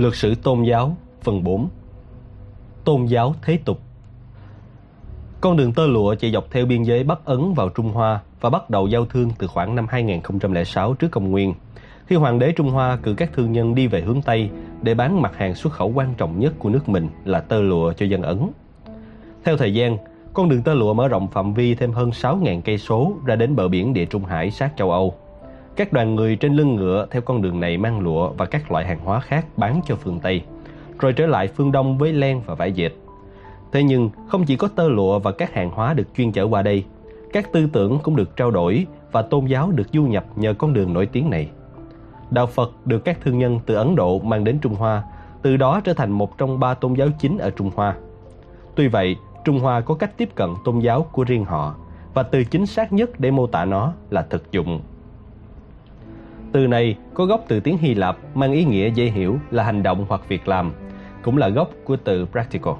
Lược sử tôn giáo phần 4 Tôn giáo thế tục Con đường tơ lụa chạy dọc theo biên giới Bắc Ấn vào Trung Hoa và bắt đầu giao thương từ khoảng năm 2006 trước công nguyên khi Hoàng đế Trung Hoa cử các thương nhân đi về hướng Tây để bán mặt hàng xuất khẩu quan trọng nhất của nước mình là tơ lụa cho dân Ấn. Theo thời gian, con đường tơ lụa mở rộng phạm vi thêm hơn 6.000 cây số ra đến bờ biển địa Trung Hải sát châu Âu. Các đoàn người trên lưng ngựa theo con đường này mang lụa và các loại hàng hóa khác bán cho phương Tây, rồi trở lại phương Đông với len và vải dệt. Thế nhưng, không chỉ có tơ lụa và các hàng hóa được chuyên chở qua đây, các tư tưởng cũng được trao đổi và tôn giáo được du nhập nhờ con đường nổi tiếng này. Đạo Phật được các thương nhân từ Ấn Độ mang đến Trung Hoa, từ đó trở thành một trong ba tôn giáo chính ở Trung Hoa. Tuy vậy, Trung Hoa có cách tiếp cận tôn giáo của riêng họ và từ chính xác nhất để mô tả nó là thực dụng. Từ này có gốc từ tiếng Hy Lạp mang ý nghĩa dễ hiểu là hành động hoặc việc làm, cũng là gốc của từ practical,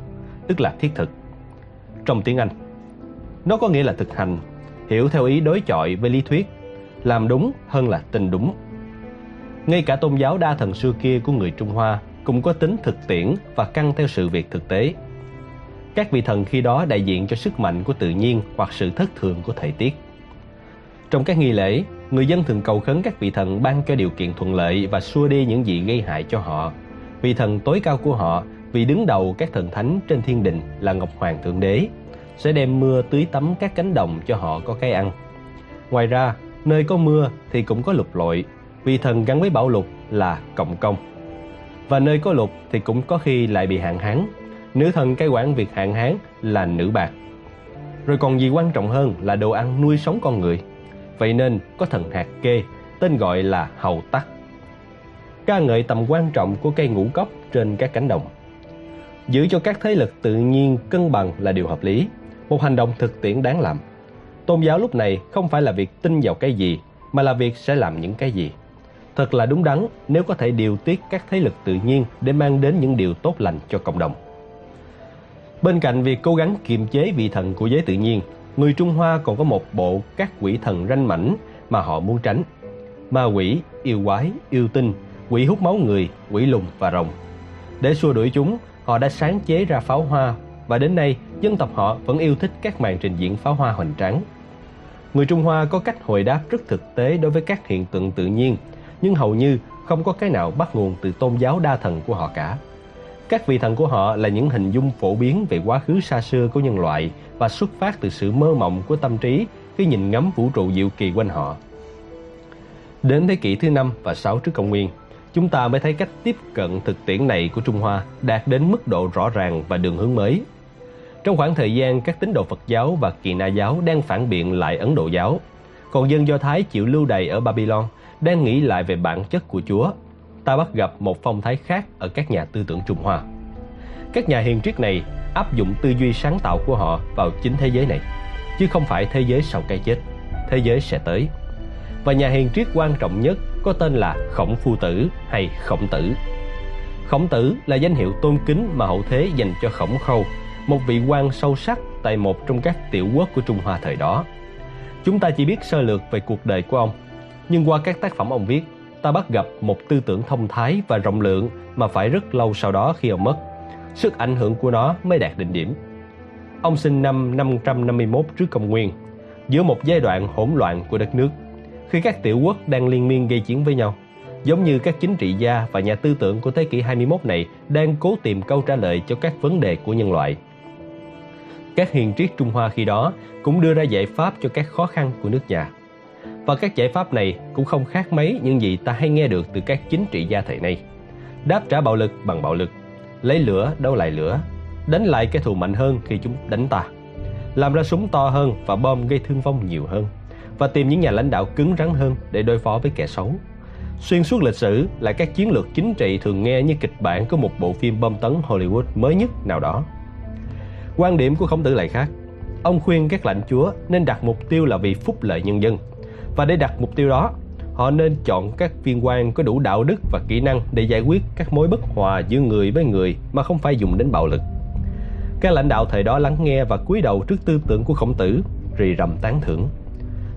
tức là thiết thực. Trong tiếng Anh, nó có nghĩa là thực hành, hiểu theo ý đối chọi với lý thuyết, làm đúng hơn là tin đúng. Ngay cả tôn giáo đa thần xưa kia của người Trung Hoa cũng có tính thực tiễn và căn theo sự việc thực tế. Các vị thần khi đó đại diện cho sức mạnh của tự nhiên hoặc sự thất thường của thời tiết. Trong các nghi lễ, người dân thường cầu khấn các vị thần ban cho điều kiện thuận lợi và xua đi những gì gây hại cho họ. Vị thần tối cao của họ, vị đứng đầu các thần thánh trên thiên đình là Ngọc Hoàng Thượng Đế, sẽ đem mưa tưới tắm các cánh đồng cho họ có cái ăn. Ngoài ra, nơi có mưa thì cũng có lục lội, Vị thần gắn với bão lụt là cộng công. Và nơi có lụt thì cũng có khi lại bị hạn hán. Nữ thần cai quản việc hạn hán là nữ bạc. Rồi còn gì quan trọng hơn là đồ ăn nuôi sống con người. Vậy nên có thần hạt kê, tên gọi là hầu tắc. Ca ngợi tầm quan trọng của cây ngũ cốc trên các cánh đồng. Giữ cho các thế lực tự nhiên cân bằng là điều hợp lý, một hành động thực tiễn đáng làm. Tôn giáo lúc này không phải là việc tin vào cái gì, mà là việc sẽ làm những cái gì. Thật là đúng đắn nếu có thể điều tiết các thế lực tự nhiên để mang đến những điều tốt lành cho cộng đồng. Bên cạnh việc cố gắng kiềm chế vị thần của giới tự nhiên, người Trung Hoa còn có một bộ các quỷ thần ranh mảnh mà họ muốn tránh. Ma quỷ, yêu quái, yêu tinh, quỷ hút máu người, quỷ lùng và rồng. Để xua đuổi chúng, họ đã sáng chế ra pháo hoa và đến nay dân tộc họ vẫn yêu thích các màn trình diễn pháo hoa hoành tráng. Người Trung Hoa có cách hồi đáp rất thực tế đối với các hiện tượng tự nhiên nhưng hầu như không có cái nào bắt nguồn từ tôn giáo đa thần của họ cả. Các vị thần của họ là những hình dung phổ biến về quá khứ xa xưa của nhân loại và xuất phát từ sự mơ mộng của tâm trí khi nhìn ngắm vũ trụ diệu kỳ quanh họ. Đến thế kỷ thứ năm và sáu trước công nguyên, chúng ta mới thấy cách tiếp cận thực tiễn này của Trung Hoa đạt đến mức độ rõ ràng và đường hướng mới. Trong khoảng thời gian các tín đồ Phật giáo và Kỳ Na giáo đang phản biện lại Ấn Độ giáo, còn dân Do Thái chịu lưu đày ở Babylon đang nghĩ lại về bản chất của Chúa, ta bắt gặp một phong thái khác ở các nhà tư tưởng Trung Hoa. Các nhà hiền triết này áp dụng tư duy sáng tạo của họ vào chính thế giới này, chứ không phải thế giới sau cái chết, thế giới sẽ tới. Và nhà hiền triết quan trọng nhất có tên là Khổng Phu Tử hay Khổng Tử. Khổng Tử là danh hiệu tôn kính mà hậu thế dành cho Khổng Khâu, một vị quan sâu sắc tại một trong các tiểu quốc của Trung Hoa thời đó. Chúng ta chỉ biết sơ lược về cuộc đời của ông nhưng qua các tác phẩm ông viết, ta bắt gặp một tư tưởng thông thái và rộng lượng mà phải rất lâu sau đó khi ông mất. Sức ảnh hưởng của nó mới đạt đỉnh điểm. Ông sinh năm 551 trước công nguyên, giữa một giai đoạn hỗn loạn của đất nước, khi các tiểu quốc đang liên miên gây chiến với nhau. Giống như các chính trị gia và nhà tư tưởng của thế kỷ 21 này đang cố tìm câu trả lời cho các vấn đề của nhân loại. Các hiền triết Trung Hoa khi đó cũng đưa ra giải pháp cho các khó khăn của nước nhà. Và các giải pháp này cũng không khác mấy những gì ta hay nghe được từ các chính trị gia thời nay. Đáp trả bạo lực bằng bạo lực, lấy lửa đấu lại lửa, đánh lại kẻ thù mạnh hơn khi chúng đánh ta, làm ra súng to hơn và bom gây thương vong nhiều hơn, và tìm những nhà lãnh đạo cứng rắn hơn để đối phó với kẻ xấu. Xuyên suốt lịch sử là các chiến lược chính trị thường nghe như kịch bản của một bộ phim bom tấn Hollywood mới nhất nào đó. Quan điểm của Khổng Tử lại khác. Ông khuyên các lãnh chúa nên đặt mục tiêu là vì phúc lợi nhân dân, và để đạt mục tiêu đó, họ nên chọn các viên quan có đủ đạo đức và kỹ năng để giải quyết các mối bất hòa giữa người với người mà không phải dùng đến bạo lực. Các lãnh đạo thời đó lắng nghe và cúi đầu trước tư tưởng của khổng tử, rì rầm tán thưởng.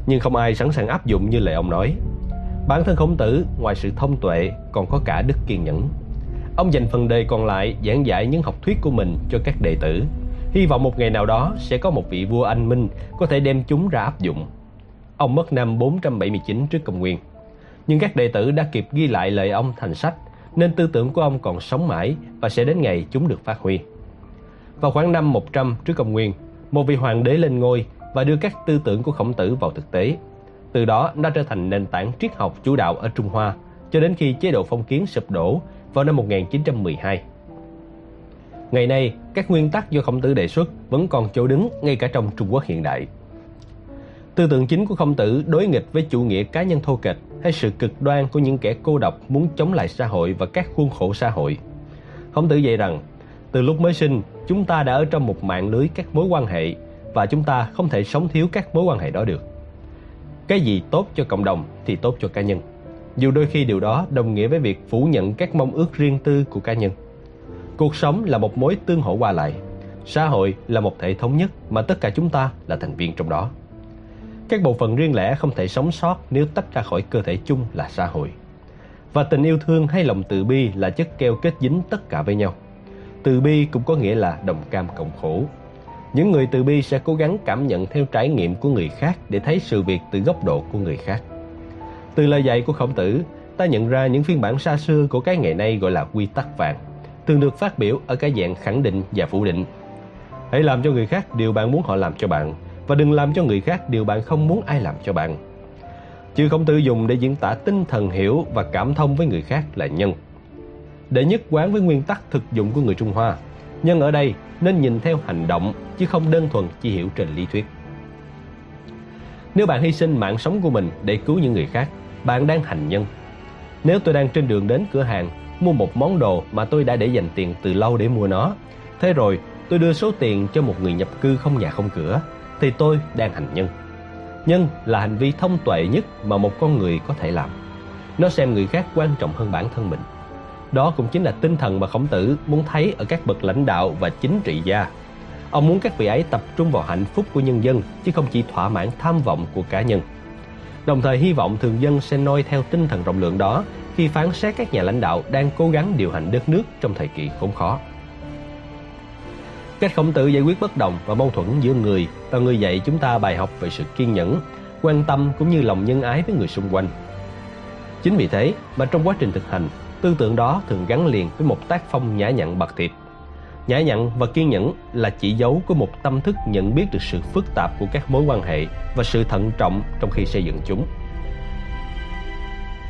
Nhưng không ai sẵn sàng áp dụng như lời ông nói. Bản thân khổng tử ngoài sự thông tuệ còn có cả đức kiên nhẫn. Ông dành phần đời còn lại giảng giải những học thuyết của mình cho các đệ tử, hy vọng một ngày nào đó sẽ có một vị vua anh minh có thể đem chúng ra áp dụng. Ông mất năm 479 trước công nguyên. Nhưng các đệ tử đã kịp ghi lại lời ông thành sách, nên tư tưởng của ông còn sống mãi và sẽ đến ngày chúng được phát huy. Vào khoảng năm 100 trước công nguyên, một vị hoàng đế lên ngôi và đưa các tư tưởng của khổng tử vào thực tế. Từ đó nó trở thành nền tảng triết học chủ đạo ở Trung Hoa cho đến khi chế độ phong kiến sụp đổ vào năm 1912. Ngày nay, các nguyên tắc do khổng tử đề xuất vẫn còn chỗ đứng ngay cả trong Trung Quốc hiện đại. Tư tưởng chính của khổng tử đối nghịch với chủ nghĩa cá nhân thô kệch hay sự cực đoan của những kẻ cô độc muốn chống lại xã hội và các khuôn khổ xã hội. Khổng tử dạy rằng, từ lúc mới sinh, chúng ta đã ở trong một mạng lưới các mối quan hệ và chúng ta không thể sống thiếu các mối quan hệ đó được. Cái gì tốt cho cộng đồng thì tốt cho cá nhân. Dù đôi khi điều đó đồng nghĩa với việc phủ nhận các mong ước riêng tư của cá nhân. Cuộc sống là một mối tương hỗ qua lại. Xã hội là một thể thống nhất mà tất cả chúng ta là thành viên trong đó. Các bộ phận riêng lẻ không thể sống sót nếu tách ra khỏi cơ thể chung là xã hội. Và tình yêu thương hay lòng từ bi là chất keo kết dính tất cả với nhau. Từ bi cũng có nghĩa là đồng cam cộng khổ. Những người từ bi sẽ cố gắng cảm nhận theo trải nghiệm của người khác để thấy sự việc từ góc độ của người khác. Từ lời dạy của khổng tử, ta nhận ra những phiên bản xa xưa của cái ngày nay gọi là quy tắc vàng, thường được phát biểu ở cái dạng khẳng định và phủ định. Hãy làm cho người khác điều bạn muốn họ làm cho bạn, và đừng làm cho người khác điều bạn không muốn ai làm cho bạn. Chữ khổng tử dùng để diễn tả tinh thần hiểu và cảm thông với người khác là nhân. Để nhất quán với nguyên tắc thực dụng của người Trung Hoa, nhân ở đây nên nhìn theo hành động chứ không đơn thuần chỉ hiểu trên lý thuyết. Nếu bạn hy sinh mạng sống của mình để cứu những người khác, bạn đang hành nhân. Nếu tôi đang trên đường đến cửa hàng mua một món đồ mà tôi đã để dành tiền từ lâu để mua nó, thế rồi tôi đưa số tiền cho một người nhập cư không nhà không cửa, thì tôi đang hành nhân. Nhân là hành vi thông tuệ nhất mà một con người có thể làm. Nó xem người khác quan trọng hơn bản thân mình. Đó cũng chính là tinh thần mà Khổng Tử muốn thấy ở các bậc lãnh đạo và chính trị gia. Ông muốn các vị ấy tập trung vào hạnh phúc của nhân dân, chứ không chỉ thỏa mãn tham vọng của cá nhân. Đồng thời hy vọng thường dân sẽ noi theo tinh thần rộng lượng đó khi phán xét các nhà lãnh đạo đang cố gắng điều hành đất nước trong thời kỳ khốn khó. Cách khổng tử giải quyết bất đồng và mâu thuẫn giữa người và người dạy chúng ta bài học về sự kiên nhẫn, quan tâm cũng như lòng nhân ái với người xung quanh. Chính vì thế mà trong quá trình thực hành, tư tưởng đó thường gắn liền với một tác phong nhã nhặn bạc thịt. Nhã nhặn và kiên nhẫn là chỉ dấu của một tâm thức nhận biết được sự phức tạp của các mối quan hệ và sự thận trọng trong khi xây dựng chúng.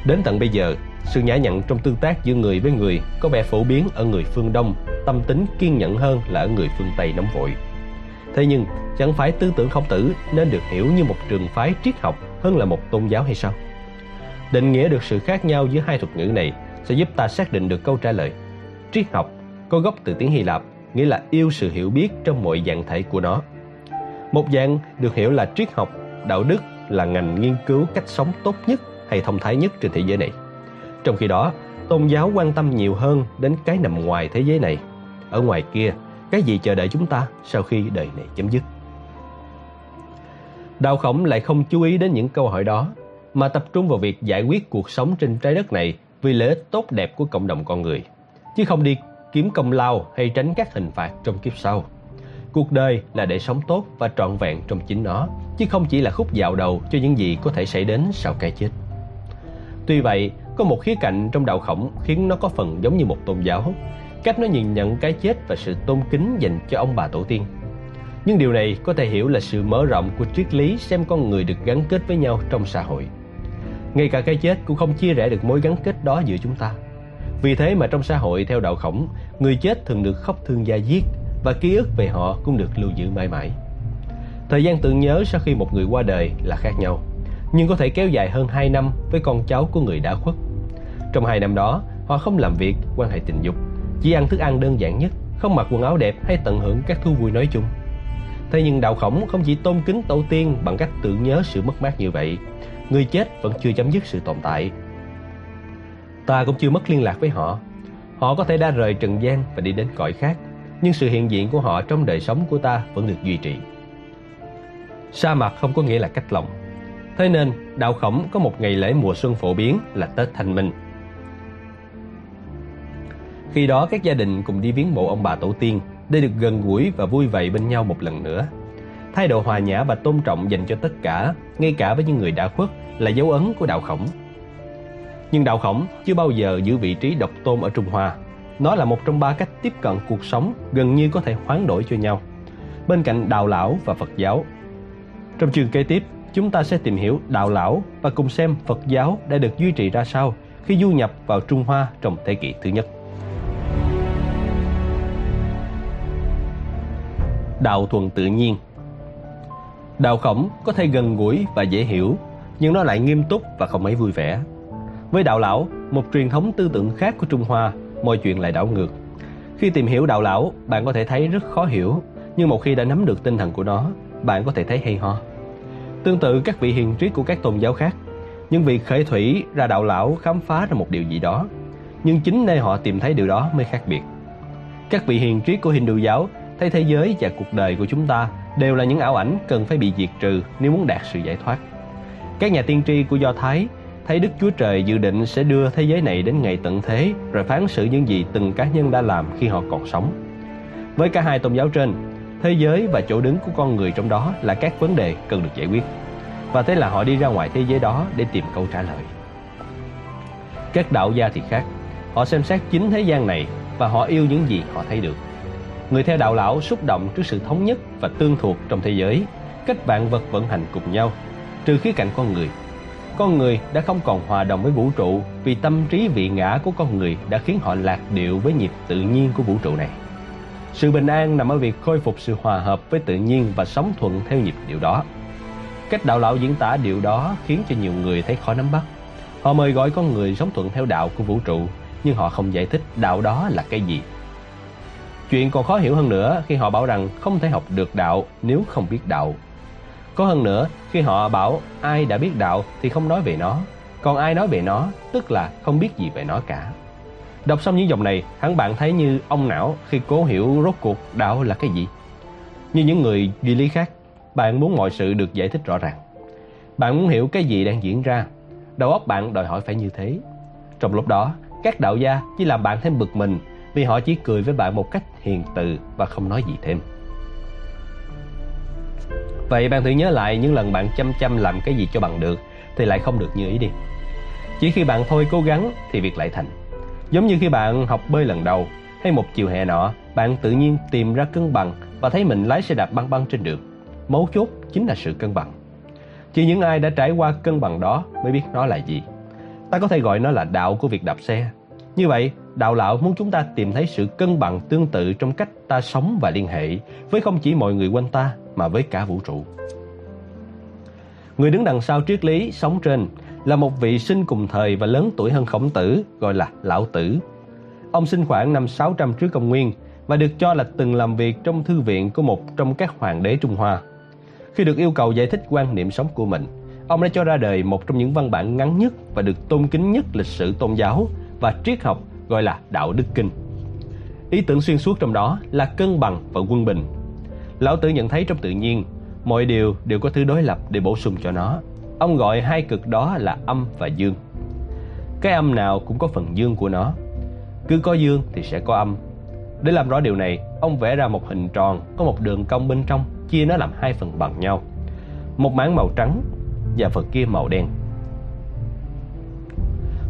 Đến tận bây giờ, sự nhã nhặn trong tương tác giữa người với người có vẻ phổ biến ở người phương Đông, tâm tính kiên nhẫn hơn là ở người phương Tây nóng vội. Thế nhưng, chẳng phải tư tưởng khổng tử nên được hiểu như một trường phái triết học hơn là một tôn giáo hay sao? Định nghĩa được sự khác nhau giữa hai thuật ngữ này sẽ giúp ta xác định được câu trả lời. Triết học có gốc từ tiếng Hy Lạp, nghĩa là yêu sự hiểu biết trong mọi dạng thể của nó. Một dạng được hiểu là triết học, đạo đức là ngành nghiên cứu cách sống tốt nhất hay thông thái nhất trên thế giới này. Trong khi đó, tôn giáo quan tâm nhiều hơn đến cái nằm ngoài thế giới này. Ở ngoài kia, cái gì chờ đợi chúng ta sau khi đời này chấm dứt? Đạo khổng lại không chú ý đến những câu hỏi đó, mà tập trung vào việc giải quyết cuộc sống trên trái đất này vì lợi ích tốt đẹp của cộng đồng con người, chứ không đi kiếm công lao hay tránh các hình phạt trong kiếp sau. Cuộc đời là để sống tốt và trọn vẹn trong chính nó, chứ không chỉ là khúc dạo đầu cho những gì có thể xảy đến sau cái chết. Tuy vậy, có một khía cạnh trong đạo khổng khiến nó có phần giống như một tôn giáo, cách nó nhìn nhận cái chết và sự tôn kính dành cho ông bà tổ tiên. Nhưng điều này có thể hiểu là sự mở rộng của triết lý xem con người được gắn kết với nhau trong xã hội. Ngay cả cái chết cũng không chia rẽ được mối gắn kết đó giữa chúng ta. Vì thế mà trong xã hội theo đạo khổng, người chết thường được khóc thương gia diết và ký ức về họ cũng được lưu giữ mãi mãi. Thời gian tưởng nhớ sau khi một người qua đời là khác nhau nhưng có thể kéo dài hơn 2 năm với con cháu của người đã khuất. Trong 2 năm đó, họ không làm việc, quan hệ tình dục, chỉ ăn thức ăn đơn giản nhất, không mặc quần áo đẹp hay tận hưởng các thú vui nói chung. Thế nhưng đạo khổng không chỉ tôn kính tổ tiên bằng cách tưởng nhớ sự mất mát như vậy, người chết vẫn chưa chấm dứt sự tồn tại. Ta cũng chưa mất liên lạc với họ. Họ có thể đã rời trần gian và đi đến cõi khác, nhưng sự hiện diện của họ trong đời sống của ta vẫn được duy trì. Sa mạc không có nghĩa là cách lòng, Thế nên, đạo khổng có một ngày lễ mùa xuân phổ biến là Tết Thanh Minh. Khi đó các gia đình cùng đi viếng mộ ông bà tổ tiên để được gần gũi và vui vầy bên nhau một lần nữa. Thái độ hòa nhã và tôn trọng dành cho tất cả, ngay cả với những người đã khuất, là dấu ấn của đạo khổng. Nhưng đạo khổng chưa bao giờ giữ vị trí độc tôn ở Trung Hoa. Nó là một trong ba cách tiếp cận cuộc sống gần như có thể hoán đổi cho nhau. Bên cạnh đạo lão và Phật giáo. Trong chương kế tiếp, chúng ta sẽ tìm hiểu đạo lão và cùng xem Phật giáo đã được duy trì ra sao khi du nhập vào Trung Hoa trong thế kỷ thứ nhất. Đạo thuần tự nhiên Đạo khổng có thể gần gũi và dễ hiểu, nhưng nó lại nghiêm túc và không mấy vui vẻ. Với đạo lão, một truyền thống tư tưởng khác của Trung Hoa, mọi chuyện lại đảo ngược. Khi tìm hiểu đạo lão, bạn có thể thấy rất khó hiểu, nhưng một khi đã nắm được tinh thần của nó, bạn có thể thấy hay ho. Tương tự các vị hiền triết của các tôn giáo khác, những vị khởi thủy ra đạo lão khám phá ra một điều gì đó, nhưng chính nơi họ tìm thấy điều đó mới khác biệt. Các vị hiền triết của Hindu giáo thấy thế giới và cuộc đời của chúng ta đều là những ảo ảnh cần phải bị diệt trừ nếu muốn đạt sự giải thoát. Các nhà tiên tri của Do Thái thấy Đức Chúa Trời dự định sẽ đưa thế giới này đến ngày tận thế rồi phán xử những gì từng cá nhân đã làm khi họ còn sống. Với cả hai tôn giáo trên, thế giới và chỗ đứng của con người trong đó là các vấn đề cần được giải quyết. Và thế là họ đi ra ngoài thế giới đó để tìm câu trả lời. Các đạo gia thì khác, họ xem xét chính thế gian này và họ yêu những gì họ thấy được. Người theo đạo lão xúc động trước sự thống nhất và tương thuộc trong thế giới, cách vạn vật vận hành cùng nhau, trừ khía cạnh con người. Con người đã không còn hòa đồng với vũ trụ vì tâm trí vị ngã của con người đã khiến họ lạc điệu với nhịp tự nhiên của vũ trụ này. Sự bình an nằm ở việc khôi phục sự hòa hợp với tự nhiên và sống thuận theo nhịp điệu đó. Cách đạo lão diễn tả điều đó khiến cho nhiều người thấy khó nắm bắt. Họ mời gọi con người sống thuận theo đạo của vũ trụ, nhưng họ không giải thích đạo đó là cái gì. Chuyện còn khó hiểu hơn nữa khi họ bảo rằng không thể học được đạo nếu không biết đạo. Có hơn nữa, khi họ bảo ai đã biết đạo thì không nói về nó, còn ai nói về nó tức là không biết gì về nó cả. Đọc xong những dòng này, hẳn bạn thấy như ông não khi cố hiểu rốt cuộc đạo là cái gì. Như những người duy lý khác, bạn muốn mọi sự được giải thích rõ ràng. Bạn muốn hiểu cái gì đang diễn ra. Đầu óc bạn đòi hỏi phải như thế. Trong lúc đó, các đạo gia chỉ làm bạn thêm bực mình vì họ chỉ cười với bạn một cách hiền từ và không nói gì thêm. Vậy bạn thử nhớ lại những lần bạn chăm chăm làm cái gì cho bằng được thì lại không được như ý đi. Chỉ khi bạn thôi cố gắng thì việc lại thành. Giống như khi bạn học bơi lần đầu hay một chiều hè nọ, bạn tự nhiên tìm ra cân bằng và thấy mình lái xe đạp băng băng trên đường. Mấu chốt chính là sự cân bằng. Chỉ những ai đã trải qua cân bằng đó mới biết nó là gì. Ta có thể gọi nó là đạo của việc đạp xe. Như vậy, đạo lão muốn chúng ta tìm thấy sự cân bằng tương tự trong cách ta sống và liên hệ với không chỉ mọi người quanh ta mà với cả vũ trụ. Người đứng đằng sau triết lý sống trên là một vị sinh cùng thời và lớn tuổi hơn khổng tử gọi là Lão Tử. Ông sinh khoảng năm 600 trước công nguyên và được cho là từng làm việc trong thư viện của một trong các hoàng đế Trung Hoa. Khi được yêu cầu giải thích quan niệm sống của mình, ông đã cho ra đời một trong những văn bản ngắn nhất và được tôn kính nhất lịch sử tôn giáo và triết học gọi là Đạo Đức Kinh. Ý tưởng xuyên suốt trong đó là cân bằng và quân bình. Lão Tử nhận thấy trong tự nhiên, mọi điều đều có thứ đối lập để bổ sung cho nó. Ông gọi hai cực đó là âm và dương. Cái âm nào cũng có phần dương của nó. Cứ có dương thì sẽ có âm. Để làm rõ điều này, ông vẽ ra một hình tròn có một đường cong bên trong, chia nó làm hai phần bằng nhau. Một mảng màu trắng và phần kia màu đen.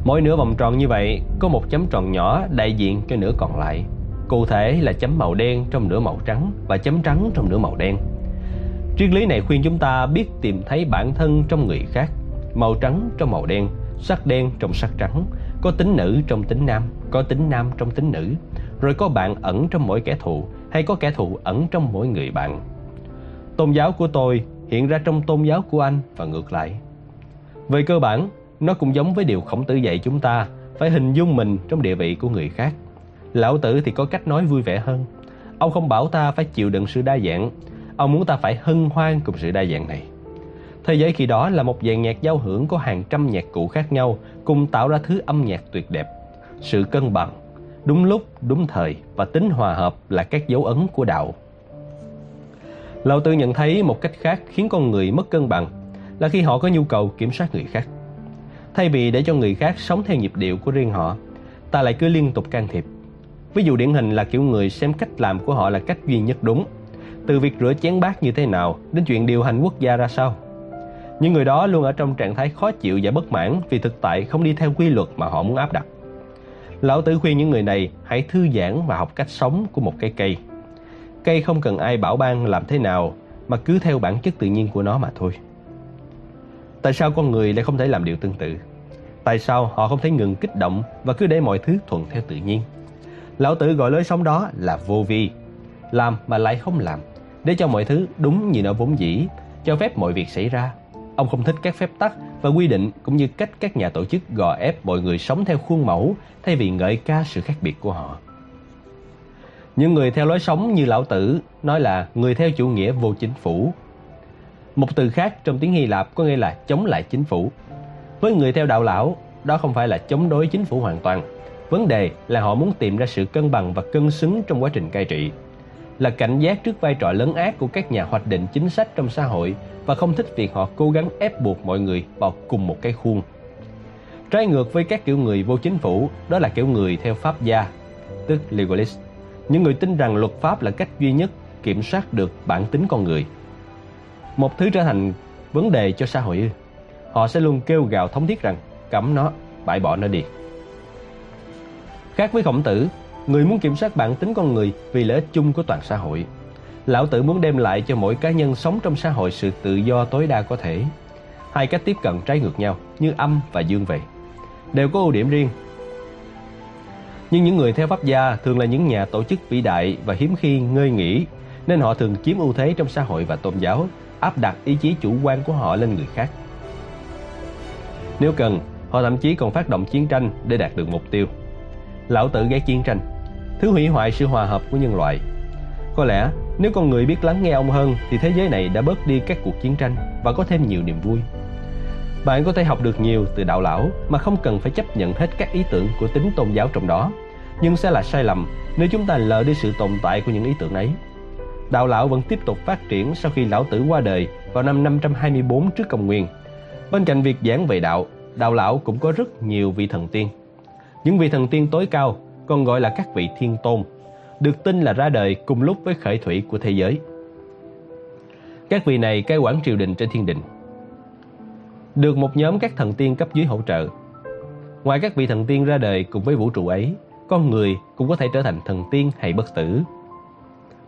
Mỗi nửa vòng tròn như vậy có một chấm tròn nhỏ đại diện cho nửa còn lại. Cụ thể là chấm màu đen trong nửa màu trắng và chấm trắng trong nửa màu đen. Triết lý này khuyên chúng ta biết tìm thấy bản thân trong người khác, màu trắng trong màu đen, sắc đen trong sắc trắng, có tính nữ trong tính nam, có tính nam trong tính nữ, rồi có bạn ẩn trong mỗi kẻ thù hay có kẻ thù ẩn trong mỗi người bạn. Tôn giáo của tôi hiện ra trong tôn giáo của anh và ngược lại. Về cơ bản, nó cũng giống với điều khổng tử dạy chúng ta phải hình dung mình trong địa vị của người khác. Lão tử thì có cách nói vui vẻ hơn. Ông không bảo ta phải chịu đựng sự đa dạng, ông muốn ta phải hân hoan cùng sự đa dạng này. Thế giới khi đó là một dàn nhạc giao hưởng có hàng trăm nhạc cụ khác nhau cùng tạo ra thứ âm nhạc tuyệt đẹp. Sự cân bằng, đúng lúc, đúng thời và tính hòa hợp là các dấu ấn của đạo. Lão Tử nhận thấy một cách khác khiến con người mất cân bằng là khi họ có nhu cầu kiểm soát người khác. Thay vì để cho người khác sống theo nhịp điệu của riêng họ, ta lại cứ liên tục can thiệp. Ví dụ điển hình là kiểu người xem cách làm của họ là cách duy nhất đúng. Từ việc rửa chén bát như thế nào đến chuyện điều hành quốc gia ra sao. Những người đó luôn ở trong trạng thái khó chịu và bất mãn vì thực tại không đi theo quy luật mà họ muốn áp đặt. Lão Tử khuyên những người này hãy thư giãn và học cách sống của một cây cây. Cây không cần ai bảo ban làm thế nào mà cứ theo bản chất tự nhiên của nó mà thôi. Tại sao con người lại không thể làm điều tương tự? Tại sao họ không thể ngừng kích động và cứ để mọi thứ thuận theo tự nhiên? Lão Tử gọi lối sống đó là vô vi, làm mà lại không làm, để cho mọi thứ đúng như nó vốn dĩ, cho phép mọi việc xảy ra. Ông không thích các phép tắc và quy định cũng như cách các nhà tổ chức gò ép mọi người sống theo khuôn mẫu thay vì ngợi ca sự khác biệt của họ. Những người theo lối sống như Lão Tử nói là người theo chủ nghĩa vô chính phủ. Một từ khác trong tiếng Hy Lạp có nghĩa là chống lại chính phủ. Với người theo đạo lão, đó không phải là chống đối chính phủ hoàn toàn. Vấn đề là họ muốn tìm ra sự cân bằng và cân xứng trong quá trình cai trị. Là cảnh giác trước vai trò lấn át của các nhà hoạch định chính sách trong xã hội và không thích việc họ cố gắng ép buộc mọi người vào cùng một cái khuôn. Trái ngược với các kiểu người vô chính phủ, đó là kiểu người theo pháp gia, tức legalist. Những người tin rằng luật pháp là cách duy nhất kiểm soát được bản tính con người. Một thứ trở thành vấn đề cho xã hội ư? Họ sẽ luôn kêu gào thống thiết rằng cấm nó, bãi bỏ nó đi. Khác với khổng tử, người muốn kiểm soát bản tính con người vì lợi ích chung của toàn xã hội. Lão Tử muốn đem lại cho mỗi cá nhân sống trong xã hội sự tự do tối đa có thể. Hai cách tiếp cận trái ngược nhau như âm và dương vậy. Đều có ưu điểm riêng. Nhưng những người theo pháp gia thường là những nhà tổ chức vĩ đại và hiếm khi ngơi nghỉ, nên họ thường chiếm ưu thế trong xã hội và tôn giáo, áp đặt ý chí chủ quan của họ lên người khác. Nếu cần, họ thậm chí còn phát động chiến tranh để đạt được mục tiêu. Lão Tử ghét chiến tranh, thứ hủy hoại sự hòa hợp của nhân loại. Có lẽ nếu con người biết lắng nghe ông hơn thì thế giới này đã bớt đi các cuộc chiến tranh và có thêm nhiều niềm vui. Bạn có thể học được nhiều từ đạo lão mà không cần phải chấp nhận hết các ý tưởng của tính tôn giáo trong đó, nhưng sẽ là sai lầm nếu chúng ta lờ đi sự tồn tại của những ý tưởng ấy. Đạo lão vẫn tiếp tục phát triển sau khi lão tử qua đời vào năm 524 trước công nguyên. Bên cạnh việc giảng về đạo, đạo lão cũng có rất nhiều vị thần tiên. Những vị thần tiên tối cao còn gọi là các vị thiên tôn được tin là ra đời cùng lúc với khởi thủy của thế giới. Các vị này cai quản triều đình trên thiên đình. Được một nhóm các thần tiên cấp dưới hỗ trợ. Ngoài các vị thần tiên ra đời cùng với vũ trụ ấy, con người cũng có thể trở thành thần tiên hay bất tử.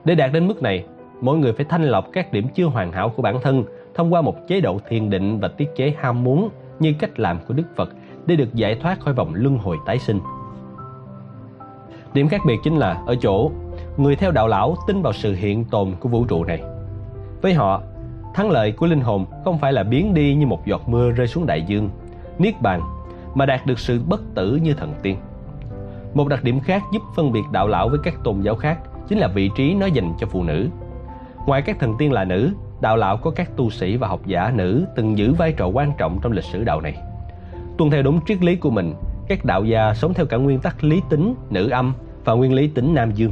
Để đạt đến mức này, mỗi người phải thanh lọc các điểm chưa hoàn hảo của bản thân thông qua một chế độ thiền định và tiết chế ham muốn như cách làm của Đức Phật để được giải thoát khỏi vòng luân hồi tái sinh. Điểm khác biệt chính là ở chỗ người theo đạo lão tin vào sự hiện tồn của vũ trụ này. Với họ, thắng lợi của linh hồn không phải là biến đi như một giọt mưa rơi xuống đại dương, niết bàn, mà đạt được sự bất tử như thần tiên. Một đặc điểm khác giúp phân biệt đạo lão với các tôn giáo khác chính là vị trí nó dành cho phụ nữ. Ngoài các thần tiên là nữ, đạo lão có các tu sĩ và học giả nữ từng giữ vai trò quan trọng trong lịch sử đạo này. Tuân theo đúng triết lý của mình, các đạo gia sống theo cả nguyên tắc lý tính, nữ âm và nguyên lý tính nam dương.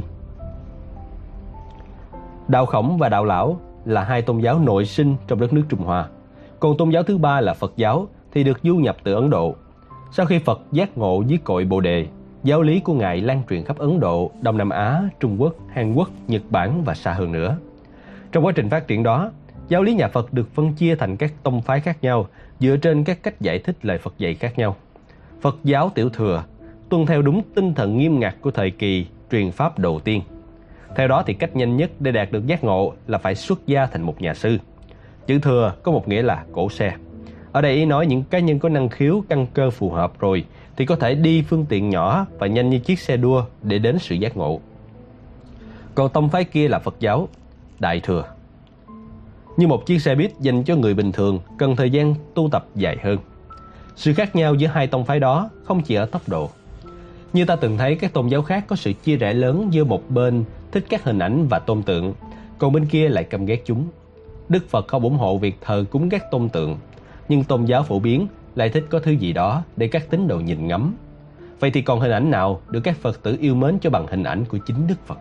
Đạo Khổng và Đạo Lão là hai tôn giáo nội sinh trong đất nước Trung Hoa. Còn tôn giáo thứ ba là Phật giáo thì được du nhập từ Ấn Độ. Sau khi Phật giác ngộ dưới cội Bồ Đề, giáo lý của Ngài lan truyền khắp Ấn Độ, Đông Nam Á, Trung Quốc, Hàn Quốc, Nhật Bản và xa hơn nữa. Trong quá trình phát triển đó, giáo lý nhà Phật được phân chia thành các tông phái khác nhau dựa trên các cách giải thích lời Phật dạy khác nhau. Phật giáo tiểu thừa tuân theo đúng tinh thần nghiêm ngặt của thời kỳ truyền pháp đầu tiên. Theo đó thì cách nhanh nhất để đạt được giác ngộ là phải xuất gia thành một nhà sư. Chữ thừa có một nghĩa là cổ xe. Ở đây ý nói những cá nhân có năng khiếu căn cơ phù hợp rồi thì có thể đi phương tiện nhỏ và nhanh như chiếc xe đua để đến sự giác ngộ. Còn tông phái kia là Phật giáo, Đại Thừa. Như một chiếc xe buýt dành cho người bình thường cần thời gian tu tập dài hơn. Sự khác nhau giữa hai tông phái đó không chỉ ở tốc độ. Như ta từng thấy các tôn giáo khác có sự chia rẽ lớn giữa một bên thích các hình ảnh và tôn tượng, còn bên kia lại căm ghét chúng. Đức Phật không ủng hộ việc thờ cúng các tôn tượng, nhưng tôn giáo phổ biến lại thích có thứ gì đó để các tín đồ nhìn ngắm. Vậy thì còn hình ảnh nào được các Phật tử yêu mến cho bằng hình ảnh của chính Đức Phật?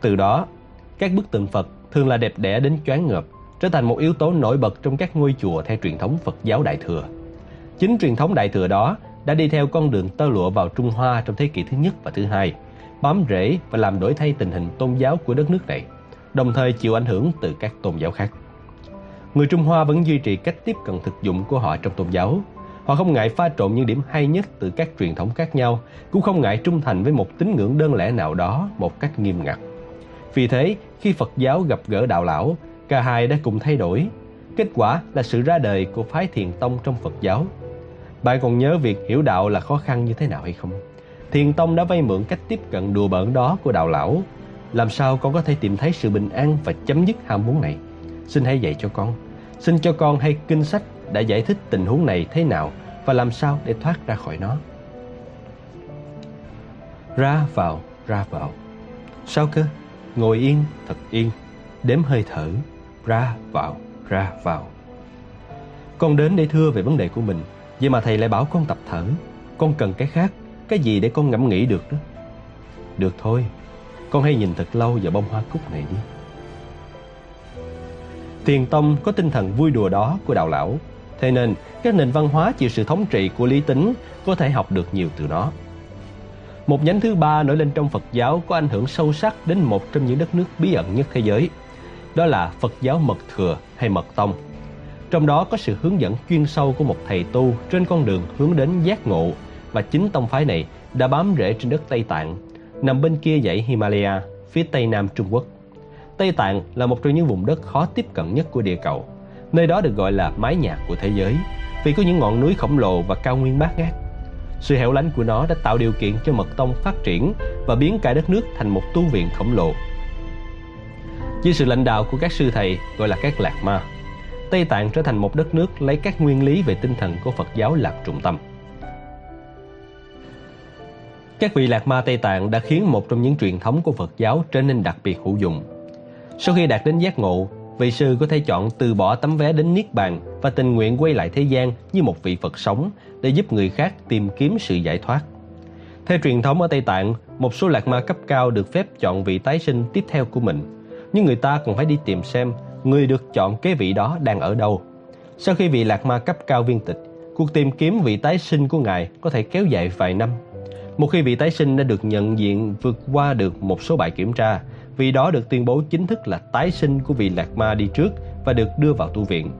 Từ đó, các bức tượng Phật thường là đẹp đẽ đến choáng ngợp, trở thành một yếu tố nổi bật trong các ngôi chùa theo truyền thống Phật giáo Đại Thừa. Chính truyền thống Đại Thừa đó đã đi theo con đường tơ lụa vào Trung Hoa trong thế kỷ thứ nhất và thứ hai, bám rễ và làm đổi thay tình hình tôn giáo của đất nước này, đồng thời chịu ảnh hưởng từ các tôn giáo khác. Người Trung Hoa vẫn duy trì cách tiếp cận thực dụng của họ trong tôn giáo. Họ không ngại pha trộn những điểm hay nhất từ các truyền thống khác nhau, cũng không ngại trung thành với một tín ngưỡng đơn lẻ nào đó một cách nghiêm ngặt. Vì thế, khi Phật giáo gặp gỡ đạo lão, cả hai đã cùng thay đổi. Kết quả là sự ra đời của phái thiền tông trong Phật giáo. Bạn còn nhớ việc hiểu đạo là khó khăn như thế nào hay không? Thiền tông đã vay mượn cách tiếp cận đùa bỡn đó của đạo lão. Làm sao con có thể tìm thấy sự bình an và chấm dứt ham muốn này? Xin hãy dạy cho con. Xin cho con hay kinh sách đã giải thích tình huống này thế nào và làm sao để thoát ra khỏi nó. Ra vào, ra vào. Sao cơ? Ngồi yên, thật yên, đếm hơi thở, ra vào, ra vào. Con đến để thưa về vấn đề của mình, vậy mà thầy lại bảo con tập thở. Con cần cái khác, cái gì để con ngẫm nghĩ được đó. Được thôi, con hãy nhìn thật lâu vào bông hoa cúc này đi. Thiền tông có tinh thần vui đùa đó của đạo lão, thế nên các nền văn hóa chịu sự thống trị của lý tính có thể học được nhiều từ nó. Một nhánh thứ ba nổi lên trong Phật giáo có ảnh hưởng sâu sắc đến một trong những đất nước bí ẩn nhất thế giới. Đó là Phật giáo Mật Thừa hay Mật Tông. Trong đó có sự hướng dẫn chuyên sâu của một thầy tu trên con đường hướng đến giác ngộ và chính tông phái này đã bám rễ trên đất Tây Tạng, nằm bên kia dãy Himalaya, phía tây nam Trung Quốc. Tây Tạng là một trong những vùng đất khó tiếp cận nhất của địa cầu. Nơi đó được gọi là mái nhà của thế giới vì có những ngọn núi khổng lồ và cao nguyên bát ngát. Sự hẻo lánh của nó đã tạo điều kiện cho mật tông phát triển và biến cả đất nước thành một tu viện khổng lồ. Dưới sự lãnh đạo của các sư thầy gọi là các lạc ma, Tây Tạng trở thành một đất nước lấy các nguyên lý về tinh thần của Phật giáo làm trung tâm. Các vị lạc ma Tây Tạng đã khiến một trong những truyền thống của Phật giáo trở nên đặc biệt hữu dụng. Sau khi đạt đến giác ngộ, vị sư có thể chọn từ bỏ tấm vé đến Niết Bàn và tình nguyện quay lại thế gian như một vị Phật sống để giúp người khác tìm kiếm sự giải thoát. Theo truyền thống ở Tây Tạng, một số lạc ma cấp cao được phép chọn vị tái sinh tiếp theo của mình. Nhưng người ta còn phải đi tìm xem người được chọn kế vị đó đang ở đâu. Sau khi vị lạc ma cấp cao viên tịch, cuộc tìm kiếm vị tái sinh của ngài có thể kéo dài vài năm. Một khi vị tái sinh đã được nhận diện vượt qua được một số bài kiểm tra, vị đó được tuyên bố chính thức là tái sinh của vị lạc ma đi trước và được đưa vào tu viện.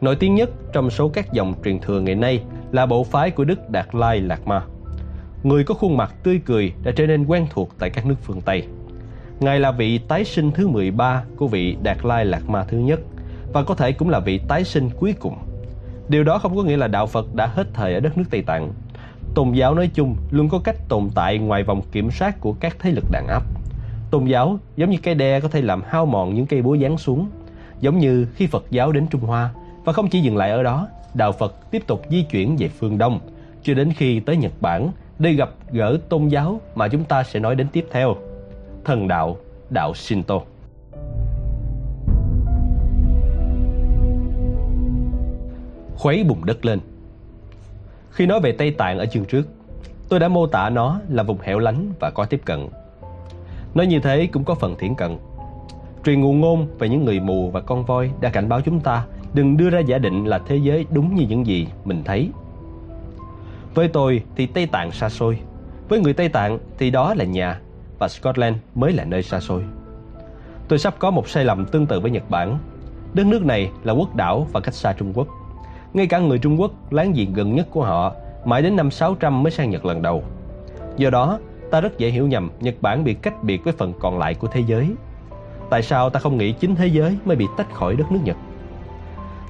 Nổi tiếng nhất trong số các dòng truyền thừa ngày nay là bộ phái của Đức Đạt Lai Lạc Ma. Người có khuôn mặt tươi cười đã trở nên quen thuộc tại các nước phương Tây. Ngài là vị tái sinh thứ 13 của vị Đạt Lai Lạc Ma thứ nhất và có thể cũng là vị tái sinh cuối cùng. Điều đó không có nghĩa là đạo Phật đã hết thời ở đất nước Tây Tạng. Tôn giáo nói chung luôn có cách tồn tại ngoài vòng kiểm soát của các thế lực đàn áp. Tôn giáo giống như cây đe có thể làm hao mòn những cây búa giáng xuống, giống như khi Phật giáo đến Trung Hoa và không chỉ dừng lại ở đó, đạo Phật tiếp tục di chuyển về phương Đông cho đến khi tới Nhật Bản để gặp gỡ tôn giáo mà chúng ta sẽ nói đến tiếp theo. Thần đạo, đạo Shinto. Khuấy bùn đất lên Khi nói về Tây Tạng ở chương trước, tôi đã mô tả nó là vùng hẻo lánh và có tiếp cận. Nói như thế cũng có phần thiển cận. Truyền ngụ ngôn về những người mù và con voi đã cảnh báo chúng ta đừng đưa ra giả định là thế giới đúng như những gì mình thấy. Với tôi thì Tây Tạng xa xôi, với người Tây Tạng thì đó là nhà và Scotland mới là nơi xa xôi. Tôi sắp có một sai lầm tương tự với Nhật Bản. Đất nước này là quốc đảo và cách xa Trung Quốc. Ngay cả người Trung Quốc láng giềng gần nhất của họ mãi đến năm 600 mới sang Nhật lần đầu. Do đó, ta rất dễ hiểu nhầm Nhật Bản bị cách biệt với phần còn lại của thế giới. Tại sao ta không nghĩ chính thế giới mới bị tách khỏi đất nước Nhật?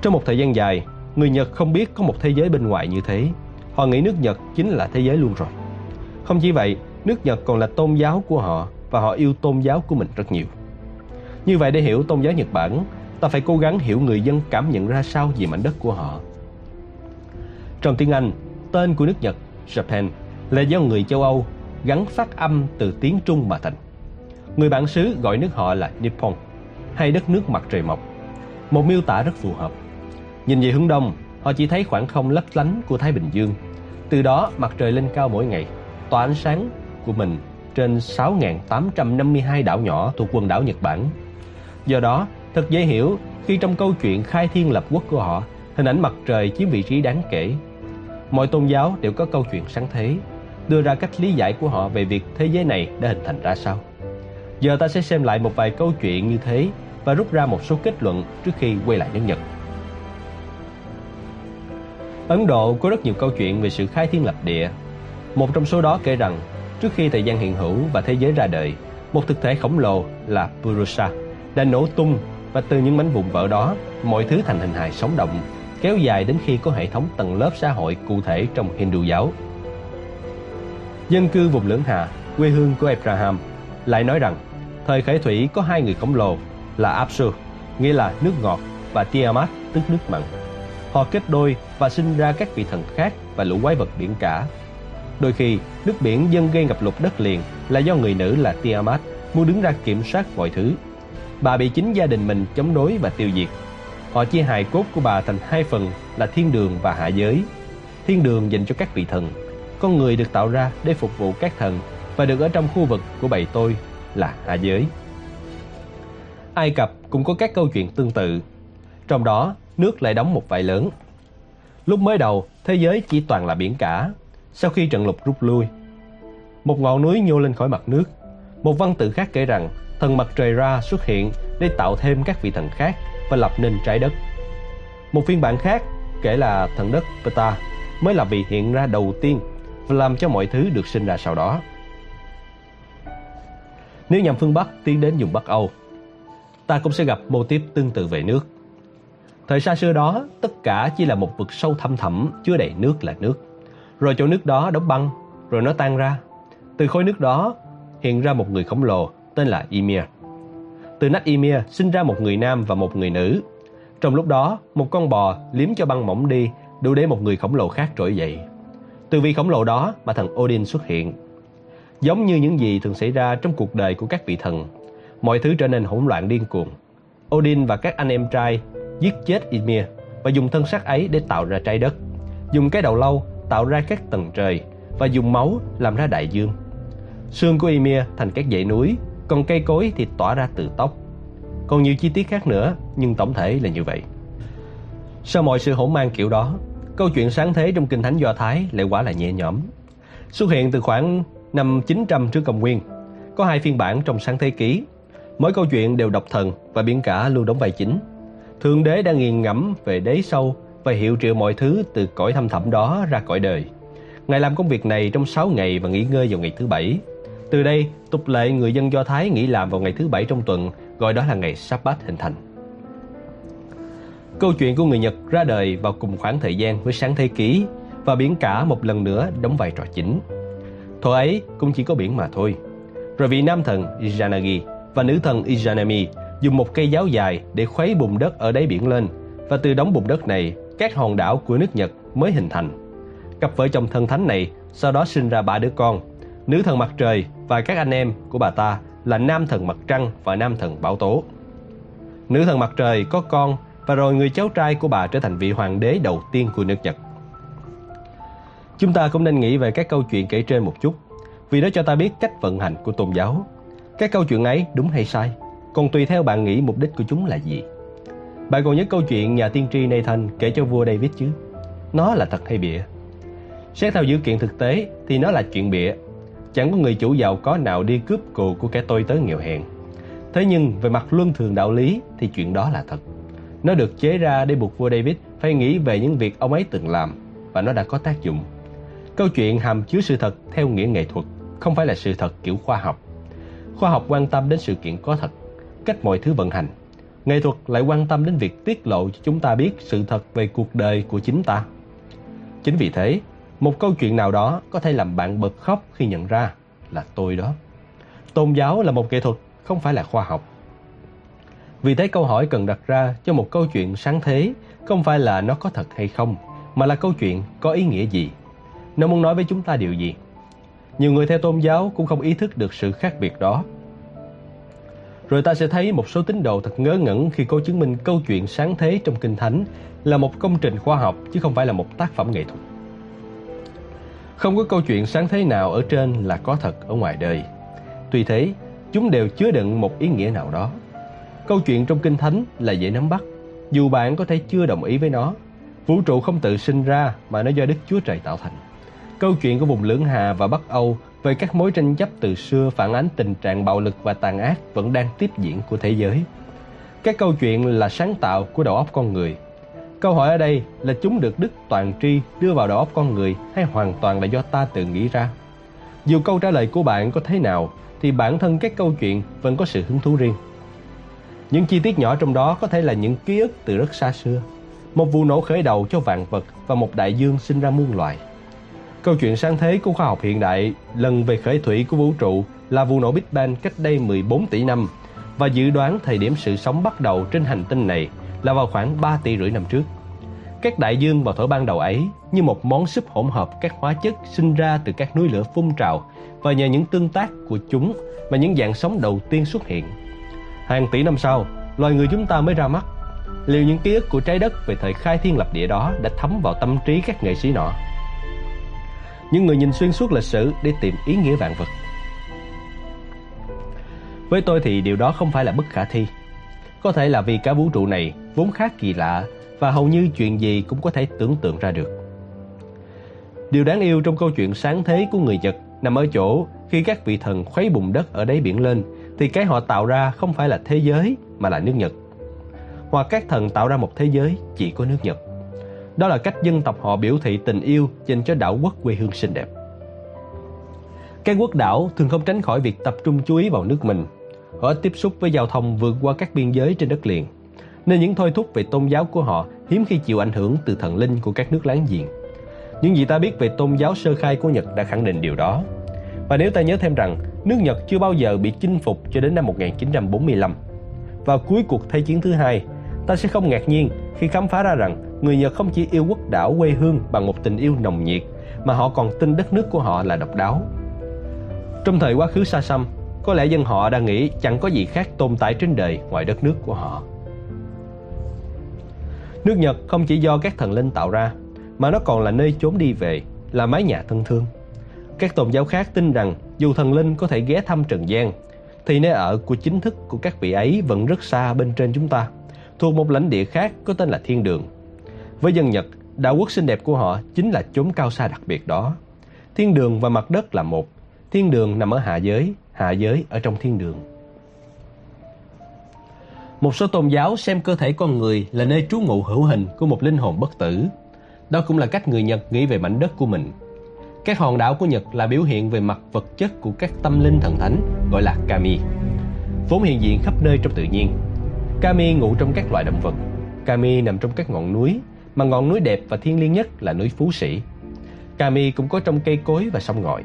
Trong một thời gian dài, người Nhật không biết có một thế giới bên ngoài như thế. Họ nghĩ nước Nhật chính là thế giới luôn rồi. Không chỉ vậy, nước Nhật còn là tôn giáo của họ và họ yêu tôn giáo của mình rất nhiều. Như vậy để hiểu tôn giáo Nhật Bản, ta phải cố gắng hiểu người dân cảm nhận ra sao về mảnh đất của họ. Trong tiếng Anh, tên của nước Nhật, Japan, là do người châu Âu gắn phát âm từ tiếng Trung mà thành. Người bản xứ gọi nước họ là Nippon, hay đất nước mặt trời mọc. Một miêu tả rất phù hợp. Nhìn về hướng đông, họ chỉ thấy khoảng không lấp lánh của Thái Bình Dương. Từ đó mặt trời lên cao mỗi ngày, tỏa ánh sáng của mình trên 6.852 đảo nhỏ thuộc quần đảo Nhật Bản. Do đó, thật dễ hiểu khi trong câu chuyện khai thiên lập quốc của họ, hình ảnh mặt trời chiếm vị trí đáng kể. Mọi tôn giáo đều có câu chuyện sáng thế. đưa ra cách lý giải của họ về việc thế giới này đã hình thành ra sao. Giờ ta sẽ xem lại một vài câu chuyện như thế và rút ra một số kết luận trước khi quay lại nước Nhật. Ấn Độ có rất nhiều câu chuyện về sự khai thiên lập địa. Một trong số đó kể rằng, trước khi thời gian hiện hữu và thế giới ra đời, một thực thể khổng lồ là Purusha đã nổ tung và từ những mảnh vụn vỡ đó, mọi thứ thành hình hài sống động, kéo dài đến khi có hệ thống tầng lớp xã hội cụ thể trong Hindu giáo. Dân cư vùng Lưỡng Hà, quê hương của Abraham, lại nói rằng thời khởi thủy có hai người khổng lồ là Apsu, nghĩa là nước ngọt, và Tiamat, tức nước mặn. Họ kết đôi và sinh ra các vị thần khác và lũ quái vật biển cả. Đôi khi, nước biển dâng gây ngập lụt đất liền là do người nữ là Tiamat muốn đứng ra kiểm soát mọi thứ. Bà bị chính gia đình mình chống đối và tiêu diệt. Họ chia hài cốt của bà thành hai phần là thiên đường và hạ giới. Thiên đường dành cho các vị thần. Con người được tạo ra để phục vụ các thần và được ở trong khu vực của bầy tôi là hạ giới. Ai Cập cũng có các câu chuyện tương tự. Trong đó, nước lại đóng một vai lớn. Lúc mới đầu, thế giới chỉ toàn là biển cả. Sau khi trận lục rút lui, một ngọn núi nhô lên khỏi mặt nước. Một văn tự khác kể rằng thần mặt trời ra xuất hiện để tạo thêm các vị thần khác và lập nên trái đất. Một phiên bản khác kể là thần đất Peta mới là vị hiện ra đầu tiên và làm cho mọi thứ được sinh ra sau đó. Nếu nhằm phương Bắc tiến đến vùng Bắc Âu, ta cũng sẽ gặp mô típ tương tự về nước. Thời xa xưa đó, tất cả chỉ là một vực sâu thăm thẳm chứa đầy nước là nước. Rồi chỗ nước đó đóng băng, rồi nó tan ra. Từ khối nước đó hiện ra một người khổng lồ tên là Ymir. Từ nách Ymir sinh ra một người nam và một người nữ. Trong lúc đó, một con bò liếm cho băng mỏng đi, đủ để một người khổng lồ khác trỗi dậy. Từ vị khổng lồ đó mà thần Odin xuất hiện. Giống như những gì thường xảy ra trong cuộc đời của các vị thần, mọi thứ trở nên hỗn loạn điên cuồng. Odin và các anh em trai giết chết Ymir và dùng thân xác ấy để tạo ra trái đất, dùng cái đầu lâu tạo ra các tầng trời và dùng máu làm ra đại dương. Xương của Ymir thành các dãy núi, còn cây cối thì tỏa ra từ tóc. Còn nhiều chi tiết khác nữa, nhưng tổng thể là như vậy. Sau mọi sự hỗn mang kiểu đó, câu chuyện sáng thế trong kinh thánh Do Thái lại quả là nhẹ nhõm. Xuất hiện từ khoảng năm 900 trước công nguyên, có hai phiên bản trong sáng thế ký. Mỗi câu chuyện đều độc thần và biển cả luôn đóng vai chính. Thượng đế đang nghiền ngẫm về đế sâu và hiệu triệu mọi thứ từ cõi thâm thẳm đó ra cõi đời. Ngài làm công việc này trong 6 ngày và nghỉ ngơi vào ngày thứ bảy. Từ đây, tục lệ người dân Do Thái nghỉ làm vào ngày thứ bảy trong tuần, gọi đó là ngày Sabbath hình thành. Câu chuyện của người Nhật ra đời vào cùng khoảng thời gian với sáng thế ký và biển cả một lần nữa đóng vai trò chính. Thuở ấy cũng chỉ có biển mà thôi. Rồi vị nam thần Izanagi và nữ thần Izanami dùng một cây giáo dài để khuấy bùn đất ở đáy biển lên và từ đống bùn đất này các hòn đảo của nước Nhật mới hình thành. Cặp vợ chồng thần thánh này sau đó sinh ra ba đứa con, nữ thần mặt trời và các anh em của bà ta là nam thần mặt trăng và nam thần bảo tố. Nữ thần mặt trời có con và rồi người cháu trai của bà trở thành vị hoàng đế đầu tiên của nước Nhật. Chúng ta cũng nên nghĩ về các câu chuyện kể trên một chút, vì nó cho ta biết cách vận hành của tôn giáo. Các câu chuyện ấy đúng hay sai, còn tùy theo bạn nghĩ mục đích của chúng là gì. Bạn còn nhớ câu chuyện nhà tiên tri Nathan kể cho vua David chứ? Nó là thật hay bịa? Xét theo dữ kiện thực tế thì nó là chuyện bịa. Chẳng có người chủ giàu có nào đi cướp cù của kẻ tôi tới nghèo hèn. Thế nhưng về mặt luân thường đạo lý thì chuyện đó là thật. Nó được chế ra để buộc vua David phải nghĩ về những việc ông ấy từng làm và nó đã có tác dụng. Câu chuyện hàm chứa sự thật theo nghĩa nghệ thuật, không phải là sự thật kiểu khoa học. Khoa học quan tâm đến sự kiện có thật, cách mọi thứ vận hành. Nghệ thuật lại quan tâm đến việc tiết lộ cho chúng ta biết sự thật về cuộc đời của chính ta. Chính vì thế, một câu chuyện nào đó có thể làm bạn bật khóc khi nhận ra là tôi đó. Tôn giáo là một nghệ thuật, không phải là khoa học. Vì thế câu hỏi cần đặt ra cho một câu chuyện sáng thế không phải là nó có thật hay không, mà là câu chuyện có ý nghĩa gì. Nó muốn nói với chúng ta điều gì? Nhiều người theo tôn giáo cũng không ý thức được sự khác biệt đó. Rồi ta sẽ thấy một số tín đồ thật ngớ ngẩn khi cố chứng minh câu chuyện sáng thế trong Kinh Thánh là một công trình khoa học chứ không phải là một tác phẩm nghệ thuật. Không có câu chuyện sáng thế nào ở trên là có thật ở ngoài đời. Tuy thế, chúng đều chứa đựng một ý nghĩa nào đó. Câu chuyện trong Kinh Thánh là dễ nắm bắt, dù bạn có thể chưa đồng ý với nó. Vũ trụ không tự sinh ra mà nó do Đức Chúa Trời tạo thành. Câu chuyện của vùng Lưỡng Hà và Bắc Âu về các mối tranh chấp từ xưa phản ánh tình trạng bạo lực và tàn ác vẫn đang tiếp diễn của thế giới. Các câu chuyện là sáng tạo của đầu óc con người. Câu hỏi ở đây là chúng được Đức Toàn Tri đưa vào đầu óc con người hay hoàn toàn là do ta tự nghĩ ra? Dù câu trả lời của bạn có thế nào thì bản thân các câu chuyện vẫn có sự hứng thú riêng. Những chi tiết nhỏ trong đó có thể là những ký ức từ rất xa xưa, một vụ nổ khởi đầu cho vạn vật và một đại dương sinh ra muôn loài. Câu chuyện sáng thế của khoa học hiện đại lần về khởi thủy của vũ trụ là vụ nổ Big Bang cách đây 14 tỷ năm và dự đoán thời điểm sự sống bắt đầu trên hành tinh này là vào khoảng 3 tỷ rưỡi năm trước. Các đại dương vào thổi ban đầu ấy như một món súp hỗn hợp các hóa chất sinh ra từ các núi lửa phun trào và nhờ những tương tác của chúng mà những dạng sống đầu tiên xuất hiện. Hàng tỷ năm sau, loài người chúng ta mới ra mắt. Liệu những ký ức của trái đất về thời khai thiên lập địa đó đã thấm vào tâm trí các nghệ sĩ nọ? Những người nhìn xuyên suốt lịch sử để tìm ý nghĩa vạn vật. Với tôi thì điều đó không phải là bất khả thi. Có thể là vì cả vũ trụ này vốn khá kỳ lạ và hầu như chuyện gì cũng có thể tưởng tượng ra được. Điều đáng yêu trong câu chuyện sáng thế của người Nhật nằm ở chỗ khi các vị thần khuấy bùn đất ở đáy biển lên, thì cái họ tạo ra không phải là thế giới mà là nước Nhật. Hoặc các thần tạo ra một thế giới chỉ có nước Nhật. Đó là cách dân tộc họ biểu thị tình yêu dành cho đảo quốc quê hương xinh đẹp. Các quốc đảo thường không tránh khỏi việc tập trung chú ý vào nước mình. Họ tiếp xúc với giao thông vượt qua các biên giới trên đất liền. Nên những thôi thúc về tôn giáo của họ hiếm khi chịu ảnh hưởng từ thần linh của các nước láng giềng. Những gì ta biết về tôn giáo sơ khai của Nhật đã khẳng định điều đó. Và nếu ta nhớ thêm rằng nước Nhật chưa bao giờ bị chinh phục cho đến năm 1945. Vào cuối cuộc Thế chiến thứ hai, ta sẽ không ngạc nhiên khi khám phá ra rằng người Nhật không chỉ yêu quốc đảo quê hương bằng một tình yêu nồng nhiệt, mà họ còn tin đất nước của họ là độc đáo. Trong thời quá khứ xa xăm, có lẽ dân họ đang nghĩ chẳng có gì khác tồn tại trên đời ngoài đất nước của họ. Nước Nhật không chỉ do các thần linh tạo ra, mà nó còn là nơi trốn đi về, là mái nhà thân thương. Các tôn giáo khác tin rằng dù thần linh có thể ghé thăm trần gian, thì nơi ở của chính thức của các vị ấy vẫn rất xa bên trên chúng ta, thuộc một lãnh địa khác có tên là thiên đường. Với dân Nhật, đạo quốc xinh đẹp của họ chính là chốn cao xa đặc biệt đó. Thiên đường và mặt đất là một, thiên đường nằm ở hạ giới, hạ giới ở trong thiên đường. Một số tôn giáo xem cơ thể con người là nơi trú ngụ hữu hình của một linh hồn bất tử. Đó cũng là cách người Nhật nghĩ về mảnh đất của mình. Các hòn đảo của Nhật là biểu hiện về mặt vật chất của các tâm linh thần thánh gọi là kami, vốn hiện diện khắp nơi trong tự nhiên. Kami ngụ trong các loài động vật. Kami nằm trong các ngọn núi, mà ngọn núi đẹp và thiêng liêng nhất là núi Phú Sĩ. Kami cũng có trong cây cối và sông ngòi.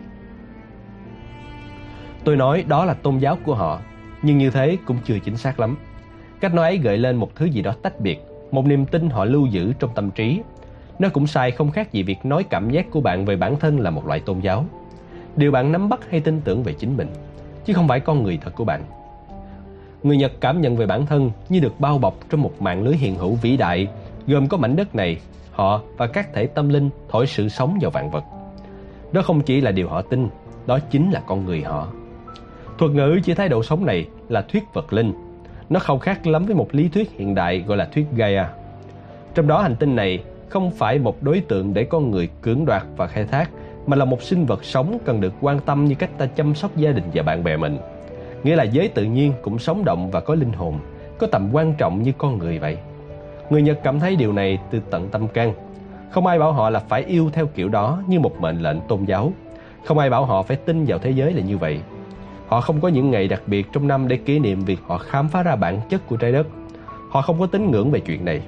Tôi nói đó là tôn giáo của họ, nhưng như thế cũng chưa chính xác lắm. Cách nói ấy gợi lên một thứ gì đó tách biệt, một niềm tin họ lưu giữ trong tâm trí. Nó cũng sai không khác gì việc nói cảm giác của bạn về bản thân là một loại tôn giáo. Điều bạn nắm bắt hay tin tưởng về chính mình, chứ không phải con người thật của bạn. Người Nhật cảm nhận về bản thân như được bao bọc trong một mạng lưới hiện hữu vĩ đại, gồm có mảnh đất này, họ và các thể tâm linh thổi sự sống vào vạn vật. Đó không chỉ là điều họ tin, đó chính là con người họ. Thuật ngữ chỉ thái độ sống này là thuyết vật linh. Nó không khác lắm với một lý thuyết hiện đại gọi là thuyết Gaia. Trong đó hành tinh này không phải một đối tượng để con người cưỡng đoạt và khai thác, mà là một sinh vật sống cần được quan tâm như cách ta chăm sóc gia đình và bạn bè mình. Nghĩa là giới tự nhiên cũng sống động và có linh hồn, có tầm quan trọng như con người vậy. Người Nhật cảm thấy điều này từ tận tâm can. Không ai bảo họ là phải yêu theo kiểu đó như một mệnh lệnh tôn giáo. Không ai bảo họ phải tin vào thế giới là như vậy. Họ không có những ngày đặc biệt trong năm để kỷ niệm việc họ khám phá ra bản chất của trái đất. Họ không có tín ngưỡng về chuyện này.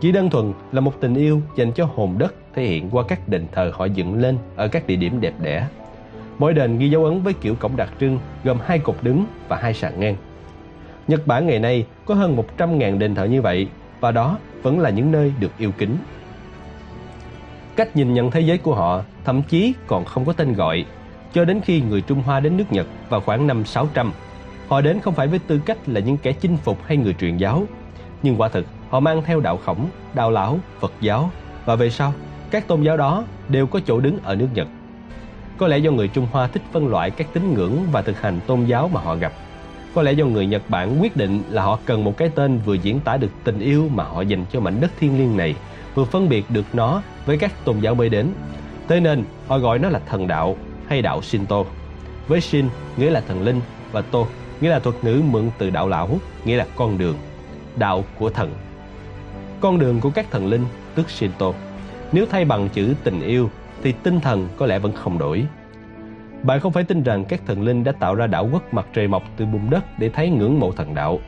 Chỉ đơn thuần là một tình yêu dành cho hồn đất thể hiện qua các đền thờ họ dựng lên ở các địa điểm đẹp đẽ. Mỗi đền ghi dấu ấn với kiểu cổng đặc trưng gồm hai cột đứng và hai sàn ngang. Nhật Bản ngày nay có hơn 100.000 đền thờ như vậy và đó vẫn là những nơi được yêu kính. Cách nhìn nhận thế giới của họ thậm chí còn không có tên gọi cho đến khi người Trung Hoa đến nước Nhật vào khoảng năm 600. Họ đến không phải với tư cách là những kẻ chinh phục hay người truyền giáo, nhưng quả thực họ mang theo đạo khổng, đạo lão, Phật giáo và về sau, các tôn giáo đó đều có chỗ đứng ở nước Nhật. Có lẽ do người Trung Hoa thích phân loại các tín ngưỡng và thực hành tôn giáo mà họ gặp. Có lẽ do người Nhật Bản quyết định là họ cần một cái tên vừa diễn tả được tình yêu mà họ dành cho mảnh đất thiêng liêng này, vừa phân biệt được nó với các tôn giáo mới đến. Thế nên họ gọi nó là thần đạo hay đạo Shinto. Với Shin nghĩa là thần linh và To nghĩa là thuật ngữ mượn từ đạo lão, nghĩa là con đường, đạo của thần. Con đường của các thần linh tức Shinto. Nếu thay bằng chữ tình yêu thì tinh thần có lẽ vẫn không đổi. Bạn không phải tin rằng các thần linh đã tạo ra đảo quốc mặt trời mọc từ bùn đất để thấy ngưỡng mộ thần đạo.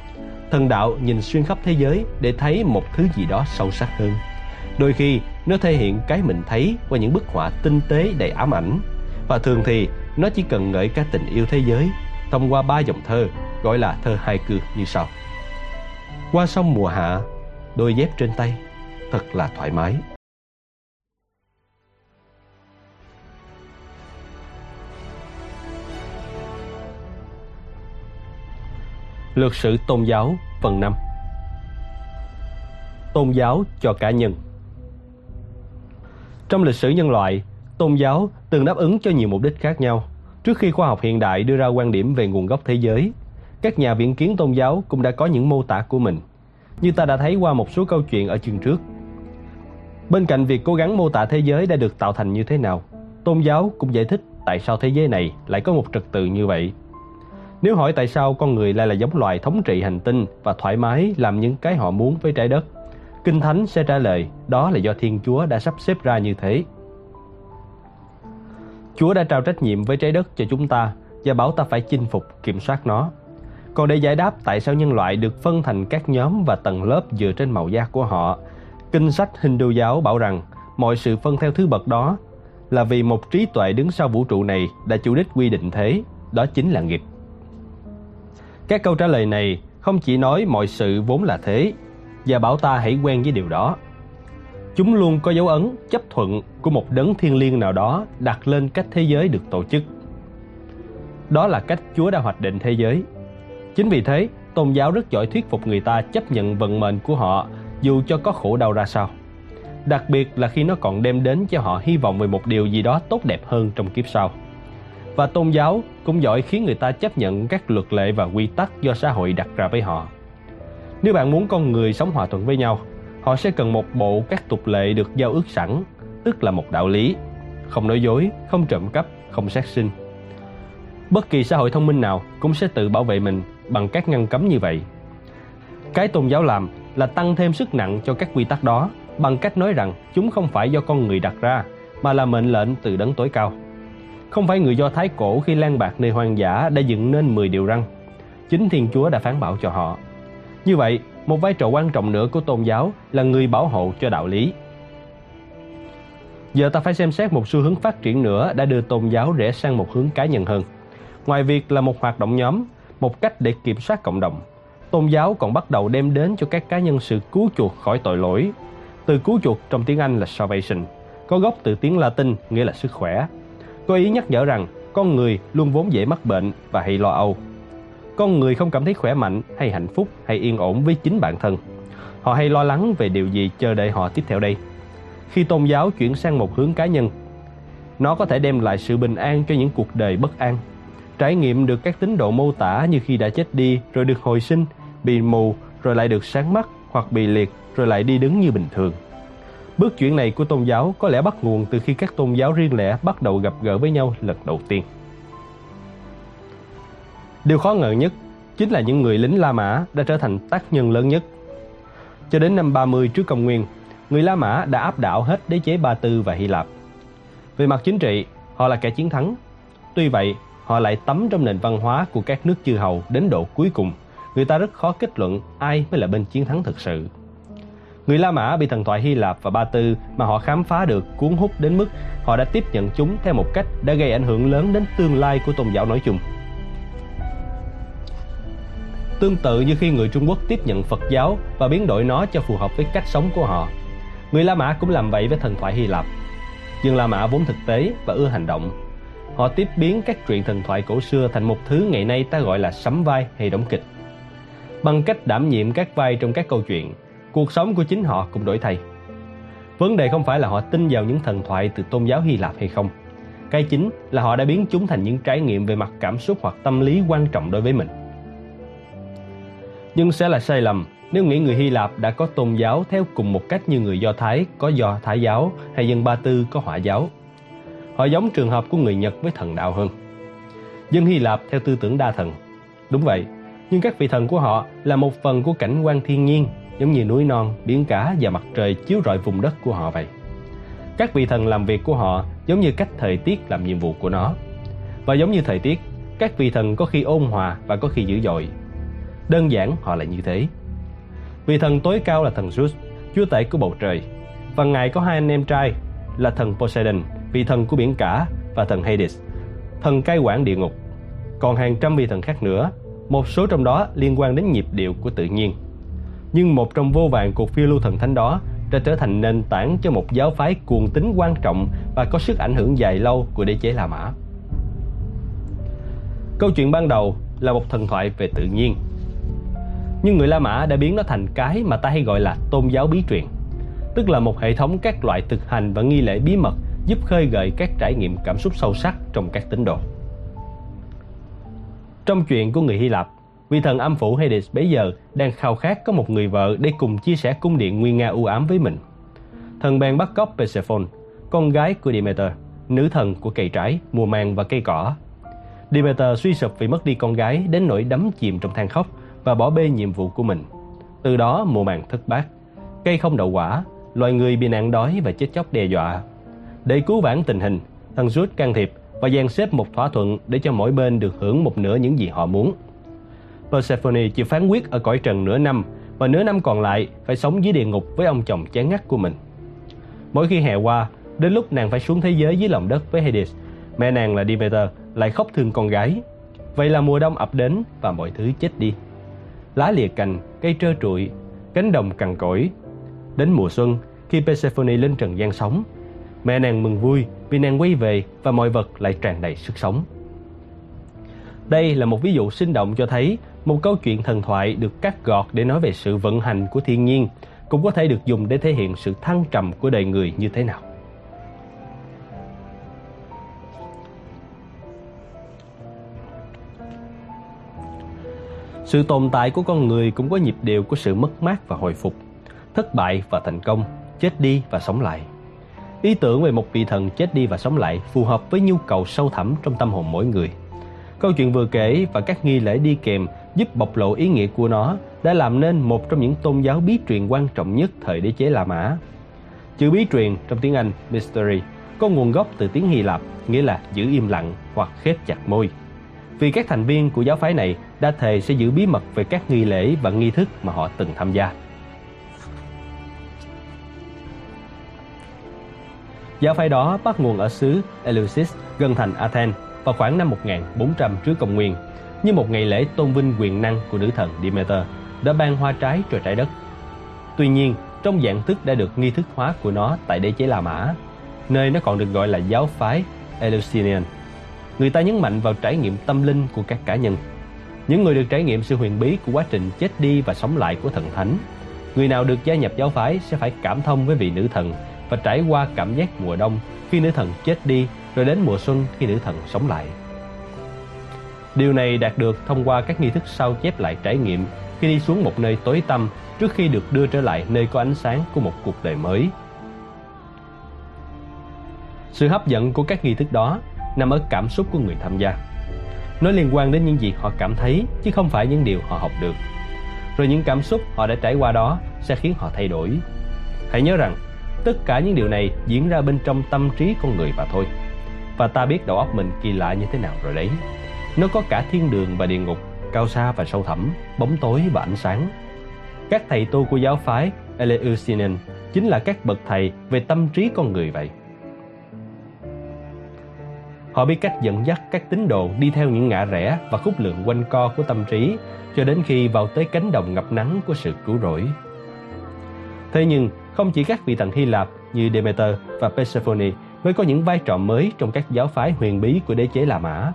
Thần đạo nhìn xuyên khắp thế giới để thấy một thứ gì đó sâu sắc hơn. Đôi khi, nó thể hiện cái mình thấy qua những bức họa tinh tế đầy ám ảnh. Và thường thì, nó chỉ cần ngợi ca tình yêu thế giới thông qua ba dòng thơ gọi là thơ hai cư như sau. Qua sông mùa hạ, đôi dép trên tay, thật là thoải mái. Lược sử tôn giáo phần 5 Tôn giáo cho cá nhân Trong lịch sử nhân loại, tôn giáo từng đáp ứng cho nhiều mục đích khác nhau. Trước khi khoa học hiện đại đưa ra quan điểm về nguồn gốc thế giới, các nhà viễn kiến tôn giáo cũng đã có những mô tả của mình, như ta đã thấy qua một số câu chuyện ở chương trước. Bên cạnh việc cố gắng mô tả thế giới đã được tạo thành như thế nào, tôn giáo cũng giải thích tại sao thế giới này lại có một trật tự như vậy nếu hỏi tại sao con người lại là giống loài thống trị hành tinh và thoải mái làm những cái họ muốn với trái đất, Kinh Thánh sẽ trả lời đó là do Thiên Chúa đã sắp xếp ra như thế. Chúa đã trao trách nhiệm với trái đất cho chúng ta và bảo ta phải chinh phục, kiểm soát nó. Còn để giải đáp tại sao nhân loại được phân thành các nhóm và tầng lớp dựa trên màu da của họ, kinh sách Hindu giáo bảo rằng mọi sự phân theo thứ bậc đó là vì một trí tuệ đứng sau vũ trụ này đã chủ đích quy định thế, đó chính là nghiệp. Các câu trả lời này không chỉ nói mọi sự vốn là thế và bảo ta hãy quen với điều đó. Chúng luôn có dấu ấn chấp thuận của một đấng thiên liêng nào đó đặt lên cách thế giới được tổ chức. Đó là cách Chúa đã hoạch định thế giới. Chính vì thế, tôn giáo rất giỏi thuyết phục người ta chấp nhận vận mệnh của họ dù cho có khổ đau ra sao. Đặc biệt là khi nó còn đem đến cho họ hy vọng về một điều gì đó tốt đẹp hơn trong kiếp sau và tôn giáo cũng giỏi khiến người ta chấp nhận các luật lệ và quy tắc do xã hội đặt ra với họ. Nếu bạn muốn con người sống hòa thuận với nhau, họ sẽ cần một bộ các tục lệ được giao ước sẵn, tức là một đạo lý, không nói dối, không trộm cắp, không sát sinh. Bất kỳ xã hội thông minh nào cũng sẽ tự bảo vệ mình bằng các ngăn cấm như vậy. Cái tôn giáo làm là tăng thêm sức nặng cho các quy tắc đó bằng cách nói rằng chúng không phải do con người đặt ra mà là mệnh lệnh từ đấng tối cao. Không phải người Do Thái cổ khi lan bạc nơi hoang dã đã dựng nên 10 điều răn. Chính Thiên Chúa đã phán bảo cho họ. Như vậy, một vai trò quan trọng nữa của tôn giáo là người bảo hộ cho đạo lý. Giờ ta phải xem xét một xu hướng phát triển nữa đã đưa tôn giáo rẽ sang một hướng cá nhân hơn. Ngoài việc là một hoạt động nhóm, một cách để kiểm soát cộng đồng, tôn giáo còn bắt đầu đem đến cho các cá nhân sự cứu chuộc khỏi tội lỗi. Từ cứu chuộc trong tiếng Anh là salvation, có gốc từ tiếng Latin nghĩa là sức khỏe, có ý nhắc nhở rằng con người luôn vốn dễ mắc bệnh và hay lo âu. Con người không cảm thấy khỏe mạnh hay hạnh phúc hay yên ổn với chính bản thân. Họ hay lo lắng về điều gì chờ đợi họ tiếp theo đây. Khi tôn giáo chuyển sang một hướng cá nhân, nó có thể đem lại sự bình an cho những cuộc đời bất an. Trải nghiệm được các tín độ mô tả như khi đã chết đi rồi được hồi sinh, bị mù rồi lại được sáng mắt hoặc bị liệt rồi lại đi đứng như bình thường. Bước chuyển này của tôn giáo có lẽ bắt nguồn từ khi các tôn giáo riêng lẻ bắt đầu gặp gỡ với nhau lần đầu tiên. Điều khó ngờ nhất chính là những người lính La Mã đã trở thành tác nhân lớn nhất. Cho đến năm 30 trước công nguyên, người La Mã đã áp đảo hết đế chế Ba Tư và Hy Lạp. Về mặt chính trị, họ là kẻ chiến thắng. Tuy vậy, họ lại tắm trong nền văn hóa của các nước chư hầu đến độ cuối cùng. Người ta rất khó kết luận ai mới là bên chiến thắng thực sự. Người La Mã bị thần thoại Hy Lạp và Ba Tư mà họ khám phá được cuốn hút đến mức họ đã tiếp nhận chúng theo một cách đã gây ảnh hưởng lớn đến tương lai của tôn giáo nói chung. Tương tự như khi người Trung Quốc tiếp nhận Phật giáo và biến đổi nó cho phù hợp với cách sống của họ, người La Mã cũng làm vậy với thần thoại Hy Lạp. Nhưng La Mã vốn thực tế và ưa hành động. Họ tiếp biến các truyện thần thoại cổ xưa thành một thứ ngày nay ta gọi là sắm vai hay đóng kịch. Bằng cách đảm nhiệm các vai trong các câu chuyện, cuộc sống của chính họ cũng đổi thay. Vấn đề không phải là họ tin vào những thần thoại từ tôn giáo Hy Lạp hay không. Cái chính là họ đã biến chúng thành những trải nghiệm về mặt cảm xúc hoặc tâm lý quan trọng đối với mình. Nhưng sẽ là sai lầm nếu nghĩ người Hy Lạp đã có tôn giáo theo cùng một cách như người Do Thái có Do Thái giáo hay dân Ba Tư có Hỏa giáo. Họ giống trường hợp của người Nhật với thần đạo hơn. Dân Hy Lạp theo tư tưởng đa thần. Đúng vậy, nhưng các vị thần của họ là một phần của cảnh quan thiên nhiên, giống như núi non, biển cả và mặt trời chiếu rọi vùng đất của họ vậy. Các vị thần làm việc của họ giống như cách thời tiết làm nhiệm vụ của nó. Và giống như thời tiết, các vị thần có khi ôn hòa và có khi dữ dội. Đơn giản họ lại như thế. Vị thần tối cao là thần Zeus, chúa tể của bầu trời. Và ngài có hai anh em trai là thần Poseidon, vị thần của biển cả và thần Hades, thần cai quản địa ngục. Còn hàng trăm vị thần khác nữa, một số trong đó liên quan đến nhịp điệu của tự nhiên. Nhưng một trong vô vàng cuộc phiêu lưu thần thánh đó đã trở thành nền tảng cho một giáo phái cuồng tín quan trọng và có sức ảnh hưởng dài lâu của đế chế La Mã. Câu chuyện ban đầu là một thần thoại về tự nhiên. Nhưng người La Mã đã biến nó thành cái mà ta hay gọi là tôn giáo bí truyền, tức là một hệ thống các loại thực hành và nghi lễ bí mật giúp khơi gợi các trải nghiệm cảm xúc sâu sắc trong các tín đồ. Trong chuyện của người Hy Lạp, vị thần âm phủ Hades bấy giờ đang khao khát có một người vợ để cùng chia sẻ cung điện nguyên nga u ám với mình. Thần bèn bắt cóc Persephone, con gái của Demeter, nữ thần của cây trái, mùa màng và cây cỏ. Demeter suy sụp vì mất đi con gái đến nỗi đắm chìm trong than khóc và bỏ bê nhiệm vụ của mình. Từ đó mùa màng thất bát, cây không đậu quả, loài người bị nạn đói và chết chóc đe dọa. Để cứu vãn tình hình, thần Zeus can thiệp và dàn xếp một thỏa thuận để cho mỗi bên được hưởng một nửa những gì họ muốn. Persephone chịu phán quyết ở cõi trần nửa năm và nửa năm còn lại phải sống dưới địa ngục với ông chồng chán ngắt của mình. Mỗi khi hè qua, đến lúc nàng phải xuống thế giới dưới lòng đất với Hades, mẹ nàng là Demeter lại khóc thương con gái. Vậy là mùa đông ập đến và mọi thứ chết đi. Lá lìa cành, cây trơ trụi, cánh đồng cằn cỗi. Đến mùa xuân, khi Persephone lên trần gian sống, mẹ nàng mừng vui vì nàng quay về và mọi vật lại tràn đầy sức sống. Đây là một ví dụ sinh động cho thấy một câu chuyện thần thoại được cắt gọt để nói về sự vận hành của thiên nhiên, cũng có thể được dùng để thể hiện sự thăng trầm của đời người như thế nào. Sự tồn tại của con người cũng có nhịp điệu của sự mất mát và hồi phục, thất bại và thành công, chết đi và sống lại. Ý tưởng về một vị thần chết đi và sống lại phù hợp với nhu cầu sâu thẳm trong tâm hồn mỗi người. Câu chuyện vừa kể và các nghi lễ đi kèm giúp bộc lộ ý nghĩa của nó đã làm nên một trong những tôn giáo bí truyền quan trọng nhất thời đế chế La Mã. Chữ bí truyền trong tiếng Anh mystery có nguồn gốc từ tiếng Hy Lạp nghĩa là giữ im lặng hoặc khép chặt môi. Vì các thành viên của giáo phái này đã thề sẽ giữ bí mật về các nghi lễ và nghi thức mà họ từng tham gia. Giáo phái đó bắt nguồn ở xứ Eleusis gần thành Athens vào khoảng năm 1400 trước công nguyên, như một ngày lễ tôn vinh quyền năng của nữ thần Demeter đã ban hoa trái cho trái đất. Tuy nhiên, trong dạng thức đã được nghi thức hóa của nó tại đế chế La Mã, nơi nó còn được gọi là giáo phái Eleusinian. Người ta nhấn mạnh vào trải nghiệm tâm linh của các cá nhân. Những người được trải nghiệm sự huyền bí của quá trình chết đi và sống lại của thần thánh. Người nào được gia nhập giáo phái sẽ phải cảm thông với vị nữ thần và trải qua cảm giác mùa đông khi nữ thần chết đi rồi đến mùa xuân khi nữ thần sống lại. Điều này đạt được thông qua các nghi thức sao chép lại trải nghiệm khi đi xuống một nơi tối tăm trước khi được đưa trở lại nơi có ánh sáng của một cuộc đời mới. Sự hấp dẫn của các nghi thức đó nằm ở cảm xúc của người tham gia. Nó liên quan đến những gì họ cảm thấy, chứ không phải những điều họ học được. Rồi những cảm xúc họ đã trải qua đó sẽ khiến họ thay đổi. Hãy nhớ rằng, Tất cả những điều này diễn ra bên trong tâm trí con người mà thôi. Và ta biết đầu óc mình kỳ lạ như thế nào rồi đấy. Nó có cả thiên đường và địa ngục, cao xa và sâu thẳm, bóng tối và ánh sáng. Các thầy tu của giáo phái Eleusinian chính là các bậc thầy về tâm trí con người vậy. Họ biết cách dẫn dắt các tín đồ đi theo những ngã rẽ và khúc lượng quanh co của tâm trí cho đến khi vào tới cánh đồng ngập nắng của sự cứu rỗi. Thế nhưng, không chỉ các vị thần Hy Lạp như Demeter và Persephone mới có những vai trò mới trong các giáo phái huyền bí của đế chế La Mã.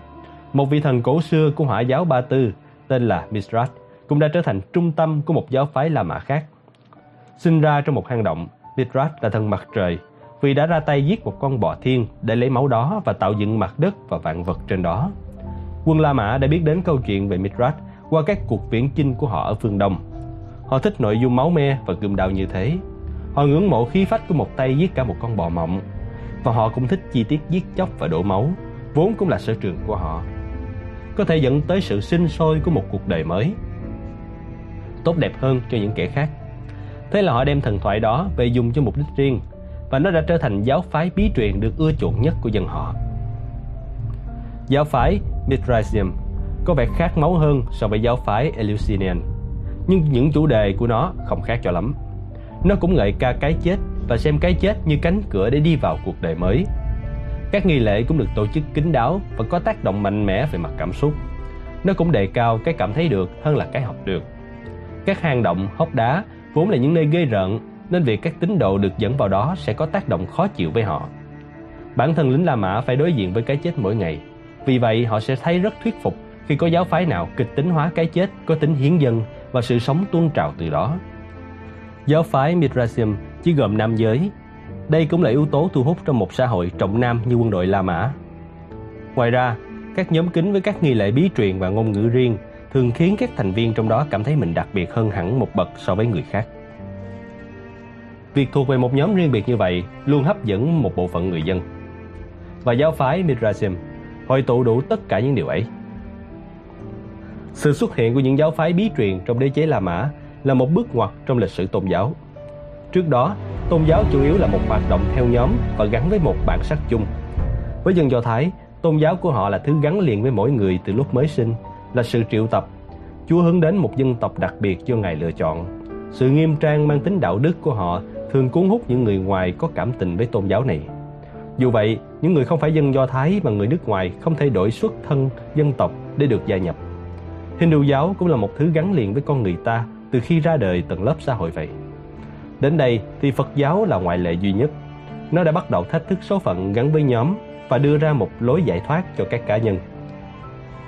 Một vị thần cổ xưa của hỏa giáo Ba Tư tên là Mithras cũng đã trở thành trung tâm của một giáo phái La Mã khác. Sinh ra trong một hang động, Mithras là thần mặt trời vì đã ra tay giết một con bò thiên để lấy máu đó và tạo dựng mặt đất và vạn vật trên đó. Quân La Mã đã biết đến câu chuyện về Mithras qua các cuộc viễn chinh của họ ở phương Đông. Họ thích nội dung máu me và gươm đao như thế Họ ngưỡng mộ khí phách của một tay giết cả một con bò mộng. và họ cũng thích chi tiết giết chóc và đổ máu, vốn cũng là sở trường của họ. Có thể dẫn tới sự sinh sôi của một cuộc đời mới, tốt đẹp hơn cho những kẻ khác. Thế là họ đem thần thoại đó về dùng cho mục đích riêng và nó đã trở thành giáo phái bí truyền được ưa chuộng nhất của dân họ. Giáo phái Mithraism có vẻ khác máu hơn so với giáo phái Eleusinian, nhưng những chủ đề của nó không khác cho lắm. Nó cũng ngợi ca cái chết và xem cái chết như cánh cửa để đi vào cuộc đời mới. Các nghi lễ cũng được tổ chức kín đáo và có tác động mạnh mẽ về mặt cảm xúc. Nó cũng đề cao cái cảm thấy được hơn là cái học được. Các hang động, hốc đá vốn là những nơi ghê rợn nên việc các tín đồ được dẫn vào đó sẽ có tác động khó chịu với họ. Bản thân lính La Mã phải đối diện với cái chết mỗi ngày. Vì vậy họ sẽ thấy rất thuyết phục khi có giáo phái nào kịch tính hóa cái chết có tính hiến dân và sự sống tuôn trào từ đó. Giáo phái Mithraism chỉ gồm nam giới. Đây cũng là yếu tố thu hút trong một xã hội trọng nam như quân đội La Mã. Ngoài ra, các nhóm kính với các nghi lễ bí truyền và ngôn ngữ riêng thường khiến các thành viên trong đó cảm thấy mình đặc biệt hơn hẳn một bậc so với người khác. Việc thuộc về một nhóm riêng biệt như vậy luôn hấp dẫn một bộ phận người dân. Và giáo phái Midrashim hội tụ đủ tất cả những điều ấy. Sự xuất hiện của những giáo phái bí truyền trong đế chế La Mã là một bước ngoặt trong lịch sử tôn giáo. Trước đó, tôn giáo chủ yếu là một hoạt động theo nhóm và gắn với một bản sắc chung. Với dân Do Thái, tôn giáo của họ là thứ gắn liền với mỗi người từ lúc mới sinh, là sự triệu tập. Chúa hướng đến một dân tộc đặc biệt do Ngài lựa chọn. Sự nghiêm trang mang tính đạo đức của họ thường cuốn hút những người ngoài có cảm tình với tôn giáo này. Dù vậy, những người không phải dân Do Thái mà người nước ngoài không thể đổi xuất thân dân tộc để được gia nhập. Hindu giáo cũng là một thứ gắn liền với con người ta từ khi ra đời tầng lớp xã hội vậy. Đến đây thì Phật giáo là ngoại lệ duy nhất. Nó đã bắt đầu thách thức số phận gắn với nhóm và đưa ra một lối giải thoát cho các cá nhân.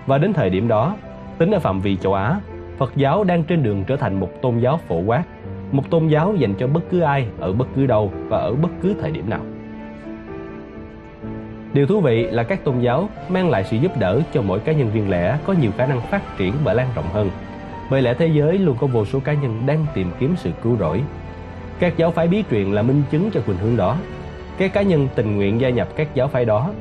Và đến thời điểm đó, tính ở phạm vi châu Á, Phật giáo đang trên đường trở thành một tôn giáo phổ quát, một tôn giáo dành cho bất cứ ai ở bất cứ đâu và ở bất cứ thời điểm nào. Điều thú vị là các tôn giáo mang lại sự giúp đỡ cho mỗi cá nhân riêng lẻ có nhiều khả năng phát triển và lan rộng hơn. Bởi lẽ thế giới luôn có vô số cá nhân đang tìm kiếm sự cứu rỗi. Các giáo phái bí truyền là minh chứng cho khuynh hướng đó. Các cá nhân tình nguyện gia nhập các giáo phái đó.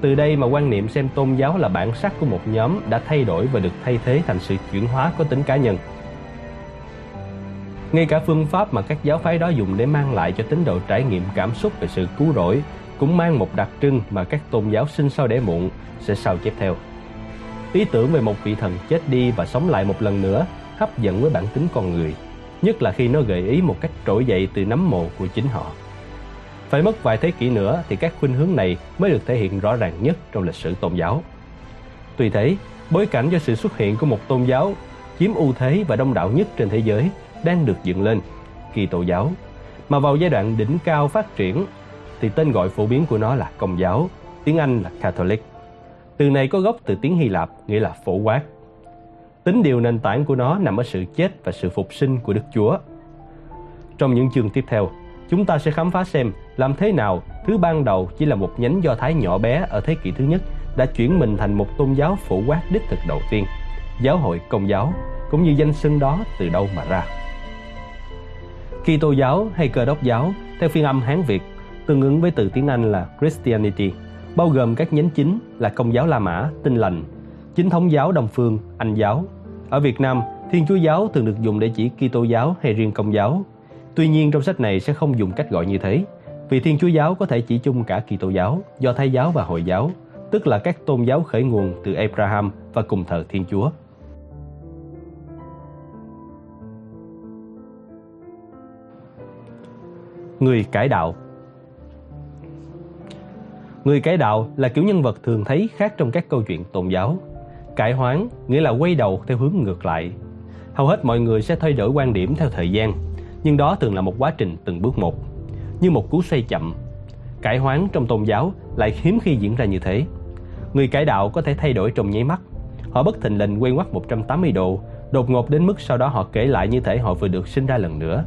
Từ đây mà quan niệm xem tôn giáo là bản sắc của một nhóm đã thay đổi và được thay thế thành sự chuyển hóa có tính cá nhân. Ngay cả phương pháp mà các giáo phái đó dùng để mang lại cho tín đồ trải nghiệm cảm xúc về sự cứu rỗi cũng mang một đặc trưng mà các tôn giáo sinh sau đẻ muộn sẽ sao chép theo. Ý tưởng về một vị thần chết đi và sống lại một lần nữa hấp dẫn với bản tính con người, nhất là khi nó gợi ý một cách trỗi dậy từ nấm mồ của chính họ. Phải mất vài thế kỷ nữa thì các khuynh hướng này mới được thể hiện rõ ràng nhất trong lịch sử tôn giáo. Tuy thế, bối cảnh cho sự xuất hiện của một tôn giáo chiếm ưu thế và đông đảo nhất trên thế giới đang được dựng lên, kỳ tổ giáo, mà vào giai đoạn đỉnh cao phát triển thì tên gọi phổ biến của nó là Công giáo, tiếng Anh là Catholic. Từ này có gốc từ tiếng Hy Lạp nghĩa là phổ quát. Tính điều nền tảng của nó nằm ở sự chết và sự phục sinh của Đức Chúa. Trong những chương tiếp theo, chúng ta sẽ khám phá xem làm thế nào thứ ban đầu chỉ là một nhánh do thái nhỏ bé ở thế kỷ thứ nhất đã chuyển mình thành một tôn giáo phổ quát đích thực đầu tiên, giáo hội công giáo, cũng như danh xưng đó từ đâu mà ra. Khi tô giáo hay Cơ đốc giáo theo phiên âm Hán Việt tương ứng với từ tiếng Anh là Christianity, bao gồm các nhánh chính là Công giáo La Mã, Tin lành, Chính thống giáo Đông phương, Anh giáo. Ở Việt Nam, Thiên Chúa giáo thường được dùng để chỉ Kitô giáo hay riêng Công giáo. Tuy nhiên trong sách này sẽ không dùng cách gọi như thế, vì Thiên Chúa giáo có thể chỉ chung cả Kitô giáo, Do Thái giáo và Hồi giáo, tức là các tôn giáo khởi nguồn từ Abraham và cùng thờ Thiên Chúa. Người cải đạo Người cải đạo là kiểu nhân vật thường thấy khác trong các câu chuyện tôn giáo. Cải hoán nghĩa là quay đầu theo hướng ngược lại. Hầu hết mọi người sẽ thay đổi quan điểm theo thời gian, nhưng đó thường là một quá trình từng bước một, như một cú xoay chậm. Cải hoán trong tôn giáo lại hiếm khi diễn ra như thế. Người cải đạo có thể thay đổi trong nháy mắt. Họ bất thình lình quay ngoắt 180 độ, đột ngột đến mức sau đó họ kể lại như thể họ vừa được sinh ra lần nữa.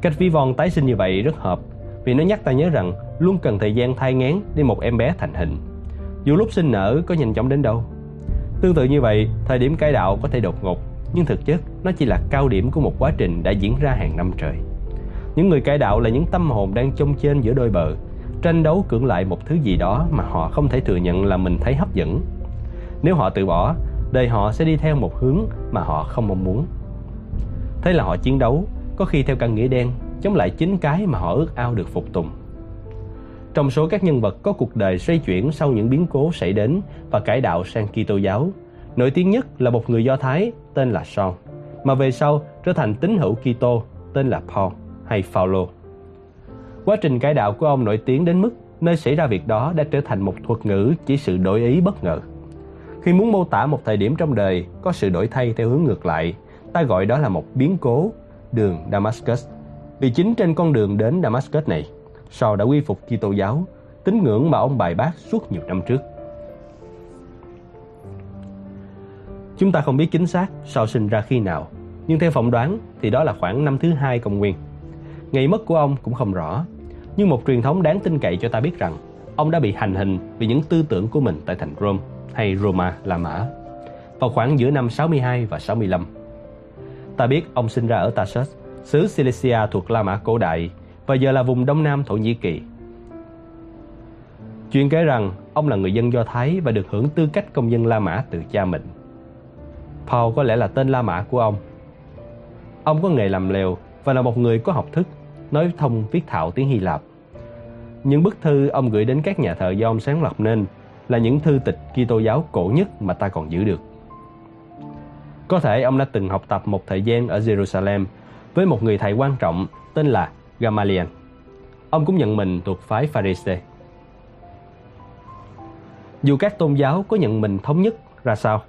Cách ví von tái sinh như vậy rất hợp vì nó nhắc ta nhớ rằng luôn cần thời gian thai ngán để một em bé thành hình. Dù lúc sinh nở có nhanh chóng đến đâu. Tương tự như vậy, thời điểm cải đạo có thể đột ngột, nhưng thực chất nó chỉ là cao điểm của một quá trình đã diễn ra hàng năm trời. Những người cải đạo là những tâm hồn đang chông trên giữa đôi bờ, tranh đấu cưỡng lại một thứ gì đó mà họ không thể thừa nhận là mình thấy hấp dẫn. Nếu họ từ bỏ, đời họ sẽ đi theo một hướng mà họ không mong muốn. Thế là họ chiến đấu, có khi theo căn nghĩa đen, chống lại chính cái mà họ ước ao được phục tùng. Trong số các nhân vật có cuộc đời xoay chuyển sau những biến cố xảy đến và cải đạo sang Kitô giáo, nổi tiếng nhất là một người Do Thái tên là Saul, mà về sau trở thành tín hữu Kitô tên là Paul hay Phaolô. Quá trình cải đạo của ông nổi tiếng đến mức nơi xảy ra việc đó đã trở thành một thuật ngữ chỉ sự đổi ý bất ngờ. Khi muốn mô tả một thời điểm trong đời có sự đổi thay theo hướng ngược lại, ta gọi đó là một biến cố, đường Damascus. Vì chính trên con đường đến Damascus này, sau đã quy phục Kitô giáo, tín ngưỡng mà ông bài bác suốt nhiều năm trước. Chúng ta không biết chính xác sau sinh ra khi nào, nhưng theo phỏng đoán thì đó là khoảng năm thứ hai công nguyên. Ngày mất của ông cũng không rõ, nhưng một truyền thống đáng tin cậy cho ta biết rằng ông đã bị hành hình vì những tư tưởng của mình tại thành Rome hay Roma La Mã vào khoảng giữa năm 62 và 65. Ta biết ông sinh ra ở Tarsus, xứ Cilicia thuộc La Mã cổ đại và giờ là vùng đông nam Thổ Nhĩ Kỳ. Chuyện kể rằng ông là người dân Do Thái và được hưởng tư cách công dân La Mã từ cha mình. Paul có lẽ là tên La Mã của ông. Ông có nghề làm lều và là một người có học thức, nói thông viết thạo tiếng Hy Lạp. Những bức thư ông gửi đến các nhà thờ do ông sáng lập nên là những thư tịch Kitô giáo cổ nhất mà ta còn giữ được. Có thể ông đã từng học tập một thời gian ở Jerusalem với một người thầy quan trọng tên là Gamaliel. Ông cũng nhận mình thuộc phái Pharisee. Dù các tôn giáo có nhận mình thống nhất ra sao,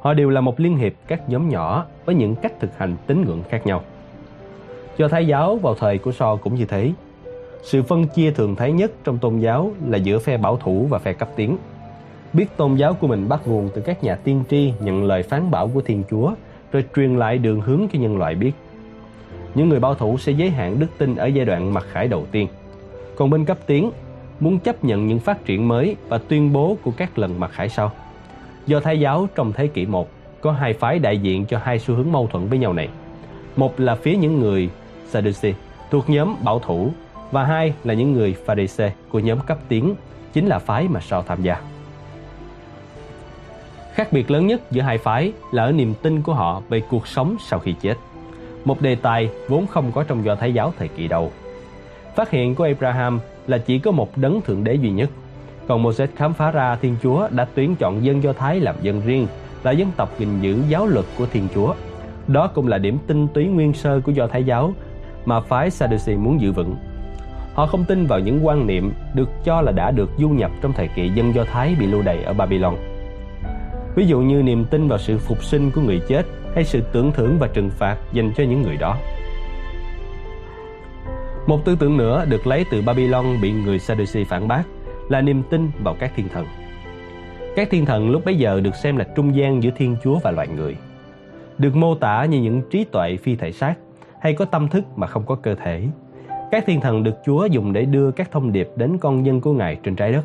họ đều là một liên hiệp các nhóm nhỏ với những cách thực hành tín ngưỡng khác nhau. Do Thái giáo vào thời của So cũng như thế. Sự phân chia thường thấy nhất trong tôn giáo là giữa phe bảo thủ và phe cấp tiến. Biết tôn giáo của mình bắt nguồn từ các nhà tiên tri nhận lời phán bảo của Thiên Chúa rồi truyền lại đường hướng cho nhân loại biết. Những người bảo thủ sẽ giới hạn đức tin ở giai đoạn mặc khải đầu tiên. Còn bên cấp tiến muốn chấp nhận những phát triển mới và tuyên bố của các lần mặc khải sau. Do Thái giáo trong thế kỷ 1 có hai phái đại diện cho hai xu hướng mâu thuẫn với nhau này. Một là phía những người Sadducee thuộc nhóm bảo thủ và hai là những người Pharisee của nhóm cấp tiến, chính là phái mà Sao tham gia. Khác biệt lớn nhất giữa hai phái là ở niềm tin của họ về cuộc sống sau khi chết. Một đề tài vốn không có trong do Thái giáo thời kỳ đầu. Phát hiện của Abraham là chỉ có một đấng thượng đế duy nhất. Còn Moses khám phá ra Thiên Chúa đã tuyển chọn dân Do Thái làm dân riêng, là dân tộc gìn giữ giáo luật của Thiên Chúa. Đó cũng là điểm tinh túy nguyên sơ của Do Thái giáo mà phái Sadducee muốn giữ vững. Họ không tin vào những quan niệm được cho là đã được du nhập trong thời kỳ dân Do Thái bị lưu đày ở Babylon. Ví dụ như niềm tin vào sự phục sinh của người chết hay sự tưởng thưởng và trừng phạt dành cho những người đó. Một tư tưởng nữa được lấy từ Babylon bị người Sadducee phản bác là niềm tin vào các thiên thần. Các thiên thần lúc bấy giờ được xem là trung gian giữa Thiên Chúa và loài người. Được mô tả như những trí tuệ phi thể xác hay có tâm thức mà không có cơ thể. Các thiên thần được Chúa dùng để đưa các thông điệp đến con dân của Ngài trên trái đất.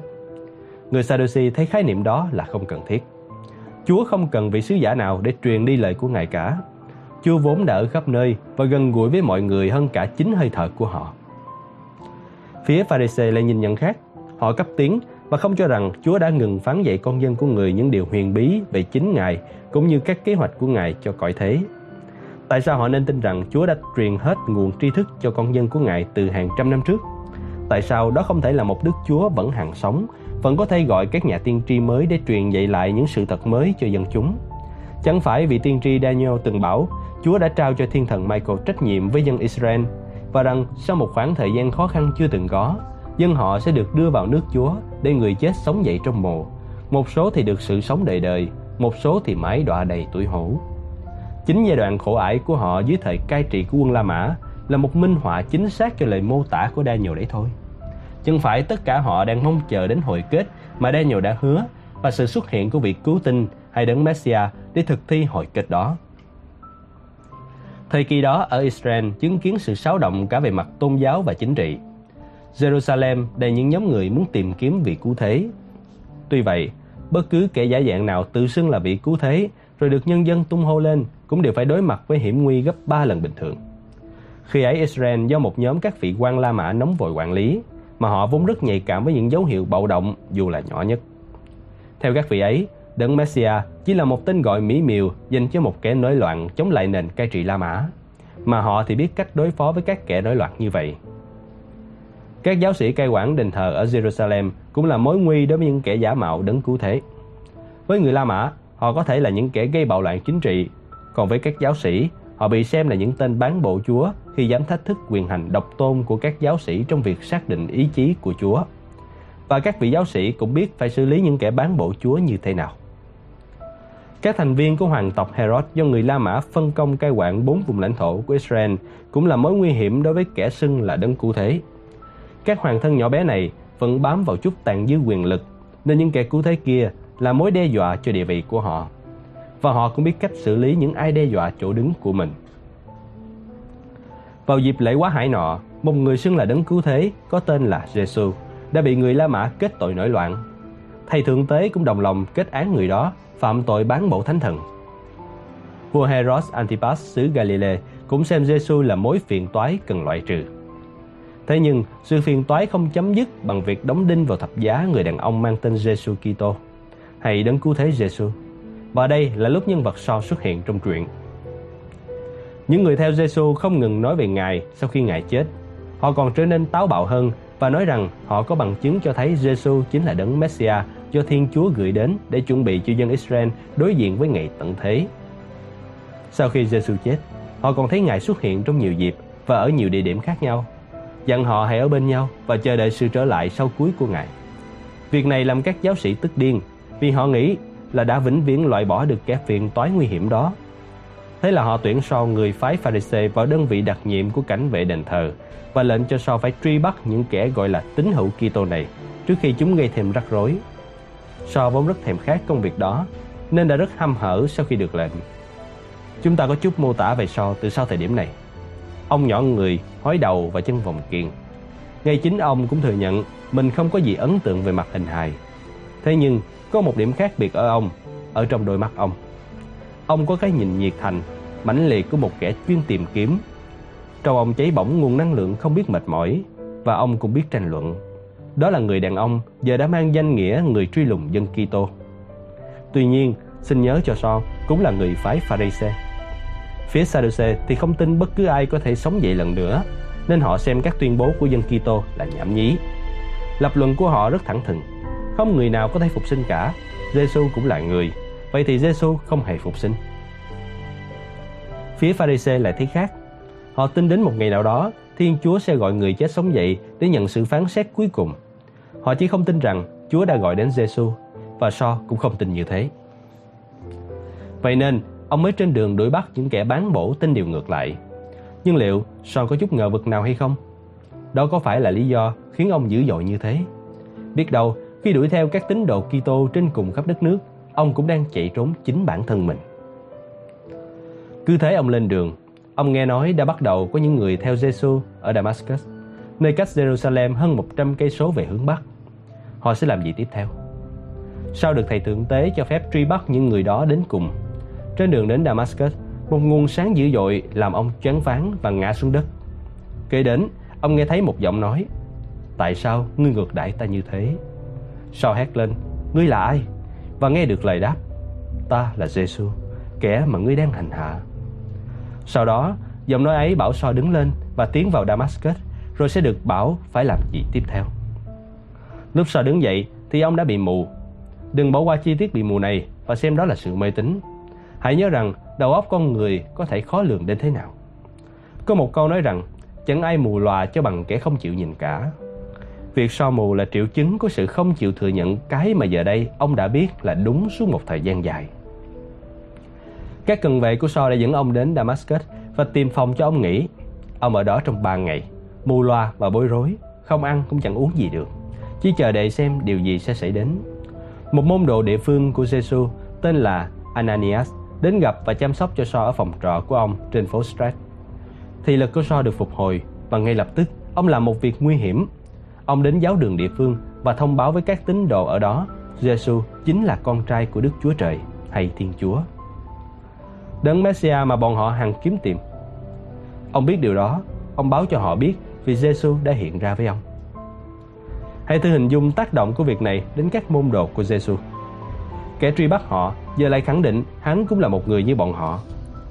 Người Sadducee thấy khái niệm đó là không cần thiết. Chúa không cần vị sứ giả nào để truyền đi lời của Ngài cả. Chúa vốn đã ở khắp nơi và gần gũi với mọi người hơn cả chính hơi thở của họ. Phía Pharisee lại nhìn nhận khác. Họ cấp tiếng và không cho rằng Chúa đã ngừng phán dạy con dân của người những điều huyền bí về chính Ngài cũng như các kế hoạch của Ngài cho cõi thế. Tại sao họ nên tin rằng Chúa đã truyền hết nguồn tri thức cho con dân của Ngài từ hàng trăm năm trước? Tại sao đó không thể là một Đức Chúa vẫn hàng sống, vẫn có thể gọi các nhà tiên tri mới để truyền dạy lại những sự thật mới cho dân chúng? Chẳng phải vị tiên tri Daniel từng bảo Chúa đã trao cho thiên thần Michael trách nhiệm với dân Israel và rằng sau một khoảng thời gian khó khăn chưa từng có, dân họ sẽ được đưa vào nước Chúa để người chết sống dậy trong mồ. Một số thì được sự sống đời đời, một số thì mãi đọa đầy tuổi hổ. Chính giai đoạn khổ ải của họ dưới thời cai trị của quân La Mã là một minh họa chính xác cho lời mô tả của Daniel đấy thôi. Chẳng phải tất cả họ đang mong chờ đến hồi kết mà Daniel đã hứa và sự xuất hiện của vị cứu tinh hay đấng Messiah để thực thi hồi kết đó. Thời kỳ đó ở Israel chứng kiến sự xáo động cả về mặt tôn giáo và chính trị. Jerusalem đầy những nhóm người muốn tìm kiếm vị cứu thế. Tuy vậy, bất cứ kẻ giả dạng nào tự xưng là vị cứu thế rồi được nhân dân tung hô lên cũng đều phải đối mặt với hiểm nguy gấp 3 lần bình thường. Khi ấy Israel do một nhóm các vị quan La Mã nóng vội quản lý, mà họ vốn rất nhạy cảm với những dấu hiệu bạo động dù là nhỏ nhất. Theo các vị ấy, Đấng Messiah chỉ là một tên gọi mỹ miều dành cho một kẻ nổi loạn chống lại nền cai trị La Mã, mà họ thì biết cách đối phó với các kẻ nổi loạn như vậy. Các giáo sĩ cai quản đền thờ ở Jerusalem cũng là mối nguy đối với những kẻ giả mạo đấng cứu thế. Với người La Mã, họ có thể là những kẻ gây bạo loạn chính trị, còn với các giáo sĩ, họ bị xem là những tên bán bộ Chúa khi dám thách thức quyền hành độc tôn của các giáo sĩ trong việc xác định ý chí của Chúa. Và các vị giáo sĩ cũng biết phải xử lý những kẻ bán bộ Chúa như thế nào. Các thành viên của hoàng tộc Herod do người La Mã phân công cai quản bốn vùng lãnh thổ của Israel cũng là mối nguy hiểm đối với kẻ xưng là đấng cứu thế. Các hoàng thân nhỏ bé này vẫn bám vào chút tàn dư quyền lực, nên những kẻ cứu thế kia là mối đe dọa cho địa vị của họ. Và họ cũng biết cách xử lý những ai đe dọa chỗ đứng của mình. Vào dịp lễ quá hải nọ, một người xưng là đấng cứu thế có tên là Giêsu đã bị người La Mã kết tội nổi loạn. Thầy thượng tế cũng đồng lòng kết án người đó phạm tội bán bộ thánh thần. Vua Herod Antipas xứ Galilee cũng xem Giêsu là mối phiền toái cần loại trừ. Thế nhưng, sự phiền toái không chấm dứt bằng việc đóng đinh vào thập giá người đàn ông mang tên Jesus Kitô hay đấng cứu thế Jesus. Và đây là lúc nhân vật so xuất hiện trong truyện. Những người theo Giêsu không ngừng nói về Ngài sau khi Ngài chết. Họ còn trở nên táo bạo hơn và nói rằng họ có bằng chứng cho thấy Giêsu chính là đấng Messiah do Thiên Chúa gửi đến để chuẩn bị cho dân Israel đối diện với ngày tận thế. Sau khi Giêsu chết, họ còn thấy Ngài xuất hiện trong nhiều dịp và ở nhiều địa điểm khác nhau, dặn họ hãy ở bên nhau và chờ đợi sự trở lại sau cuối của Ngài. Việc này làm các giáo sĩ tức điên vì họ nghĩ là đã vĩnh viễn loại bỏ được kẻ phiền toái nguy hiểm đó. Thế là họ tuyển so người phái Pharisee vào đơn vị đặc nhiệm của cảnh vệ đền thờ và lệnh cho so phải truy bắt những kẻ gọi là tín hữu Kitô này trước khi chúng gây thêm rắc rối. So vốn rất thèm khát công việc đó nên đã rất hăm hở sau khi được lệnh. Chúng ta có chút mô tả về So từ sau thời điểm này. Ông nhỏ người, hói đầu và chân vòng kiền. Ngay chính ông cũng thừa nhận mình không có gì ấn tượng về mặt hình hài. Thế nhưng có một điểm khác biệt ở ông, ở trong đôi mắt ông. Ông có cái nhìn nhiệt thành, mãnh liệt của một kẻ chuyên tìm kiếm. Trong ông cháy bỏng nguồn năng lượng không biết mệt mỏi và ông cũng biết tranh luận. Đó là người đàn ông giờ đã mang danh nghĩa người truy lùng dân Kitô. Tuy nhiên, xin nhớ cho son cũng là người phái Pharisee. Phía Sadducee thì không tin bất cứ ai có thể sống dậy lần nữa, nên họ xem các tuyên bố của dân Kitô là nhảm nhí. Lập luận của họ rất thẳng thừng, không người nào có thể phục sinh cả, Giêsu cũng là người, vậy thì Giêsu không hề phục sinh. Phía Pharisee lại thấy khác. Họ tin đến một ngày nào đó, Thiên Chúa sẽ gọi người chết sống dậy để nhận sự phán xét cuối cùng. Họ chỉ không tin rằng Chúa đã gọi đến Giêsu và So cũng không tin như thế. Vậy nên, ông mới trên đường đuổi bắt những kẻ bán bổ tin điều ngược lại. Nhưng liệu So có chút ngờ vực nào hay không? Đó có phải là lý do khiến ông dữ dội như thế? Biết đâu, khi đuổi theo các tín đồ Kitô trên cùng khắp đất nước, ông cũng đang chạy trốn chính bản thân mình. Cứ thế ông lên đường, ông nghe nói đã bắt đầu có những người theo Giêsu ở Damascus, nơi cách Jerusalem hơn 100 cây số về hướng bắc. Họ sẽ làm gì tiếp theo? Sau được thầy thượng tế cho phép truy bắt những người đó đến cùng, trên đường đến Damascus, một nguồn sáng dữ dội làm ông choáng váng và ngã xuống đất. Kế đến, ông nghe thấy một giọng nói: "Tại sao ngươi ngược đãi ta như thế?" Sao hét lên, ngươi là ai? Và nghe được lời đáp, ta là Giêsu, kẻ mà ngươi đang hành hạ. Sau đó, giọng nói ấy bảo So đứng lên và tiến vào Damascus, rồi sẽ được bảo phải làm gì tiếp theo. Lúc So đứng dậy thì ông đã bị mù. Đừng bỏ qua chi tiết bị mù này và xem đó là sự mê tín. Hãy nhớ rằng đầu óc con người có thể khó lường đến thế nào. Có một câu nói rằng chẳng ai mù lòa cho bằng kẻ không chịu nhìn cả. Việc so mù là triệu chứng của sự không chịu thừa nhận cái mà giờ đây ông đã biết là đúng suốt một thời gian dài. Các cần vệ của So đã dẫn ông đến Damascus và tìm phòng cho ông nghỉ. Ông ở đó trong 3 ngày, mù loa và bối rối, không ăn cũng chẳng uống gì được. Chỉ chờ đợi xem điều gì sẽ xảy đến. Một môn đồ địa phương của Jesus tên là Ananias đến gặp và chăm sóc cho So ở phòng trọ của ông trên phố Strat. Thì lực của So được phục hồi và ngay lập tức ông làm một việc nguy hiểm Ông đến giáo đường địa phương và thông báo với các tín đồ ở đó Giêsu chính là con trai của Đức Chúa Trời hay Thiên Chúa. Đấng Messiah mà bọn họ hằng kiếm tìm. Ông biết điều đó, ông báo cho họ biết vì Giêsu đã hiện ra với ông. Hãy thử hình dung tác động của việc này đến các môn đồ của Giêsu. Kẻ truy bắt họ giờ lại khẳng định hắn cũng là một người như bọn họ.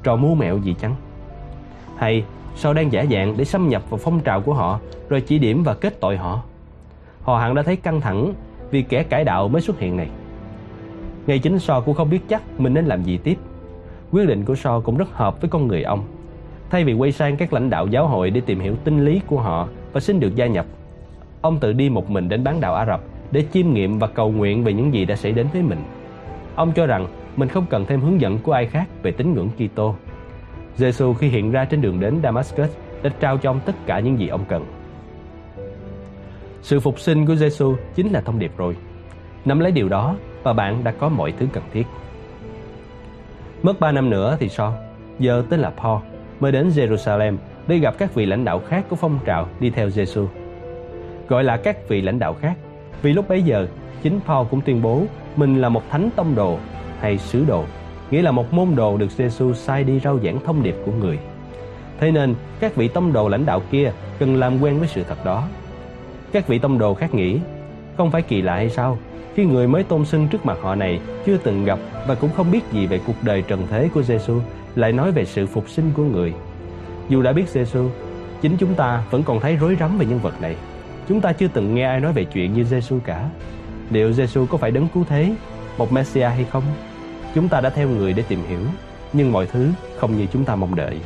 Trò mưu mẹo gì chăng? Hay sau đang giả dạng để xâm nhập vào phong trào của họ rồi chỉ điểm và kết tội họ? Họ hẳn đã thấy căng thẳng vì kẻ cải đạo mới xuất hiện này. Ngay chính So cũng không biết chắc mình nên làm gì tiếp. Quyết định của So cũng rất hợp với con người ông. Thay vì quay sang các lãnh đạo giáo hội để tìm hiểu tinh lý của họ và xin được gia nhập, ông tự đi một mình đến bán đảo Ả Rập để chiêm nghiệm và cầu nguyện về những gì đã xảy đến với mình. Ông cho rằng mình không cần thêm hướng dẫn của ai khác về tín ngưỡng Kitô. Giêsu khi hiện ra trên đường đến Damascus đã trao cho ông tất cả những gì ông cần. Sự phục sinh của Giêsu chính là thông điệp rồi. Nắm lấy điều đó và bạn đã có mọi thứ cần thiết. Mất 3 năm nữa thì sao? Giờ tên là Paul mới đến Jerusalem để gặp các vị lãnh đạo khác của phong trào đi theo Giêsu. Gọi là các vị lãnh đạo khác vì lúc bấy giờ chính Paul cũng tuyên bố mình là một thánh tông đồ hay sứ đồ, nghĩa là một môn đồ được Giêsu sai đi rao giảng thông điệp của người. Thế nên các vị tông đồ lãnh đạo kia cần làm quen với sự thật đó. Các vị tông đồ khác nghĩ, không phải kỳ lạ hay sao khi người mới tôn xưng trước mặt họ này chưa từng gặp và cũng không biết gì về cuộc đời trần thế của Giêsu lại nói về sự phục sinh của người. Dù đã biết Giêsu, chính chúng ta vẫn còn thấy rối rắm về nhân vật này. Chúng ta chưa từng nghe ai nói về chuyện như Giêsu cả. Liệu Giêsu có phải đấng cứu thế, một Messiah hay không? Chúng ta đã theo người để tìm hiểu, nhưng mọi thứ không như chúng ta mong đợi.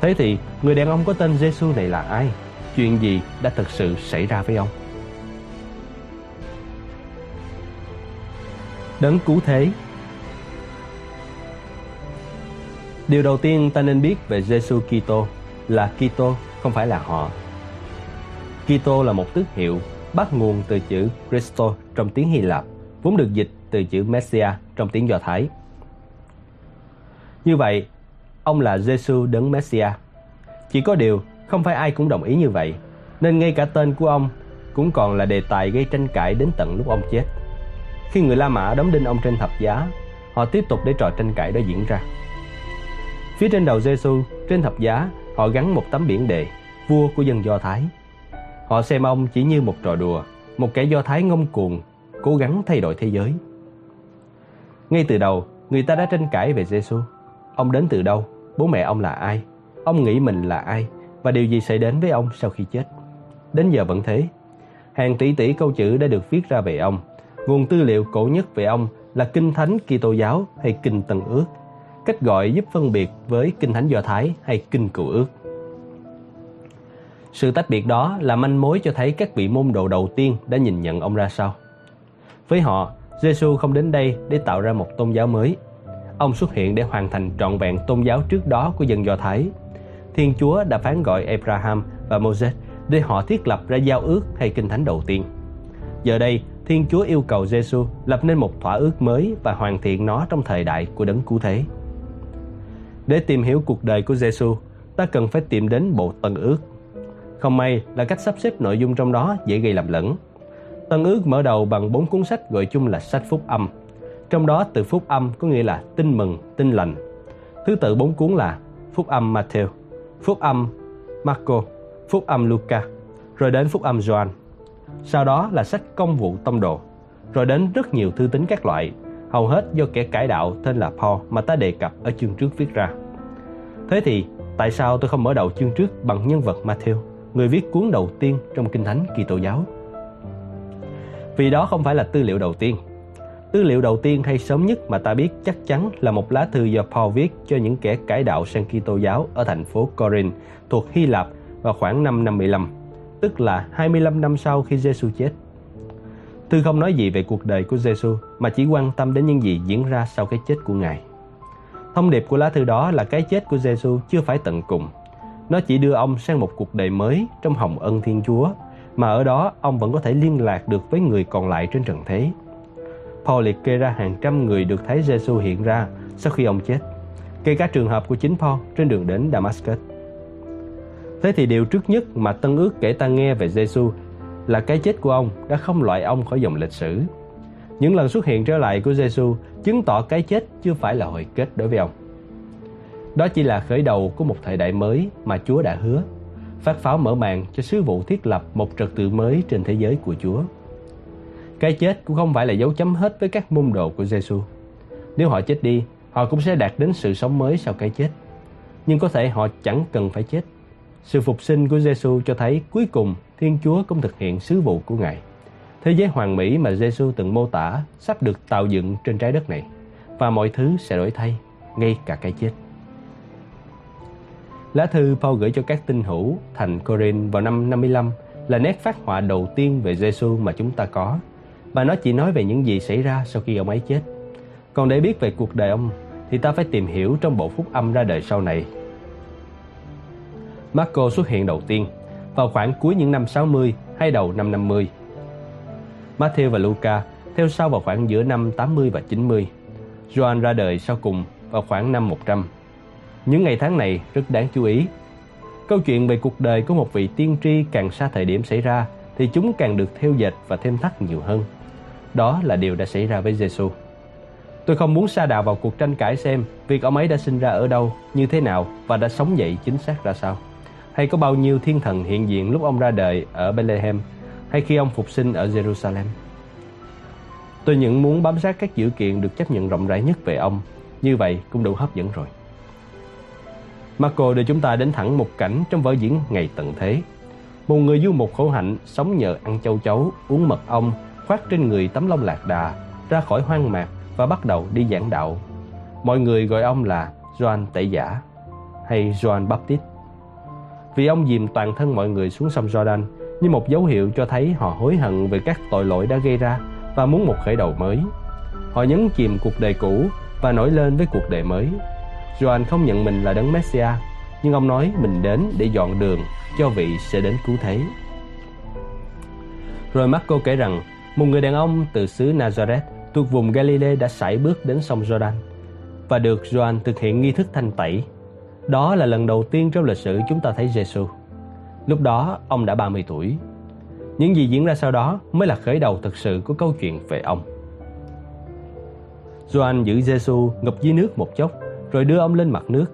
Thế thì, người đàn ông có tên Giêsu này là ai? Chuyện gì đã thực sự xảy ra với ông? Đấng cứu thế Điều đầu tiên ta nên biết về Giêsu Kitô là Kitô không phải là họ. Kitô là một tước hiệu bắt nguồn từ chữ Christo trong tiếng Hy Lạp, vốn được dịch từ chữ Messiah trong tiếng Do Thái. Như vậy, ông là Giêsu đấng Messiah. Chỉ có điều, không phải ai cũng đồng ý như vậy, nên ngay cả tên của ông cũng còn là đề tài gây tranh cãi đến tận lúc ông chết. Khi người La Mã đóng đinh ông trên thập giá, họ tiếp tục để trò tranh cãi đó diễn ra. Phía trên đầu Giêsu, trên thập giá, họ gắn một tấm biển đề, vua của dân Do Thái. Họ xem ông chỉ như một trò đùa, một kẻ Do Thái ngông cuồng, cố gắng thay đổi thế giới. Ngay từ đầu, người ta đã tranh cãi về Giêsu. Ông đến từ đâu? Bố mẹ ông là ai? Ông nghĩ mình là ai? Và điều gì xảy đến với ông sau khi chết? Đến giờ vẫn thế. Hàng tỷ tỷ câu chữ đã được viết ra về ông. Nguồn tư liệu cổ nhất về ông là Kinh Thánh Kitô giáo hay Kinh Tân Ước cách gọi giúp phân biệt với Kinh Thánh Do Thái hay Kinh Cựu Ước. Sự tách biệt đó là manh mối cho thấy các vị môn đồ đầu tiên đã nhìn nhận ông ra sao. Với họ, Giêsu không đến đây để tạo ra một tôn giáo mới. Ông xuất hiện để hoàn thành trọn vẹn tôn giáo trước đó của dân Do Thái. Thiên Chúa đã phán gọi Abraham và Moses để họ thiết lập ra giao ước hay kinh thánh đầu tiên. Giờ đây, Thiên Chúa yêu cầu Giêsu lập nên một thỏa ước mới và hoàn thiện nó trong thời đại của đấng cứu thế. Để tìm hiểu cuộc đời của Giêsu, ta cần phải tìm đến bộ Tân Ước. Không may là cách sắp xếp nội dung trong đó dễ gây lầm lẫn. Tân Ước mở đầu bằng bốn cuốn sách gọi chung là sách Phúc Âm. Trong đó từ Phúc Âm có nghĩa là tin mừng, tin lành. Thứ tự bốn cuốn là Phúc Âm Matthew, Phúc Âm Marco, Phúc Âm Luca, rồi đến Phúc Âm Gioan. Sau đó là sách Công vụ Tông đồ, rồi đến rất nhiều thư tín các loại hầu hết do kẻ cải đạo tên là Paul mà ta đề cập ở chương trước viết ra. Thế thì, tại sao tôi không mở đầu chương trước bằng nhân vật Matthew, người viết cuốn đầu tiên trong Kinh Thánh Kitô giáo? Vì đó không phải là tư liệu đầu tiên. Tư liệu đầu tiên hay sớm nhất mà ta biết chắc chắn là một lá thư do Paul viết cho những kẻ cải đạo sang Kitô giáo ở thành phố Corinth thuộc Hy Lạp vào khoảng năm 55, tức là 25 năm sau khi Giêsu chết. Thư không nói gì về cuộc đời của Giêsu mà chỉ quan tâm đến những gì diễn ra sau cái chết của Ngài. Thông điệp của lá thư đó là cái chết của Giêsu chưa phải tận cùng. Nó chỉ đưa ông sang một cuộc đời mới trong hồng ân Thiên Chúa, mà ở đó ông vẫn có thể liên lạc được với người còn lại trên trần thế. Paul liệt kê ra hàng trăm người được thấy Giêsu hiện ra sau khi ông chết, kể cả trường hợp của chính Paul trên đường đến Damascus. Thế thì điều trước nhất mà Tân ước kể ta nghe về Giêsu là cái chết của ông đã không loại ông khỏi dòng lịch sử. Những lần xuất hiện trở lại của Giêsu chứng tỏ cái chết chưa phải là hồi kết đối với ông. Đó chỉ là khởi đầu của một thời đại mới mà Chúa đã hứa phát pháo mở màn cho sứ vụ thiết lập một trật tự mới trên thế giới của Chúa. Cái chết cũng không phải là dấu chấm hết với các môn đồ của Giêsu. Nếu họ chết đi, họ cũng sẽ đạt đến sự sống mới sau cái chết. Nhưng có thể họ chẳng cần phải chết. Sự phục sinh của Giêsu cho thấy cuối cùng Thiên Chúa cũng thực hiện sứ vụ của Ngài. Thế giới hoàn mỹ mà Giêsu từng mô tả sắp được tạo dựng trên trái đất này và mọi thứ sẽ đổi thay, ngay cả cái chết. Lá thư Paul gửi cho các tinh hữu thành Corinth vào năm 55 là nét phát họa đầu tiên về Giêsu mà chúng ta có và nó chỉ nói về những gì xảy ra sau khi ông ấy chết. Còn để biết về cuộc đời ông thì ta phải tìm hiểu trong bộ phúc âm ra đời sau này. Marco xuất hiện đầu tiên vào khoảng cuối những năm 60 hay đầu năm 50. Matthew và Luca theo sau vào khoảng giữa năm 80 và 90. John ra đời sau cùng vào khoảng năm 100. Những ngày tháng này rất đáng chú ý. Câu chuyện về cuộc đời của một vị tiên tri càng xa thời điểm xảy ra thì chúng càng được theo dệt và thêm thắt nhiều hơn. Đó là điều đã xảy ra với Giêsu. Tôi không muốn xa đà vào cuộc tranh cãi xem việc ông ấy đã sinh ra ở đâu, như thế nào và đã sống dậy chính xác ra sao. Hay có bao nhiêu thiên thần hiện diện lúc ông ra đời ở Bethlehem hay khi ông phục sinh ở Jerusalem. Tôi những muốn bám sát các dữ kiện được chấp nhận rộng rãi nhất về ông. Như vậy cũng đủ hấp dẫn rồi. Marco đưa chúng ta đến thẳng một cảnh trong vở diễn ngày tận thế. Một người du mục khổ hạnh sống nhờ ăn châu chấu, uống mật ong, khoác trên người tấm lông lạc đà, ra khỏi hoang mạc và bắt đầu đi giảng đạo. Mọi người gọi ông là Joan Tẩy Giả hay Joan Baptist. Vì ông dìm toàn thân mọi người xuống sông Jordan như một dấu hiệu cho thấy họ hối hận về các tội lỗi đã gây ra và muốn một khởi đầu mới. Họ nhấn chìm cuộc đời cũ và nổi lên với cuộc đời mới. Joan không nhận mình là đấng Messiah, nhưng ông nói mình đến để dọn đường cho vị sẽ đến cứu thế. Rồi Marco kể rằng một người đàn ông từ xứ Nazareth thuộc vùng Galilee đã sải bước đến sông Jordan và được Joan thực hiện nghi thức thanh tẩy. Đó là lần đầu tiên trong lịch sử chúng ta thấy Giêsu. Lúc đó ông đã 30 tuổi. Những gì diễn ra sau đó mới là khởi đầu thực sự của câu chuyện về ông. Joan giữ Giêsu ngập dưới nước một chốc rồi đưa ông lên mặt nước.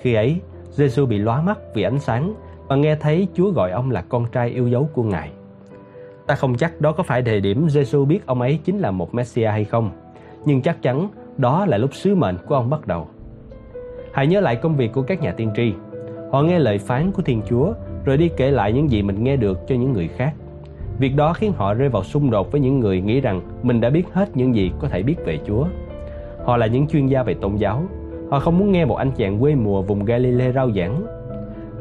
Khi ấy, Giêsu bị lóa mắt vì ánh sáng và nghe thấy Chúa gọi ông là con trai yêu dấu của Ngài. Ta không chắc đó có phải thời điểm Giêsu biết ông ấy chính là một Messiah hay không, nhưng chắc chắn đó là lúc sứ mệnh của ông bắt đầu. Hãy nhớ lại công việc của các nhà tiên tri. Họ nghe lời phán của Thiên Chúa rồi đi kể lại những gì mình nghe được cho những người khác. Việc đó khiến họ rơi vào xung đột với những người nghĩ rằng mình đã biết hết những gì có thể biết về Chúa. Họ là những chuyên gia về tôn giáo. Họ không muốn nghe một anh chàng quê mùa vùng Galilee rao giảng.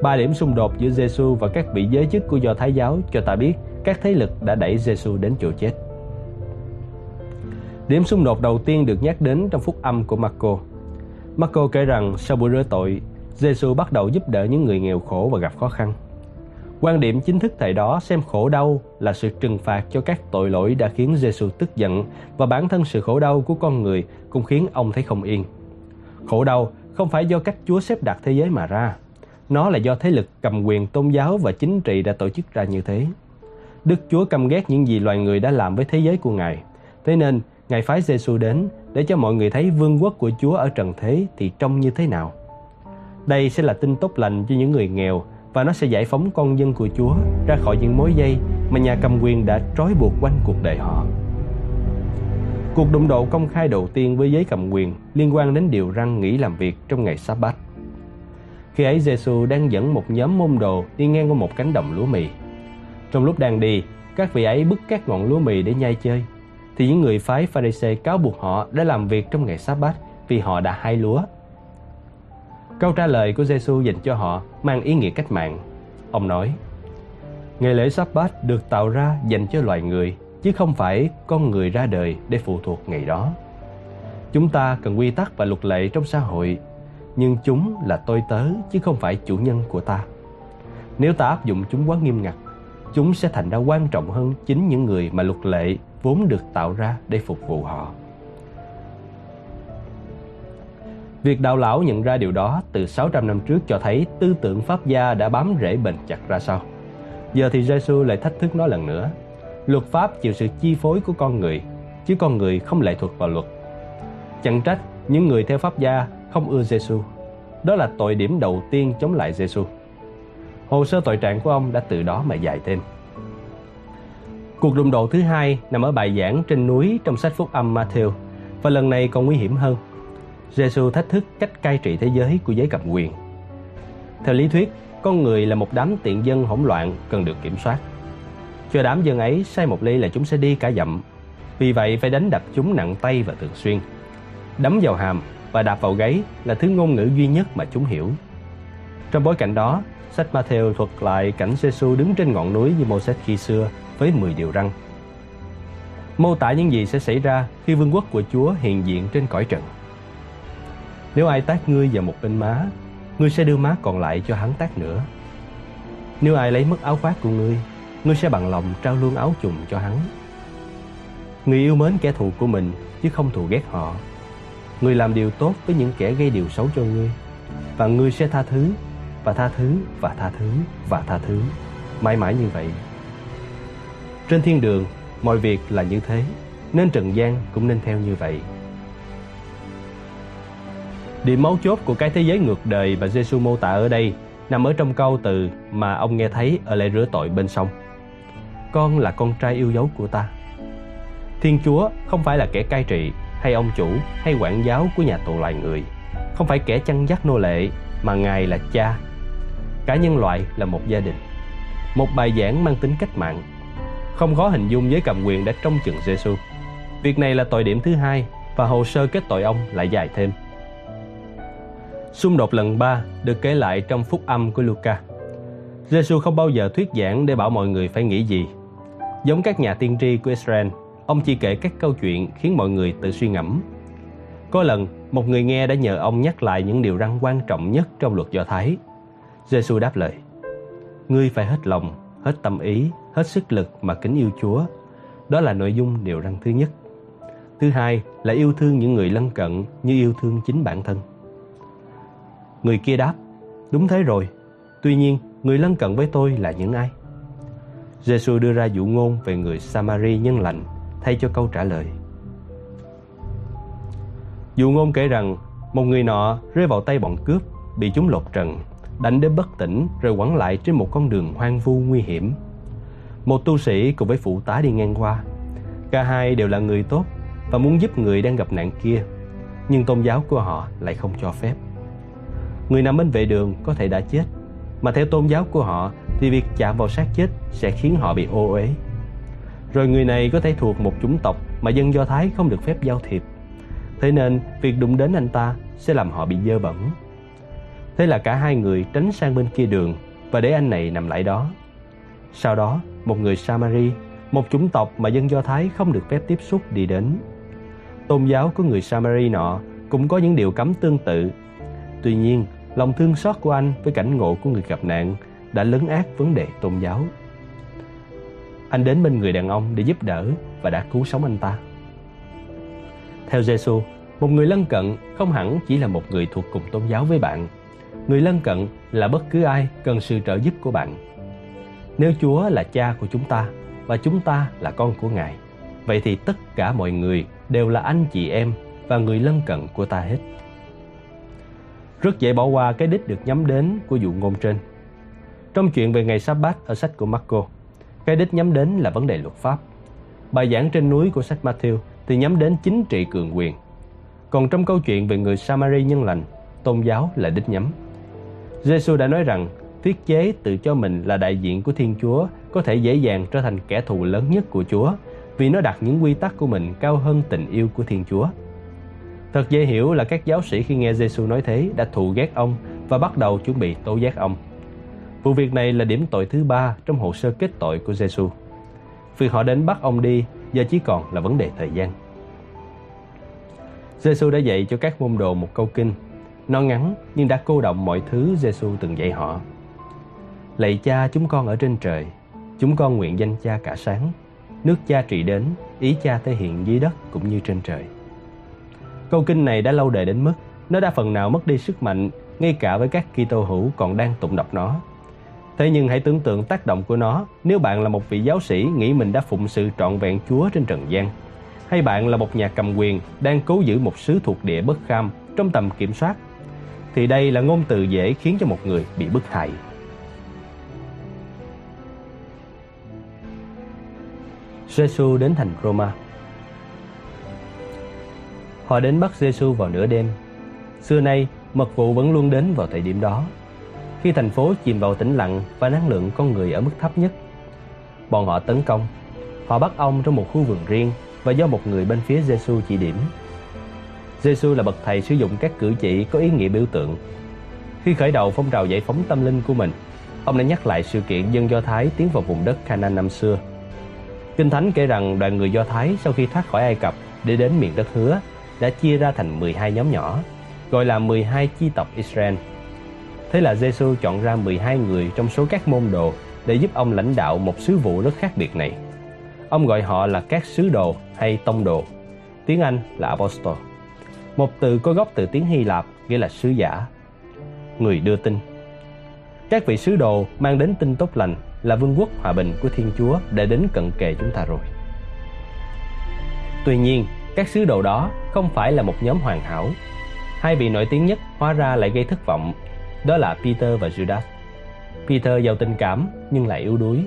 Ba điểm xung đột giữa Giêsu và các vị giới chức của Do Thái giáo cho ta biết các thế lực đã đẩy Giêsu đến chỗ chết. Điểm xung đột đầu tiên được nhắc đến trong phúc âm của Marco. Marco kể rằng sau buổi rửa tội, Giêsu bắt đầu giúp đỡ những người nghèo khổ và gặp khó khăn. Quan điểm chính thức thời đó xem khổ đau là sự trừng phạt cho các tội lỗi đã khiến Giêsu tức giận và bản thân sự khổ đau của con người cũng khiến ông thấy không yên. Khổ đau không phải do cách Chúa xếp đặt thế giới mà ra. Nó là do thế lực cầm quyền tôn giáo và chính trị đã tổ chức ra như thế. Đức Chúa căm ghét những gì loài người đã làm với thế giới của Ngài. Thế nên, Ngài phái giê đến để cho mọi người thấy vương quốc của Chúa ở trần thế thì trông như thế nào. Đây sẽ là tin tốt lành cho những người nghèo và nó sẽ giải phóng con dân của Chúa ra khỏi những mối dây mà nhà cầm quyền đã trói buộc quanh cuộc đời họ. Cuộc đụng độ công khai đầu tiên với giới cầm quyền liên quan đến điều răng nghỉ làm việc trong ngày Sa-bát. Khi ấy giê đang dẫn một nhóm môn đồ đi ngang qua một cánh đồng lúa mì. Trong lúc đang đi, các vị ấy bứt các ngọn lúa mì để nhai chơi, thì những người phái Pharisee cáo buộc họ đã làm việc trong ngày Sa-bát vì họ đã hái lúa. Câu trả lời của Giêsu dành cho họ mang ý nghĩa cách mạng. Ông nói: Ngày lễ Sa-bát được tạo ra dành cho loài người, chứ không phải con người ra đời để phụ thuộc ngày đó. Chúng ta cần quy tắc và luật lệ trong xã hội, nhưng chúng là tôi tớ chứ không phải chủ nhân của ta. Nếu ta áp dụng chúng quá nghiêm ngặt chúng sẽ thành ra quan trọng hơn chính những người mà luật lệ vốn được tạo ra để phục vụ họ. Việc đạo lão nhận ra điều đó từ 600 năm trước cho thấy tư tưởng pháp gia đã bám rễ bền chặt ra sao. Giờ thì Giêsu lại thách thức nó lần nữa. Luật pháp chịu sự chi phối của con người, chứ con người không lệ thuộc vào luật. Chẳng trách những người theo pháp gia không ưa Giêsu. Đó là tội điểm đầu tiên chống lại Giêsu. Hồ sơ tội trạng của ông đã từ đó mà dài thêm. Cuộc đụng độ thứ hai nằm ở bài giảng trên núi trong sách phúc âm Matthew và lần này còn nguy hiểm hơn. Giêsu thách thức cách cai trị thế giới của giới cầm quyền. Theo lý thuyết, con người là một đám tiện dân hỗn loạn cần được kiểm soát. Cho đám dân ấy sai một ly là chúng sẽ đi cả dặm. Vì vậy phải đánh đập chúng nặng tay và thường xuyên. Đấm vào hàm và đạp vào gáy là thứ ngôn ngữ duy nhất mà chúng hiểu. Trong bối cảnh đó, sách Matthew thuật lại cảnh Giêsu đứng trên ngọn núi như Moses khi xưa với 10 điều răn. Mô tả những gì sẽ xảy ra khi vương quốc của Chúa hiện diện trên cõi trần. Nếu ai tác ngươi vào một bên má, ngươi sẽ đưa má còn lại cho hắn tác nữa. Nếu ai lấy mất áo khoác của ngươi, ngươi sẽ bằng lòng trao luôn áo trùng cho hắn. Người yêu mến kẻ thù của mình chứ không thù ghét họ. Người làm điều tốt với những kẻ gây điều xấu cho ngươi và ngươi sẽ tha thứ và tha thứ và tha thứ và tha thứ mãi mãi như vậy. Trên thiên đường, mọi việc là như thế, nên trần gian cũng nên theo như vậy. Điểm mấu chốt của cái thế giới ngược đời và Giêsu mô tả ở đây nằm ở trong câu từ mà ông nghe thấy ở lễ rửa tội bên sông. Con là con trai yêu dấu của ta. Thiên Chúa không phải là kẻ cai trị hay ông chủ hay quản giáo của nhà tù loài người, không phải kẻ chăn dắt nô lệ mà Ngài là cha. Cả nhân loại là một gia đình. Một bài giảng mang tính cách mạng. Không khó hình dung với cầm quyền đã trông chừng Giêsu. Việc này là tội điểm thứ hai và hồ sơ kết tội ông lại dài thêm. Xung đột lần 3 được kể lại trong phúc âm của Luca. Giêsu không bao giờ thuyết giảng để bảo mọi người phải nghĩ gì. Giống các nhà tiên tri của Israel, ông chỉ kể các câu chuyện khiến mọi người tự suy ngẫm. Có lần, một người nghe đã nhờ ông nhắc lại những điều răn quan trọng nhất trong luật Do Thái. Giêsu đáp lời: Ngươi phải hết lòng, hết tâm ý, hết sức lực mà kính yêu Chúa. Đó là nội dung điều răn thứ nhất. Thứ hai là yêu thương những người lân cận như yêu thương chính bản thân. Người kia đáp, đúng thế rồi. Tuy nhiên, người lân cận với tôi là những ai? Giêsu đưa ra dụ ngôn về người Samari nhân lành thay cho câu trả lời. Dụ ngôn kể rằng một người nọ rơi vào tay bọn cướp, bị chúng lột trần, đánh đến bất tỉnh rồi quẳng lại trên một con đường hoang vu nguy hiểm. Một tu sĩ cùng với phụ tá đi ngang qua. Cả hai đều là người tốt và muốn giúp người đang gặp nạn kia, nhưng tôn giáo của họ lại không cho phép. Người nằm bên vệ đường có thể đã chết, mà theo tôn giáo của họ thì việc chạm vào xác chết sẽ khiến họ bị ô uế. Rồi người này có thể thuộc một chủng tộc mà dân Do Thái không được phép giao thiệp. Thế nên việc đụng đến anh ta sẽ làm họ bị dơ bẩn. Thế là cả hai người tránh sang bên kia đường và để anh này nằm lại đó. Sau đó, một người Samari, một chủng tộc mà dân Do Thái không được phép tiếp xúc đi đến. Tôn giáo của người Samari nọ cũng có những điều cấm tương tự. Tuy nhiên, lòng thương xót của anh với cảnh ngộ của người gặp nạn đã lấn át vấn đề tôn giáo. Anh đến bên người đàn ông để giúp đỡ và đã cứu sống anh ta. Theo Giêsu, một người lân cận không hẳn chỉ là một người thuộc cùng tôn giáo với bạn. Người lân cận là bất cứ ai cần sự trợ giúp của bạn. Nếu Chúa là cha của chúng ta và chúng ta là con của Ngài, vậy thì tất cả mọi người đều là anh chị em và người lân cận của ta hết. Rất dễ bỏ qua cái đích được nhắm đến của dụ ngôn trên. Trong chuyện về ngày Sa-bát ở sách của Marco, cái đích nhắm đến là vấn đề luật pháp. Bài giảng trên núi của sách Matthew thì nhắm đến chính trị cường quyền. Còn trong câu chuyện về người Samari nhân lành, tôn giáo là đích nhắm. Giêsu đã nói rằng thiết chế tự cho mình là đại diện của Thiên Chúa có thể dễ dàng trở thành kẻ thù lớn nhất của Chúa vì nó đặt những quy tắc của mình cao hơn tình yêu của Thiên Chúa. Thật dễ hiểu là các giáo sĩ khi nghe Giêsu nói thế đã thù ghét ông và bắt đầu chuẩn bị tố giác ông. Vụ việc này là điểm tội thứ ba trong hồ sơ kết tội của Giêsu. Việc họ đến bắt ông đi giờ chỉ còn là vấn đề thời gian. Giêsu đã dạy cho các môn đồ một câu kinh. Nó ngắn nhưng đã cô động mọi thứ Giêsu từng dạy họ. Lạy cha chúng con ở trên trời, chúng con nguyện danh cha cả sáng. Nước cha trị đến, ý cha thể hiện dưới đất cũng như trên trời. Câu kinh này đã lâu đời đến mức nó đã phần nào mất đi sức mạnh ngay cả với các Kitô hữu còn đang tụng đọc nó. Thế nhưng hãy tưởng tượng tác động của nó nếu bạn là một vị giáo sĩ nghĩ mình đã phụng sự trọn vẹn Chúa trên trần gian. Hay bạn là một nhà cầm quyền đang cố giữ một sứ thuộc địa bất kham trong tầm kiểm soát. Thì đây là ngôn từ dễ khiến cho một người bị bức hại. Giêsu đến thành Roma. Họ đến bắt Giêsu vào nửa đêm. Xưa nay, mật vụ vẫn luôn đến vào thời điểm đó khi thành phố chìm vào tĩnh lặng và năng lượng con người ở mức thấp nhất, bọn họ tấn công. Họ bắt ông trong một khu vườn riêng và do một người bên phía Giêsu chỉ điểm. Giêsu là bậc thầy sử dụng các cử chỉ có ý nghĩa biểu tượng. Khi khởi đầu phong trào giải phóng tâm linh của mình, ông đã nhắc lại sự kiện dân Do Thái tiến vào vùng đất Canaan năm xưa. Kinh Thánh kể rằng đoàn người Do Thái sau khi thoát khỏi Ai Cập để đến miền đất hứa đã chia ra thành 12 nhóm nhỏ, gọi là 12 chi tộc Israel. Thế là Giêsu chọn ra 12 người trong số các môn đồ để giúp ông lãnh đạo một sứ vụ rất khác biệt này. Ông gọi họ là các sứ đồ hay tông đồ. Tiếng Anh là apostle. Một từ có gốc từ tiếng Hy Lạp nghĩa là sứ giả. Người đưa tin. Các vị sứ đồ mang đến tin tốt lành là vương quốc hòa bình của Thiên Chúa đã đến cận kề chúng ta rồi. Tuy nhiên, các sứ đồ đó không phải là một nhóm hoàn hảo. Hai vị nổi tiếng nhất hóa ra lại gây thất vọng, đó là Peter và Judas. Peter giàu tình cảm nhưng lại yếu đuối.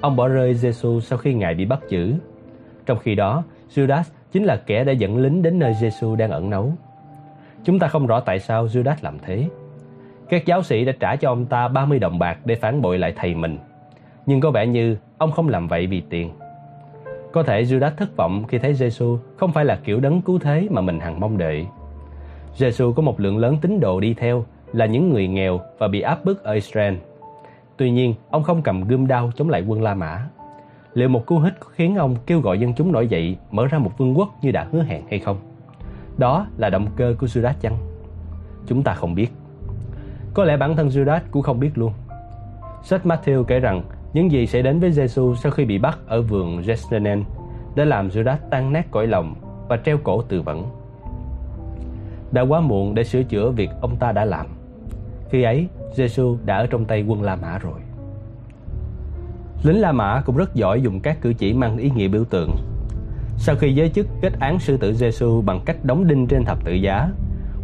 Ông bỏ rơi Giêsu sau khi ngài bị bắt giữ. Trong khi đó, Judas chính là kẻ đã dẫn lính đến nơi Giêsu đang ẩn náu. Chúng ta không rõ tại sao Judas làm thế. Các giáo sĩ đã trả cho ông ta 30 đồng bạc để phản bội lại thầy mình. Nhưng có vẻ như ông không làm vậy vì tiền. Có thể Judas thất vọng khi thấy Giêsu không phải là kiểu đấng cứu thế mà mình hằng mong đợi. Giêsu có một lượng lớn tín đồ đi theo là những người nghèo và bị áp bức ở Israel. Tuy nhiên, ông không cầm gươm đao chống lại quân La Mã. Liệu một cú hích có khiến ông kêu gọi dân chúng nổi dậy mở ra một vương quốc như đã hứa hẹn hay không? Đó là động cơ của Judas chăng? Chúng ta không biết. Có lẽ bản thân Judas cũng không biết luôn. Sách Matthew kể rằng những gì sẽ đến với Giêsu sau khi bị bắt ở vườn Gethsemane đã làm Judas tan nát cõi lòng và treo cổ tự vẫn. Đã quá muộn để sửa chữa việc ông ta đã làm. Khi ấy, Giêsu đã ở trong tay quân La Mã rồi. Lính La Mã cũng rất giỏi dùng các cử chỉ mang ý nghĩa biểu tượng. Sau khi giới chức kết án sư tử Giêsu bằng cách đóng đinh trên thập tự giá,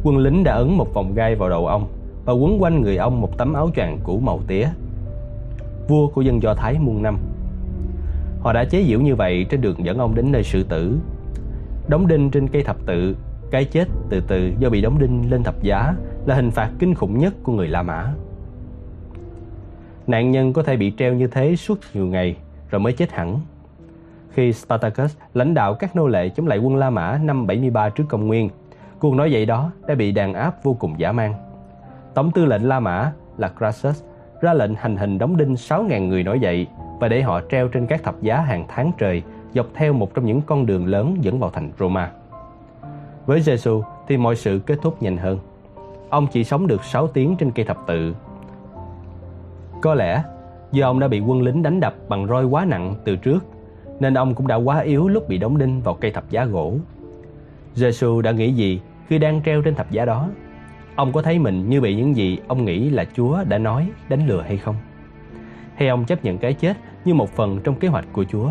quân lính đã ấn một vòng gai vào đầu ông và quấn quanh người ông một tấm áo choàng cũ màu tía. Vua của dân Do Thái muôn năm. Họ đã chế giễu như vậy trên đường dẫn ông đến nơi sự tử. Đóng đinh trên cây thập tự, cái chết từ từ do bị đóng đinh lên thập giá là hình phạt kinh khủng nhất của người La Mã. Nạn nhân có thể bị treo như thế suốt nhiều ngày rồi mới chết hẳn. Khi Spartacus lãnh đạo các nô lệ chống lại quân La Mã năm 73 trước công nguyên, cuộc nổi dậy đó đã bị đàn áp vô cùng dã man. Tổng tư lệnh La Mã là Crassus ra lệnh hành hình đóng đinh 6.000 người nổi dậy và để họ treo trên các thập giá hàng tháng trời dọc theo một trong những con đường lớn dẫn vào thành Roma. Với Jesus thì mọi sự kết thúc nhanh hơn. Ông chỉ sống được 6 tiếng trên cây thập tự. Có lẽ do ông đã bị quân lính đánh đập bằng roi quá nặng từ trước, nên ông cũng đã quá yếu lúc bị đóng đinh vào cây thập giá gỗ. Jesus đã nghĩ gì khi đang treo trên thập giá đó? Ông có thấy mình như bị những gì ông nghĩ là Chúa đã nói, đánh lừa hay không? Hay ông chấp nhận cái chết như một phần trong kế hoạch của Chúa?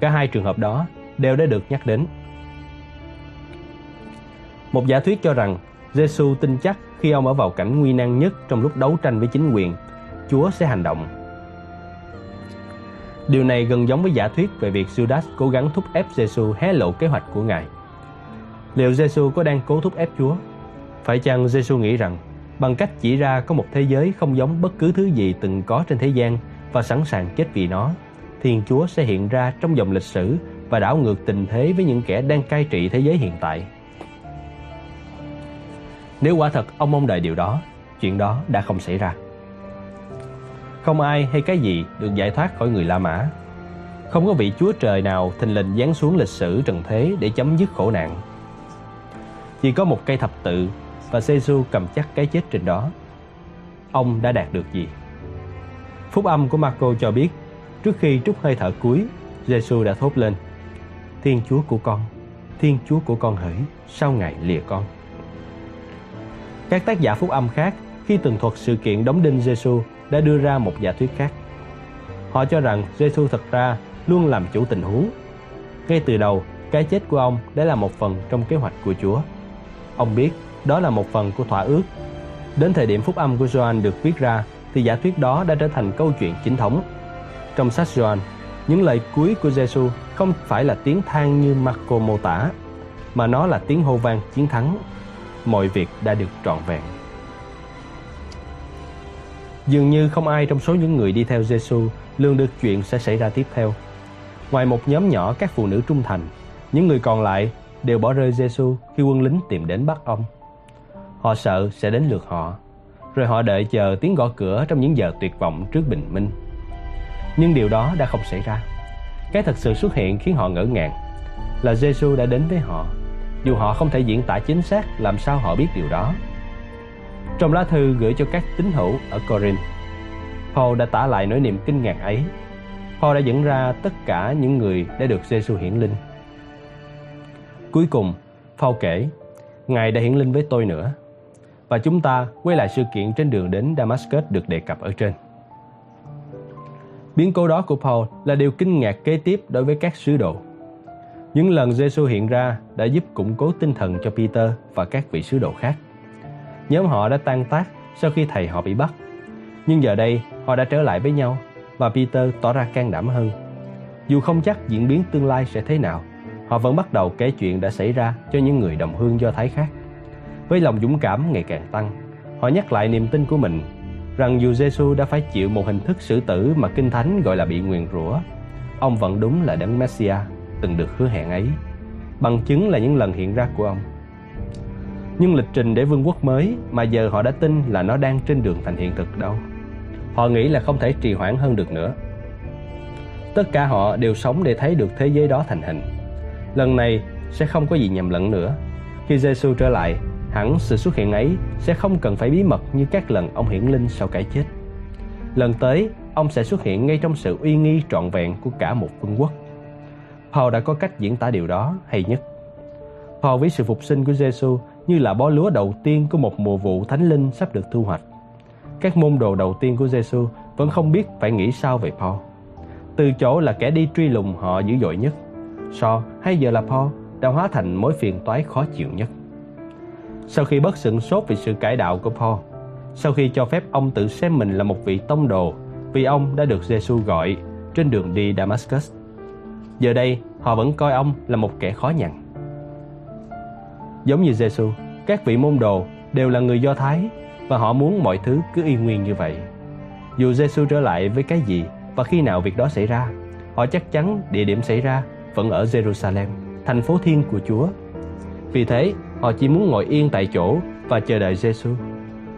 Cả hai trường hợp đó đều đã được nhắc đến. Một giả thuyết cho rằng Giêsu tin chắc khi ông ở vào cảnh nguy nan nhất trong lúc đấu tranh với chính quyền, Chúa sẽ hành động. Điều này gần giống với giả thuyết về việc Judas cố gắng thúc ép Giêsu hé lộ kế hoạch của Ngài. Liệu Giêsu có đang cố thúc ép Chúa? Phải chăng Giêsu nghĩ rằng bằng cách chỉ ra có một thế giới không giống bất cứ thứ gì từng có trên thế gian và sẵn sàng chết vì nó, Thiên Chúa sẽ hiện ra trong dòng lịch sử và đảo ngược tình thế với những kẻ đang cai trị thế giới hiện tại. Nếu quả thật ông mong đợi điều đó, chuyện đó đã không xảy ra. Không ai hay cái gì được giải thoát khỏi người La Mã. Không có vị Chúa Trời nào thình lình giáng xuống lịch sử trần thế để chấm dứt khổ nạn. Chỉ có một cây thập tự và giê cầm chắc cái chết trên đó. Ông đã đạt được gì? Phúc âm của Marco cho biết, trước khi trút hơi thở cuối, giê đã thốt lên: Thiên Chúa của con, Thiên Chúa của con hỡi, sao ngài lìa con? Các tác giả phúc âm khác khi tường thuật sự kiện đóng đinh Giêsu đã đưa ra một giả thuyết khác. Họ cho rằng Giêsu thật ra luôn làm chủ tình huống. Ngay từ đầu, cái chết của ông đã là một phần trong kế hoạch của Chúa. Ông biết đó là một phần của thỏa ước. Đến thời điểm phúc âm của Gioan được viết ra thì giả thuyết đó đã trở thành câu chuyện chính thống. Trong sách Gioan, Những lời cuối của Giêsu không phải là tiếng than như Marco mô tả, mà nó là tiếng hô vang chiến thắng. Mọi việc đã được trọn vẹn. Dường như không ai trong số những người đi theo Giêsu lường được chuyện sẽ xảy ra tiếp theo. Ngoài một nhóm nhỏ các phụ nữ trung thành, những người còn lại đều bỏ rơi Giêsu khi quân lính tìm đến bắt ông. Họ sợ sẽ đến lượt họ, rồi họ đợi chờ tiếng gõ cửa trong những giờ tuyệt vọng trước bình minh. Nhưng điều đó đã không xảy ra. Cái thật sự xuất hiện khiến họ ngỡ ngàng là Giêsu đã đến với họ, dù họ không thể diễn tả chính xác làm sao họ biết điều đó. Trong lá thư gửi cho các tín hữu ở Corinth, Paul đã tả lại nỗi niềm kinh ngạc ấy. Paul đã dẫn ra tất cả những người đã được Giêsu hiển linh. Cuối cùng, Paul kể, Ngài đã hiển linh với tôi nữa. Và chúng ta quay lại sự kiện trên đường đến Damascus được đề cập ở trên. Biến cố đó của Paul là điều kinh ngạc kế tiếp đối với các sứ đồ. Những lần Giêsu hiện ra đã giúp củng cố tinh thần cho Peter và các vị sứ đồ khác. Nhóm họ đã tan tác sau khi thầy họ bị bắt. Nhưng giờ đây họ đã trở lại với nhau và Peter tỏ ra can đảm hơn. Dù không chắc diễn biến tương lai sẽ thế nào, họ vẫn bắt đầu kể chuyện đã xảy ra cho những người đồng hương Do Thái khác. Với lòng dũng cảm ngày càng tăng, họ nhắc lại niềm tin của mình rằng dù Giêsu đã phải chịu một hình thức xử tử mà Kinh Thánh gọi là bị nguyền rủa, ông vẫn đúng là đấng messiah từng được hứa hẹn ấy. Bằng chứng là những lần hiện ra của ông. Nhưng lịch trình để vương quốc mới mà giờ họ đã tin là nó đang trên đường thành hiện thực đâu. Họ nghĩ là không thể trì hoãn hơn được nữa. Tất cả họ đều sống để thấy được thế giới đó thành hình. Lần này sẽ không có gì nhầm lẫn nữa. Khi Giêsu trở lại, hẳn sự xuất hiện ấy sẽ không cần phải bí mật như các lần ông hiển linh sau cái chết. Lần tới, ông sẽ xuất hiện ngay trong sự uy nghi trọn vẹn của cả một vương quốc. Paul đã có cách diễn tả điều đó hay nhất. Paul với sự phục sinh của Giêsu như là bó lúa đầu tiên của một mùa vụ thánh linh sắp được thu hoạch. Các môn đồ đầu tiên của Giêsu vẫn không biết phải nghĩ sao về Paul. Từ chỗ là kẻ đi truy lùng họ dữ dội nhất, So hay giờ là Paul đã hóa thành mối phiền toái khó chịu nhất. Sau khi bất sửng sốt vì sự cải đạo của Paul, sau khi cho phép ông tự xem mình là một vị tông đồ vì ông đã được Giêsu gọi trên đường đi Damascus. Giờ đây, họ vẫn coi ông là một kẻ khó nhằn. Giống như Giêsu, các vị môn đồ đều là người Do Thái và họ muốn mọi thứ cứ y nguyên như vậy. Dù Giêsu trở lại với cái gì và khi nào việc đó xảy ra, họ chắc chắn địa điểm xảy ra vẫn ở Jerusalem, thành phố thiên của Chúa. Vì thế, họ chỉ muốn ngồi yên tại chỗ và chờ đợi Giêsu.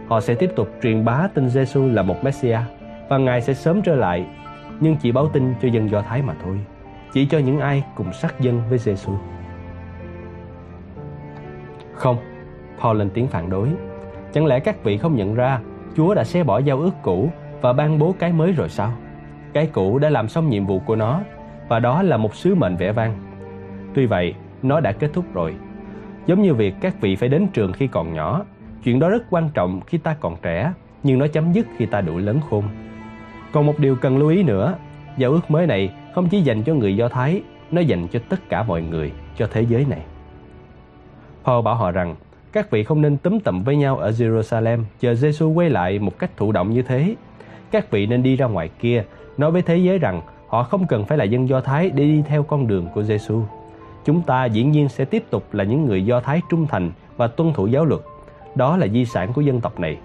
Họ sẽ tiếp tục truyền bá tin Giêsu là một Messiah và Ngài sẽ sớm trở lại, nhưng chỉ báo tin cho dân Do Thái mà thôi, chỉ cho những ai cùng sát dân với Giêsu. Không, Paul lên tiếng phản đối. Chẳng lẽ các vị không nhận ra Chúa đã xé bỏ giao ước cũ và ban bố cái mới rồi sao? Cái cũ đã làm xong nhiệm vụ của nó và đó là một sứ mệnh vẻ vang. Tuy vậy, nó đã kết thúc rồi. Giống như việc các vị phải đến trường khi còn nhỏ, chuyện đó rất quan trọng khi ta còn trẻ, nhưng nó chấm dứt khi ta đủ lớn khôn. Còn một điều cần lưu ý nữa, giao ước mới này không chỉ dành cho người Do Thái, nó dành cho tất cả mọi người, cho thế giới này. Paul bảo họ rằng, các vị không nên túm tụm với nhau ở Jerusalem chờ Giêsu quay lại một cách thụ động như thế. Các vị nên đi ra ngoài kia, nói với thế giới rằng Họ không cần phải là dân Do Thái để đi theo con đường của Giêsu. Chúng ta dĩ nhiên sẽ tiếp tục là những người Do Thái trung thành và tuân thủ giáo luật. Đó là di sản của dân tộc này.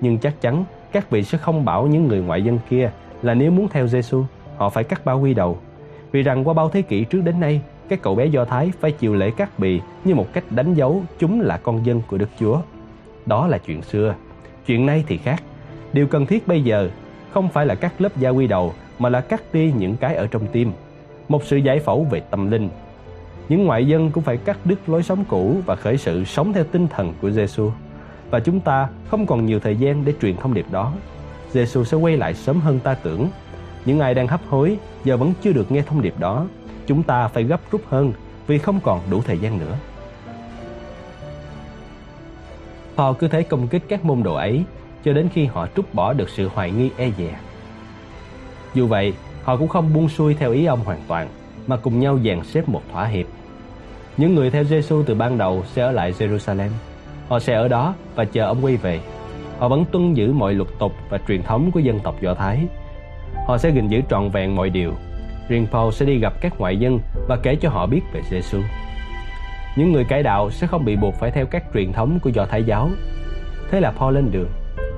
Nhưng chắc chắn các vị sẽ không bảo những người ngoại dân kia là nếu muốn theo Giêsu, họ phải cắt bao quy đầu. Vì rằng qua bao thế kỷ trước đến nay, các cậu bé Do Thái phải chịu lễ cắt bì như một cách đánh dấu chúng là con dân của Đức Chúa. Đó là chuyện xưa. Chuyện nay thì khác. Điều cần thiết bây giờ không phải là cắt lớp da quy đầu mà là cắt đi những cái ở trong tim, một sự giải phẫu về tâm linh. Những ngoại dân cũng phải cắt đứt lối sống cũ và khởi sự sống theo tinh thần của Giêsu. Và chúng ta không còn nhiều thời gian để truyền thông điệp đó. Giêsu sẽ quay lại sớm hơn ta tưởng. Những ai đang hấp hối giờ vẫn chưa được nghe thông điệp đó. Chúng ta phải gấp rút hơn vì không còn đủ thời gian nữa. Paul cứ thế công kích các môn đồ ấy cho đến khi họ trút bỏ được sự hoài nghi e dè. Dù vậy, họ cũng không buông xuôi theo ý ông hoàn toàn, mà cùng nhau dàn xếp một thỏa hiệp. Những người theo Giêsu từ ban đầu sẽ ở lại Jerusalem. Họ sẽ ở đó và chờ ông quay về. Họ vẫn tuân giữ mọi luật tục và truyền thống của dân tộc Do Thái. Họ sẽ gìn giữ trọn vẹn mọi điều. riêng Paul sẽ đi gặp các ngoại dân và kể cho họ biết về Giêsu. Những người cải đạo sẽ không bị buộc phải theo các truyền thống của Do Thái giáo. Thế là Paul lên đường.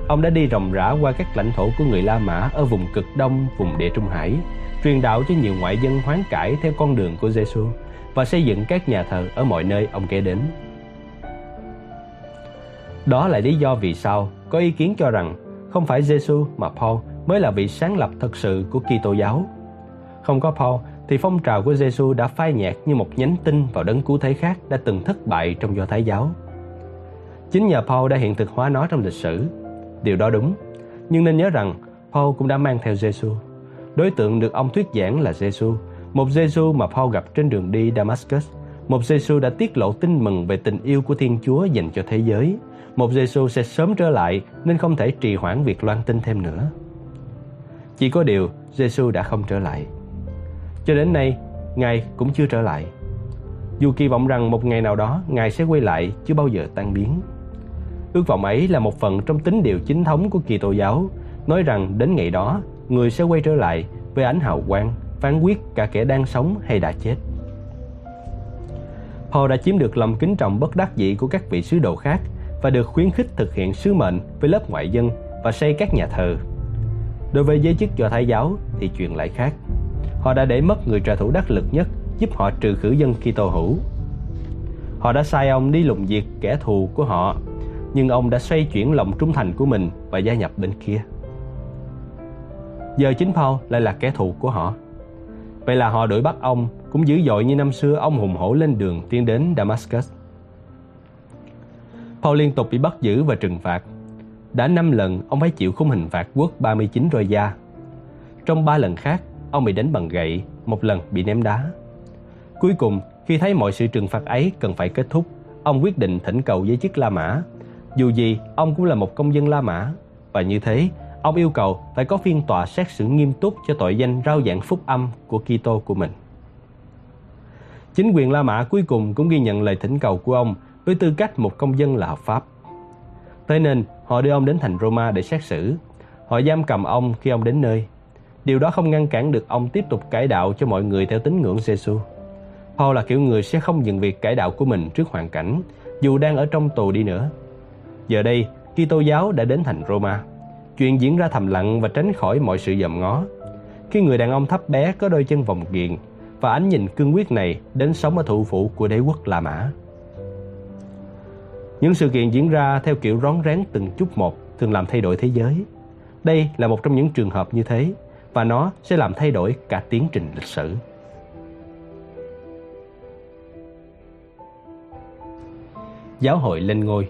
Ông đã đi ròng rã qua các lãnh thổ của người La Mã ở vùng cực đông, vùng địa Trung Hải, truyền đạo cho nhiều ngoại dân hoán cải theo con đường của Giêsu và xây dựng các nhà thờ ở mọi nơi ông kể đến. Đó là lý do vì sao có ý kiến cho rằng không phải Giêsu mà Paul mới là vị sáng lập thật sự của Kitô giáo. Không có Paul thì phong trào của Giêsu đã phai nhạt như một nhánh tinh vào đấng cứu thế khác đã từng thất bại trong Do Thái giáo. Chính nhờ Paul đã hiện thực hóa nó trong lịch sử. Điều đó đúng, nhưng nên nhớ rằng Paul cũng đã mang theo Giêsu. Đối tượng được ông thuyết giảng là Giêsu, một Giêsu mà Paul gặp trên đường đi Damascus, một Giêsu đã tiết lộ tin mừng về tình yêu của Thiên Chúa dành cho thế giới, một Giêsu sẽ sớm trở lại nên không thể trì hoãn việc loan tin thêm nữa. Chỉ có điều, Giêsu đã không trở lại. Cho đến nay, Ngài cũng chưa trở lại. Dù kỳ vọng rằng một ngày nào đó Ngài sẽ quay lại chưa bao giờ tan biến. Ước vọng ấy là một phần trong tín điều chính thống của kỳ tô giáo, nói rằng đến ngày đó, người sẽ quay trở lại với ánh hào quang, phán quyết cả kẻ đang sống hay đã chết. Paul đã chiếm được lòng kính trọng bất đắc dĩ của các vị sứ đồ khác và được khuyến khích thực hiện sứ mệnh với lớp ngoại dân và xây các nhà thờ. Đối với giới chức do Thái giáo thì chuyện lại khác. Họ đã để mất người trợ thủ đắc lực nhất giúp họ trừ khử dân Kitô hữu. Họ đã sai ông đi lùng diệt kẻ thù của họ, nhưng ông đã xoay chuyển lòng trung thành của mình và gia nhập bên kia. Giờ chính Paul lại là kẻ thù của họ. Vậy là họ đuổi bắt ông cũng dữ dội như năm xưa ông hùng hổ lên đường tiến đến Damascus. Paul liên tục bị bắt giữ và trừng phạt. Đã 5 lần ông phải chịu khung hình phạt quốc 39 roi da. Trong 3 lần khác, ông bị đánh bằng gậy, một lần bị ném đá. Cuối cùng, khi thấy mọi sự trừng phạt ấy cần phải kết thúc, ông quyết định thỉnh cầu giới chức La Mã. Dù gì, ông cũng là một công dân La Mã. Và như thế, ông yêu cầu phải có phiên tòa xét xử nghiêm túc cho tội danh rao giảng phúc âm của Kitô của mình. Chính quyền La Mã cuối cùng cũng ghi nhận lời thỉnh cầu của ông với tư cách một công dân là hợp pháp. Thế nên, họ đưa ông đến thành Roma để xét xử. Họ giam cầm ông khi ông đến nơi. Điều đó không ngăn cản được ông tiếp tục cải đạo cho mọi người theo tín ngưỡng Giêsu. Paul là kiểu người sẽ không dừng việc cải đạo của mình trước hoàn cảnh, dù đang ở trong tù đi nữa. Giờ đây, Kitô giáo đã đến thành Roma. Chuyện diễn ra thầm lặng và tránh khỏi mọi sự dòm ngó. Khi người đàn ông thấp bé có đôi chân vòng kiền và ánh nhìn cương quyết này đến sống ở thủ phủ của đế quốc La Mã. Những sự kiện diễn ra theo kiểu rón rén từng chút một thường làm thay đổi thế giới. Đây là một trong những trường hợp như thế, và nó sẽ làm thay đổi cả tiến trình lịch sử. Giáo hội lên ngôi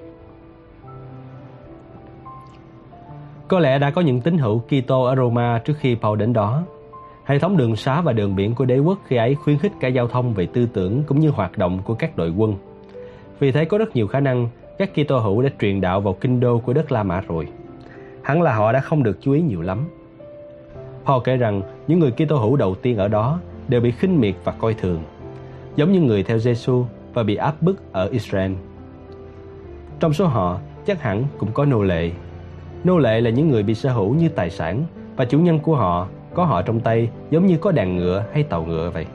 Có lẽ đã có những tín hữu Kitô ở Roma trước khi Paul đến đó. Hệ thống đường xá và đường biển của đế quốc khi ấy khuyến khích cả giao thông về tư tưởng cũng như hoạt động của các đội quân. Vì thế có rất nhiều khả năng các Kitô hữu đã truyền đạo vào kinh đô của đất La Mã rồi. Hẳn là họ đã không được chú ý nhiều lắm. Paul kể rằng những người Kitô hữu đầu tiên ở đó đều bị khinh miệt và coi thường, giống như người theo Giêsu và bị áp bức ở Israel. Trong số họ, chắc hẳn cũng có nô lệ. Nô lệ là những người bị sở hữu như tài sản và chủ nhân của họ có họ trong tay giống như có đàn ngựa hay tàu ngựa vậy.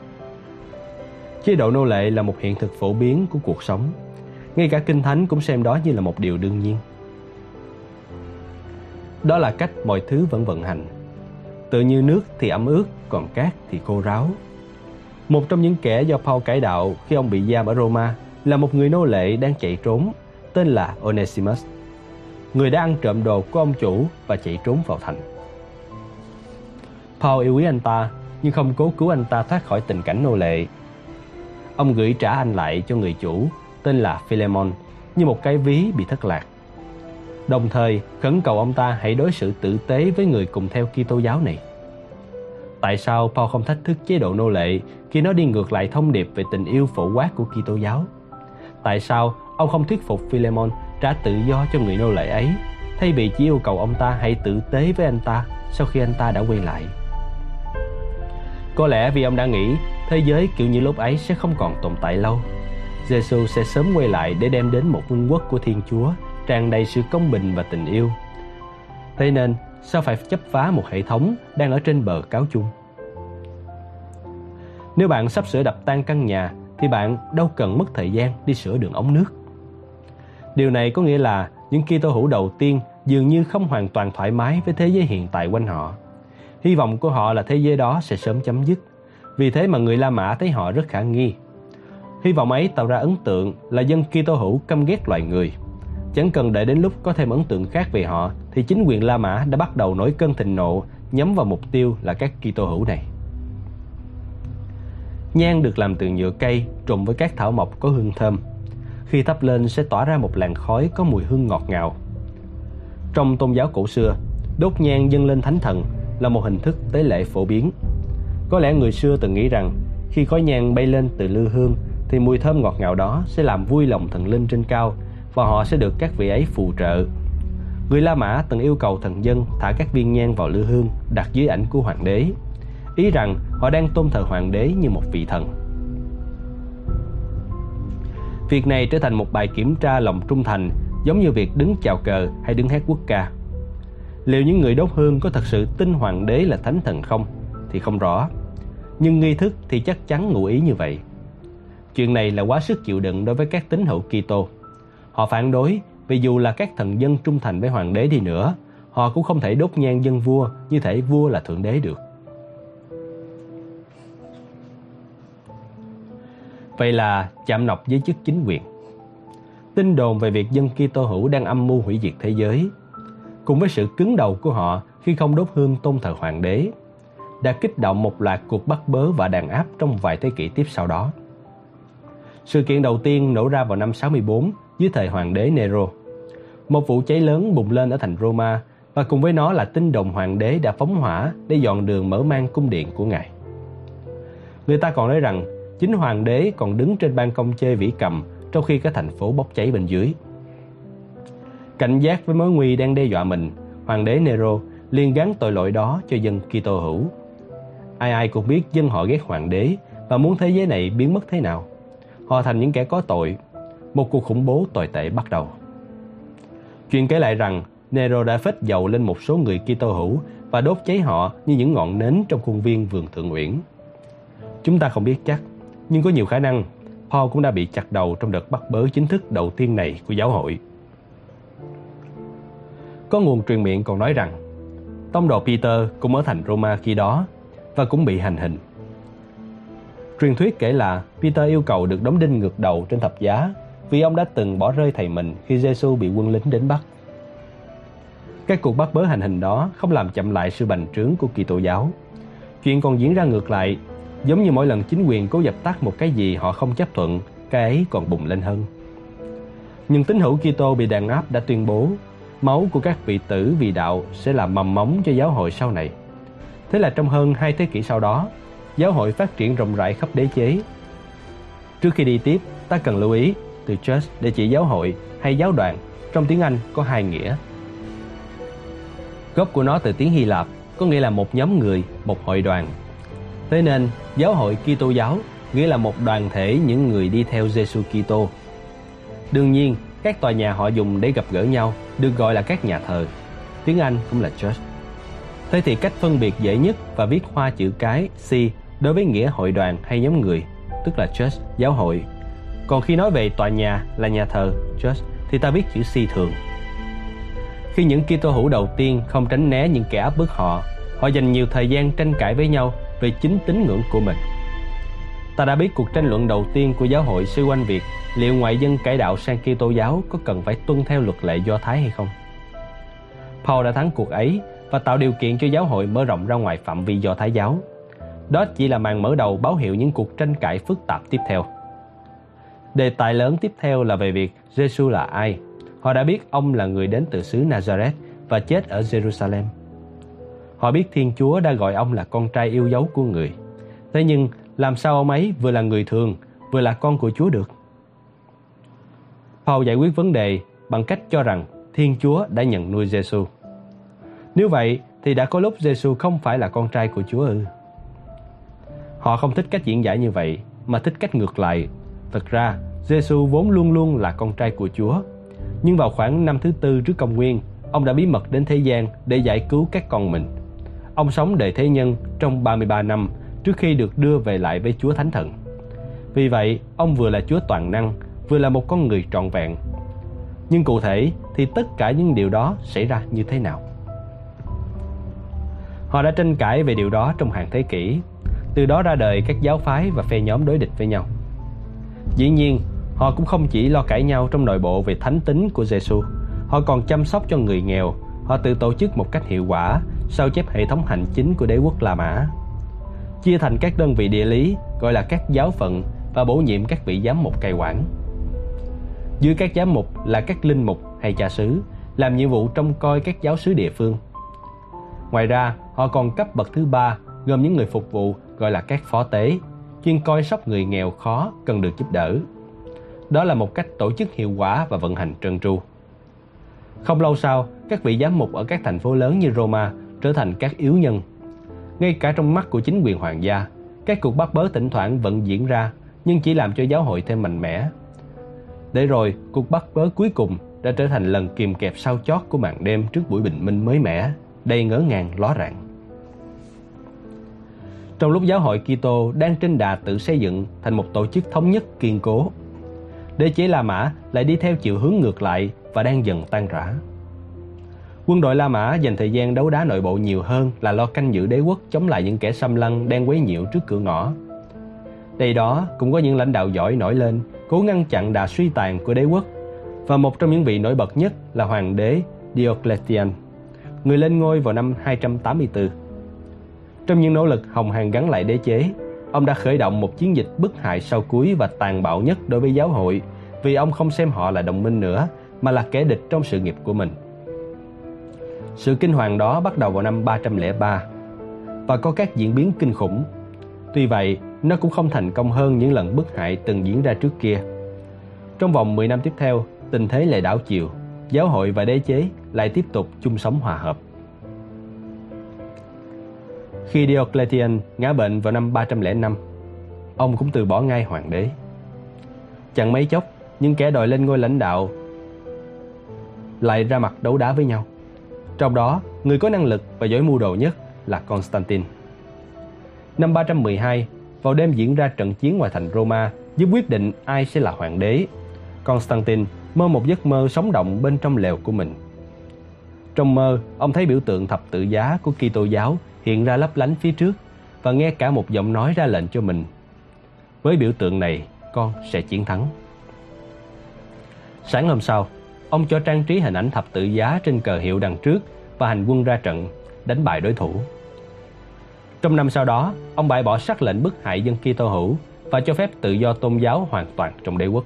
Chế độ nô lệ là một hiện thực phổ biến của cuộc sống. Ngay cả Kinh Thánh cũng xem đó như là một điều đương nhiên. Đó là cách mọi thứ vẫn vận hành. Tự như nước thì ẩm ướt, còn cát thì khô ráo. Một trong những kẻ do Paul cải đạo khi ông bị giam ở Roma là một người nô lệ đang chạy trốn, tên là Onesimus. Người đã ăn trộm đồ của ông chủ và chạy trốn vào thành. Paul yêu quý anh ta nhưng không cố cứu anh ta thoát khỏi tình cảnh nô lệ. Ông gửi trả anh lại cho người chủ tên là Philemon như một cái ví bị thất lạc. Đồng thời, khẩn cầu ông ta hãy đối xử tử tế với người cùng theo Kitô giáo này. Tại sao Paul không thách thức chế độ nô lệ khi nó đi ngược lại thông điệp về tình yêu phổ quát của Kitô giáo? Tại sao ông không thuyết phục Philemon trả tự do cho người nô lệ ấy, thay vì chỉ yêu cầu ông ta hãy tử tế với anh ta sau khi anh ta đã quay lại? Có lẽ vì ông đã nghĩ thế giới kiểu như lúc ấy sẽ không còn tồn tại lâu. Giêsu sẽ sớm quay lại để đem đến một vương quốc của Thiên Chúa tràn đầy sự công bình và tình yêu. Thế nên, sao phải chấp phá một hệ thống đang ở trên bờ cáo chung? Nếu bạn sắp sửa đập tan căn nhà thì bạn đâu cần mất thời gian đi sửa đường ống nước. Điều này có nghĩa là những Kitô hữu đầu tiên dường như không hoàn toàn thoải mái với thế giới hiện tại quanh họ. Hy vọng của họ là thế giới đó sẽ sớm chấm dứt. Vì thế mà người La Mã thấy họ rất khả nghi. Hy vọng ấy tạo ra ấn tượng là dân Kitô hữu căm ghét loài người. Chẳng cần đợi đến lúc có thêm ấn tượng khác về họ thì chính quyền La Mã đã bắt đầu nổi cơn thịnh nộ nhắm vào mục tiêu là các Kitô hữu này. Nhang được làm từ nhựa cây trộn với các thảo mộc có hương thơm. Khi thắp lên sẽ tỏa ra một làn khói có mùi hương ngọt ngào. Trong tôn giáo cổ xưa, đốt nhang dâng lên thánh thần là một hình thức tế lễ phổ biến. Có lẽ người xưa từng nghĩ rằng khi khói nhang bay lên từ lư hương thì mùi thơm ngọt ngào đó sẽ làm vui lòng thần linh trên cao và họ sẽ được các vị ấy phù trợ. Người La Mã từng yêu cầu thần dân thả các viên nhang vào lư hương đặt dưới ảnh của hoàng đế ý rằng họ đang tôn thờ hoàng đế như một vị thần. Việc này trở thành một bài kiểm tra lòng trung thành, giống như việc đứng chào cờ hay đứng hát quốc ca. Liệu những người đốt hương có thật sự tin hoàng đế là thánh thần không thì không rõ. Nhưng nghi thức thì chắc chắn ngụ ý như vậy. Chuyện này là quá sức chịu đựng đối với các tín hữu Kitô. Họ phản đối vì dù là các thần dân trung thành với hoàng đế đi nữa, họ cũng không thể đốt nhang dân vua như thể vua là thượng đế được. Vậy là chạm nọc với chức chính quyền. Tin đồn về việc dân Kitô hữu đang âm mưu hủy diệt thế giới, cùng với sự cứng đầu của họ khi không đốt hương tôn thờ hoàng đế, đã kích động một loạt cuộc bắt bớ và đàn áp trong vài thế kỷ tiếp sau đó. Sự kiện đầu tiên nổ ra vào năm 64 dưới thời hoàng đế Nero. Một vụ cháy lớn bùng lên ở thành Roma và cùng với nó là tin đồng hoàng đế đã phóng hỏa để dọn đường mở mang cung điện của ngài. Người ta còn nói rằng chính hoàng đế còn đứng trên ban công chơi vĩ cầm trong khi cả thành phố bốc cháy bên dưới. Cảnh giác với mối nguy đang đe dọa mình, hoàng đế Nero liền gắn tội lỗi đó cho dân Kitô hữu. Ai ai cũng biết dân họ ghét hoàng đế và muốn thế giới này biến mất thế nào. Họ thành những kẻ có tội. Một cuộc khủng bố tồi tệ bắt đầu. Chuyện kể lại rằng Nero đã phết dầu lên một số người Kitô hữu và đốt cháy họ như những ngọn nến trong khuôn viên vườn Thượng Uyển. Chúng ta không biết chắc, nhưng có nhiều khả năng Paul cũng đã bị chặt đầu trong đợt bắt bớ chính thức đầu tiên này của giáo hội. Có nguồn truyền miệng còn nói rằng tông đồ Peter cũng ở thành Roma khi đó và cũng bị hành hình. Truyền thuyết kể là Peter yêu cầu được đóng đinh ngược đầu trên thập giá vì ông đã từng bỏ rơi thầy mình khi Giêsu bị quân lính đến bắt. Các cuộc bắt bớ hành hình đó không làm chậm lại sự bành trướng của Kitô giáo. Chuyện còn diễn ra ngược lại Giống như mỗi lần chính quyền cố dập tắt một cái gì họ không chấp thuận, cái ấy còn bùng lên hơn. Nhưng tín hữu Kitô bị đàn áp đã tuyên bố máu của các vị tử vì đạo sẽ là mầm móng cho giáo hội sau này. Thế là trong hơn hai thế kỷ sau đó, giáo hội phát triển rộng rãi khắp đế chế. Trước khi đi tiếp, ta cần lưu ý từ church để chỉ giáo hội hay giáo đoàn trong tiếng Anh có hai nghĩa. Gốc của nó từ tiếng Hy Lạp có nghĩa là một nhóm người, một hội đoàn Thế nên, giáo hội Kitô giáo nghĩa là một đoàn thể những người đi theo Giêsu Kitô. Đương nhiên, các tòa nhà họ dùng để gặp gỡ nhau được gọi là các nhà thờ. Tiếng Anh cũng là church. Thế thì cách phân biệt dễ nhất và viết hoa chữ cái C đối với nghĩa hội đoàn hay nhóm người, tức là church, giáo hội. Còn khi nói về tòa nhà là nhà thờ, church, thì ta viết chữ C thường. Khi những Kitô hữu đầu tiên không tránh né những kẻ áp bức họ, họ dành nhiều thời gian tranh cãi với nhau về chính tín ngưỡng của mình. Ta đã biết cuộc tranh luận đầu tiên của giáo hội xoay quanh việc liệu ngoại dân cải đạo sang Kitô giáo có cần phải tuân theo luật lệ Do Thái hay không. Paul đã thắng cuộc ấy và tạo điều kiện cho giáo hội mở rộng ra ngoài phạm vi Do Thái giáo. Đó chỉ là màn mở đầu báo hiệu những cuộc tranh cãi phức tạp tiếp theo. Đề tài lớn tiếp theo là về việc Jesus là ai. Họ đã biết ông là người đến từ xứ Nazareth và chết ở Jerusalem. Họ biết Thiên Chúa đã gọi ông là con trai yêu dấu của người. Thế nhưng làm sao ông ấy vừa là người thường, vừa là con của Chúa được? Paul giải quyết vấn đề bằng cách cho rằng Thiên Chúa đã nhận nuôi Giêsu. Nếu vậy thì đã có lúc Giêsu không phải là con trai của Chúa ư? Họ không thích cách diễn giải như vậy mà thích cách ngược lại. Thật ra, Giêsu vốn luôn luôn là con trai của Chúa. Nhưng vào khoảng năm thứ tư trước công nguyên, ông đã bí mật đến thế gian để giải cứu các con mình Ông sống đời thế nhân trong 33 năm trước khi được đưa về lại với Chúa Thánh Thần. Vì vậy, ông vừa là Chúa toàn năng, vừa là một con người trọn vẹn. Nhưng cụ thể thì tất cả những điều đó xảy ra như thế nào? Họ đã tranh cãi về điều đó trong hàng thế kỷ, từ đó ra đời các giáo phái và phe nhóm đối địch với nhau. Dĩ nhiên, họ cũng không chỉ lo cãi nhau trong nội bộ về thánh tính của Giêsu, họ còn chăm sóc cho người nghèo, họ tự tổ chức một cách hiệu quả, sao chép hệ thống hành chính của đế quốc La Mã. Chia thành các đơn vị địa lý, gọi là các giáo phận và bổ nhiệm các vị giám mục cai quản. Dưới các giám mục là các linh mục hay cha xứ, làm nhiệm vụ trông coi các giáo sứ địa phương. Ngoài ra, họ còn cấp bậc thứ ba gồm những người phục vụ gọi là các phó tế, chuyên coi sóc người nghèo khó cần được giúp đỡ. Đó là một cách tổ chức hiệu quả và vận hành trơn tru. Không lâu sau, các vị giám mục ở các thành phố lớn như Roma trở thành các yếu nhân. Ngay cả trong mắt của chính quyền hoàng gia, các cuộc bắt bớ thỉnh thoảng vẫn diễn ra nhưng chỉ làm cho giáo hội thêm mạnh mẽ. Để rồi, cuộc bắt bớ cuối cùng đã trở thành lần kìm kẹp sau chót của màn đêm trước buổi bình minh mới mẻ, đầy ngỡ ngàng ló rạng. Trong lúc giáo hội Kitô đang trên đà tự xây dựng thành một tổ chức thống nhất kiên cố, đế chế La Mã lại đi theo chiều hướng ngược lại và đang dần tan rã. Quân đội La Mã dành thời gian đấu đá nội bộ nhiều hơn là lo canh giữ đế quốc chống lại những kẻ xâm lăng đang quấy nhiễu trước cửa ngõ. Đây đó cũng có những lãnh đạo giỏi nổi lên, cố ngăn chặn đà suy tàn của đế quốc. Và một trong những vị nổi bật nhất là hoàng đế Diocletian, người lên ngôi vào năm 284. Trong những nỗ lực hồng hàng gắn lại đế chế, ông đã khởi động một chiến dịch bức hại sau cuối và tàn bạo nhất đối với giáo hội vì ông không xem họ là đồng minh nữa mà là kẻ địch trong sự nghiệp của mình. Sự kinh hoàng đó bắt đầu vào năm 303 và có các diễn biến kinh khủng. Tuy vậy, nó cũng không thành công hơn những lần bức hại từng diễn ra trước kia. Trong vòng 10 năm tiếp theo, tình thế lại đảo chiều, giáo hội và đế chế lại tiếp tục chung sống hòa hợp. Khi Diocletian ngã bệnh vào năm 305, ông cũng từ bỏ ngay hoàng đế. Chẳng mấy chốc, những kẻ đòi lên ngôi lãnh đạo lại ra mặt đấu đá với nhau. Trong đó, người có năng lực và giỏi mưu đồ nhất là Constantine. Năm 312, vào đêm diễn ra trận chiến ngoài thành Roma giúp quyết định ai sẽ là hoàng đế, Constantine mơ một giấc mơ sống động bên trong lều của mình. Trong mơ, ông thấy biểu tượng thập tự giá của Kitô giáo hiện ra lấp lánh phía trước và nghe cả một giọng nói ra lệnh cho mình. Với biểu tượng này, con sẽ chiến thắng. Sáng hôm sau, ông cho trang trí hình ảnh thập tự giá trên cờ hiệu đằng trước và hành quân ra trận, đánh bại đối thủ. Trong năm sau đó, ông bãi bỏ sắc lệnh bức hại dân Kitô hữu và cho phép tự do tôn giáo hoàn toàn trong đế quốc.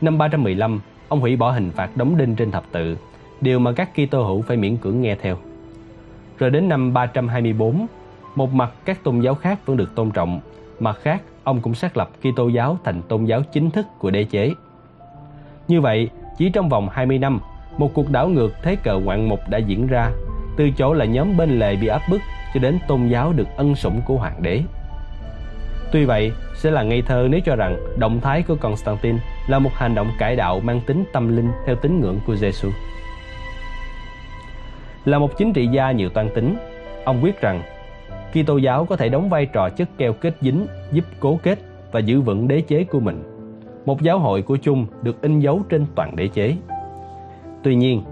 Năm 315, ông hủy bỏ hình phạt đóng đinh trên thập tự, điều mà các Kitô hữu phải miễn cưỡng nghe theo. Rồi đến năm 324, một mặt các tôn giáo khác vẫn được tôn trọng, mặt khác ông cũng xác lập Kitô giáo thành tôn giáo chính thức của đế chế. Như vậy, chỉ trong vòng 20 năm, một cuộc đảo ngược thế cờ ngoạn mục đã diễn ra, từ chỗ là nhóm bên lề bị áp bức cho đến tôn giáo được ân sủng của hoàng đế. Tuy vậy, sẽ là ngây thơ nếu cho rằng động thái của Constantine là một hành động cải đạo mang tính tâm linh theo tín ngưỡng của Giêsu. Là một chính trị gia nhiều toan tính, ông quyết rằng Kitô giáo có thể đóng vai trò chất keo kết dính, giúp cố kết và giữ vững đế chế của mình. Một giáo hội của chung được in dấu trên toàn đế chế. Tuy nhiên,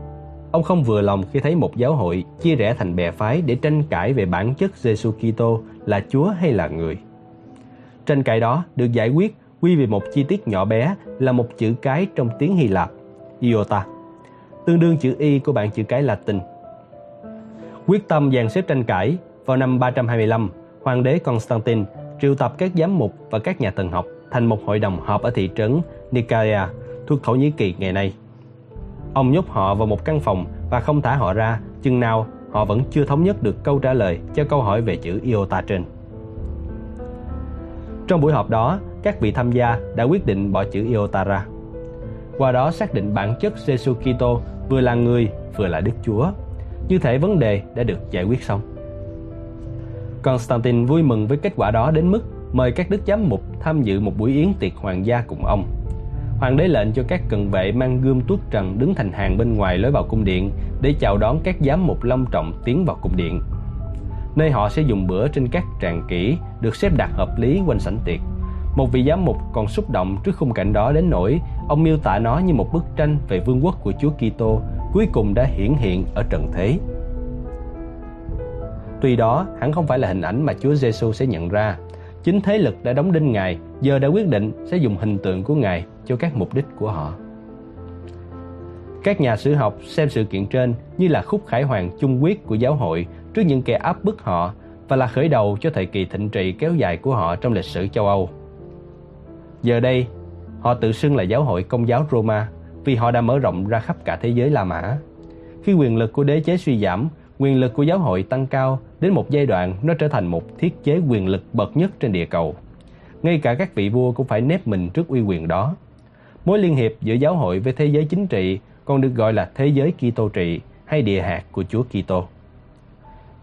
ông không vừa lòng khi thấy một giáo hội chia rẽ thành bè phái để tranh cãi về bản chất Giêsu Kitô là Chúa hay là người. Tranh cãi đó được giải quyết quy về một chi tiết nhỏ bé là một chữ cái trong tiếng Hy Lạp, iota, tương đương chữ y của bảng chữ cái Latin. Quyết tâm dàn xếp tranh cãi, vào năm 325, hoàng đế Constantine triệu tập các giám mục và các nhà thần học thành một hội đồng họp ở thị trấn Nicaea thuộc Thổ Nhĩ Kỳ ngày nay. Ông nhốt họ vào một căn phòng và không thả họ ra chừng nào họ vẫn chưa thống nhất được câu trả lời cho câu hỏi về chữ iota trên. Trong buổi họp đó, các vị tham gia đã quyết định bỏ chữ iota ra. Qua đó xác định bản chất Jesus Kitô vừa là người vừa là Đức Chúa. Như thể vấn đề đã được giải quyết xong. Constantine vui mừng với kết quả đó đến mức mời các đức giám mục tham dự một buổi yến tiệc hoàng gia cùng ông. Hoàng đế lệnh cho các cận vệ mang gươm tuốt trần đứng thành hàng bên ngoài lối vào cung điện để chào đón các giám mục long trọng tiến vào cung điện. nơi họ sẽ dùng bữa trên các tràng kỹ được xếp đặt hợp lý quanh sảnh tiệc. Một vị giám mục còn xúc động trước khung cảnh đó đến nỗi ông miêu tả nó như một bức tranh về vương quốc của Chúa Kitô cuối cùng đã hiển hiện ở trần thế. Tuy đó, hẳn không phải là hình ảnh mà Chúa Giêsu sẽ nhận ra. Chính thế lực đã đóng đinh Ngài, giờ đã quyết định sẽ dùng hình tượng của Ngài cho các mục đích của họ. Các nhà sử học xem sự kiện trên như là khúc khải hoàng chung quyết của giáo hội trước những kẻ áp bức họ và là khởi đầu cho thời kỳ thịnh trị kéo dài của họ trong lịch sử châu Âu. Giờ đây, họ tự xưng là giáo hội công giáo Roma vì họ đã mở rộng ra khắp cả thế giới La Mã. Khi quyền lực của đế chế suy giảm, quyền lực của giáo hội tăng cao đến một giai đoạn nó trở thành một thiết chế quyền lực bậc nhất trên địa cầu. Ngay cả các vị vua cũng phải nép mình trước uy quyền đó. Mối liên hiệp giữa giáo hội với thế giới chính trị còn được gọi là thế giới Kitô trị hay địa hạt của Chúa Kitô.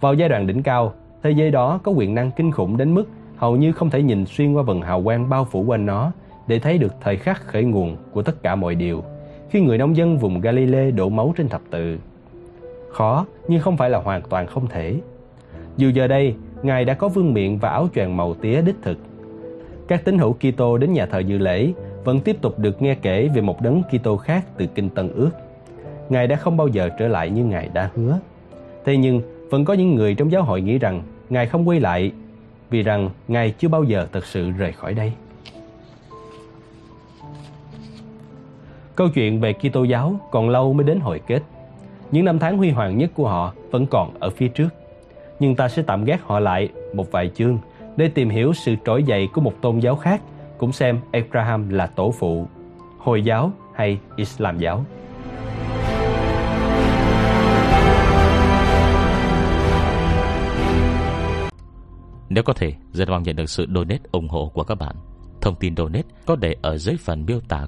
Vào giai đoạn đỉnh cao, thế giới đó có quyền năng kinh khủng đến mức hầu như không thể nhìn xuyên qua vầng hào quang bao phủ quanh nó để thấy được thời khắc khởi nguồn của tất cả mọi điều. Khi người nông dân vùng Galilee đổ máu trên thập tự. Khó, nhưng không phải là hoàn toàn không thể. Dù giờ đây, Ngài đã có vương miện và áo choàng màu tía đích thực. Các tín hữu Kitô đến nhà thờ dự lễ vẫn tiếp tục được nghe kể về một đấng Kitô khác từ kinh Tân Ước. Ngài đã không bao giờ trở lại như Ngài đã hứa. Thế nhưng, vẫn có những người trong giáo hội nghĩ rằng Ngài không quay lại vì rằng Ngài chưa bao giờ thật sự rời khỏi đây. Câu chuyện về Kitô giáo còn lâu mới đến hồi kết. Những năm tháng huy hoàng nhất của họ vẫn còn ở phía trước. Nhưng ta sẽ tạm gác họ lại một vài chương để tìm hiểu sự trỗi dậy của một tôn giáo khác, cũng xem Abraham là tổ phụ, Hồi giáo hay Islam giáo. Nếu có thể, rất mong nhận được sự donate ủng hộ của các bạn. Thông tin donate có để ở dưới phần miêu tả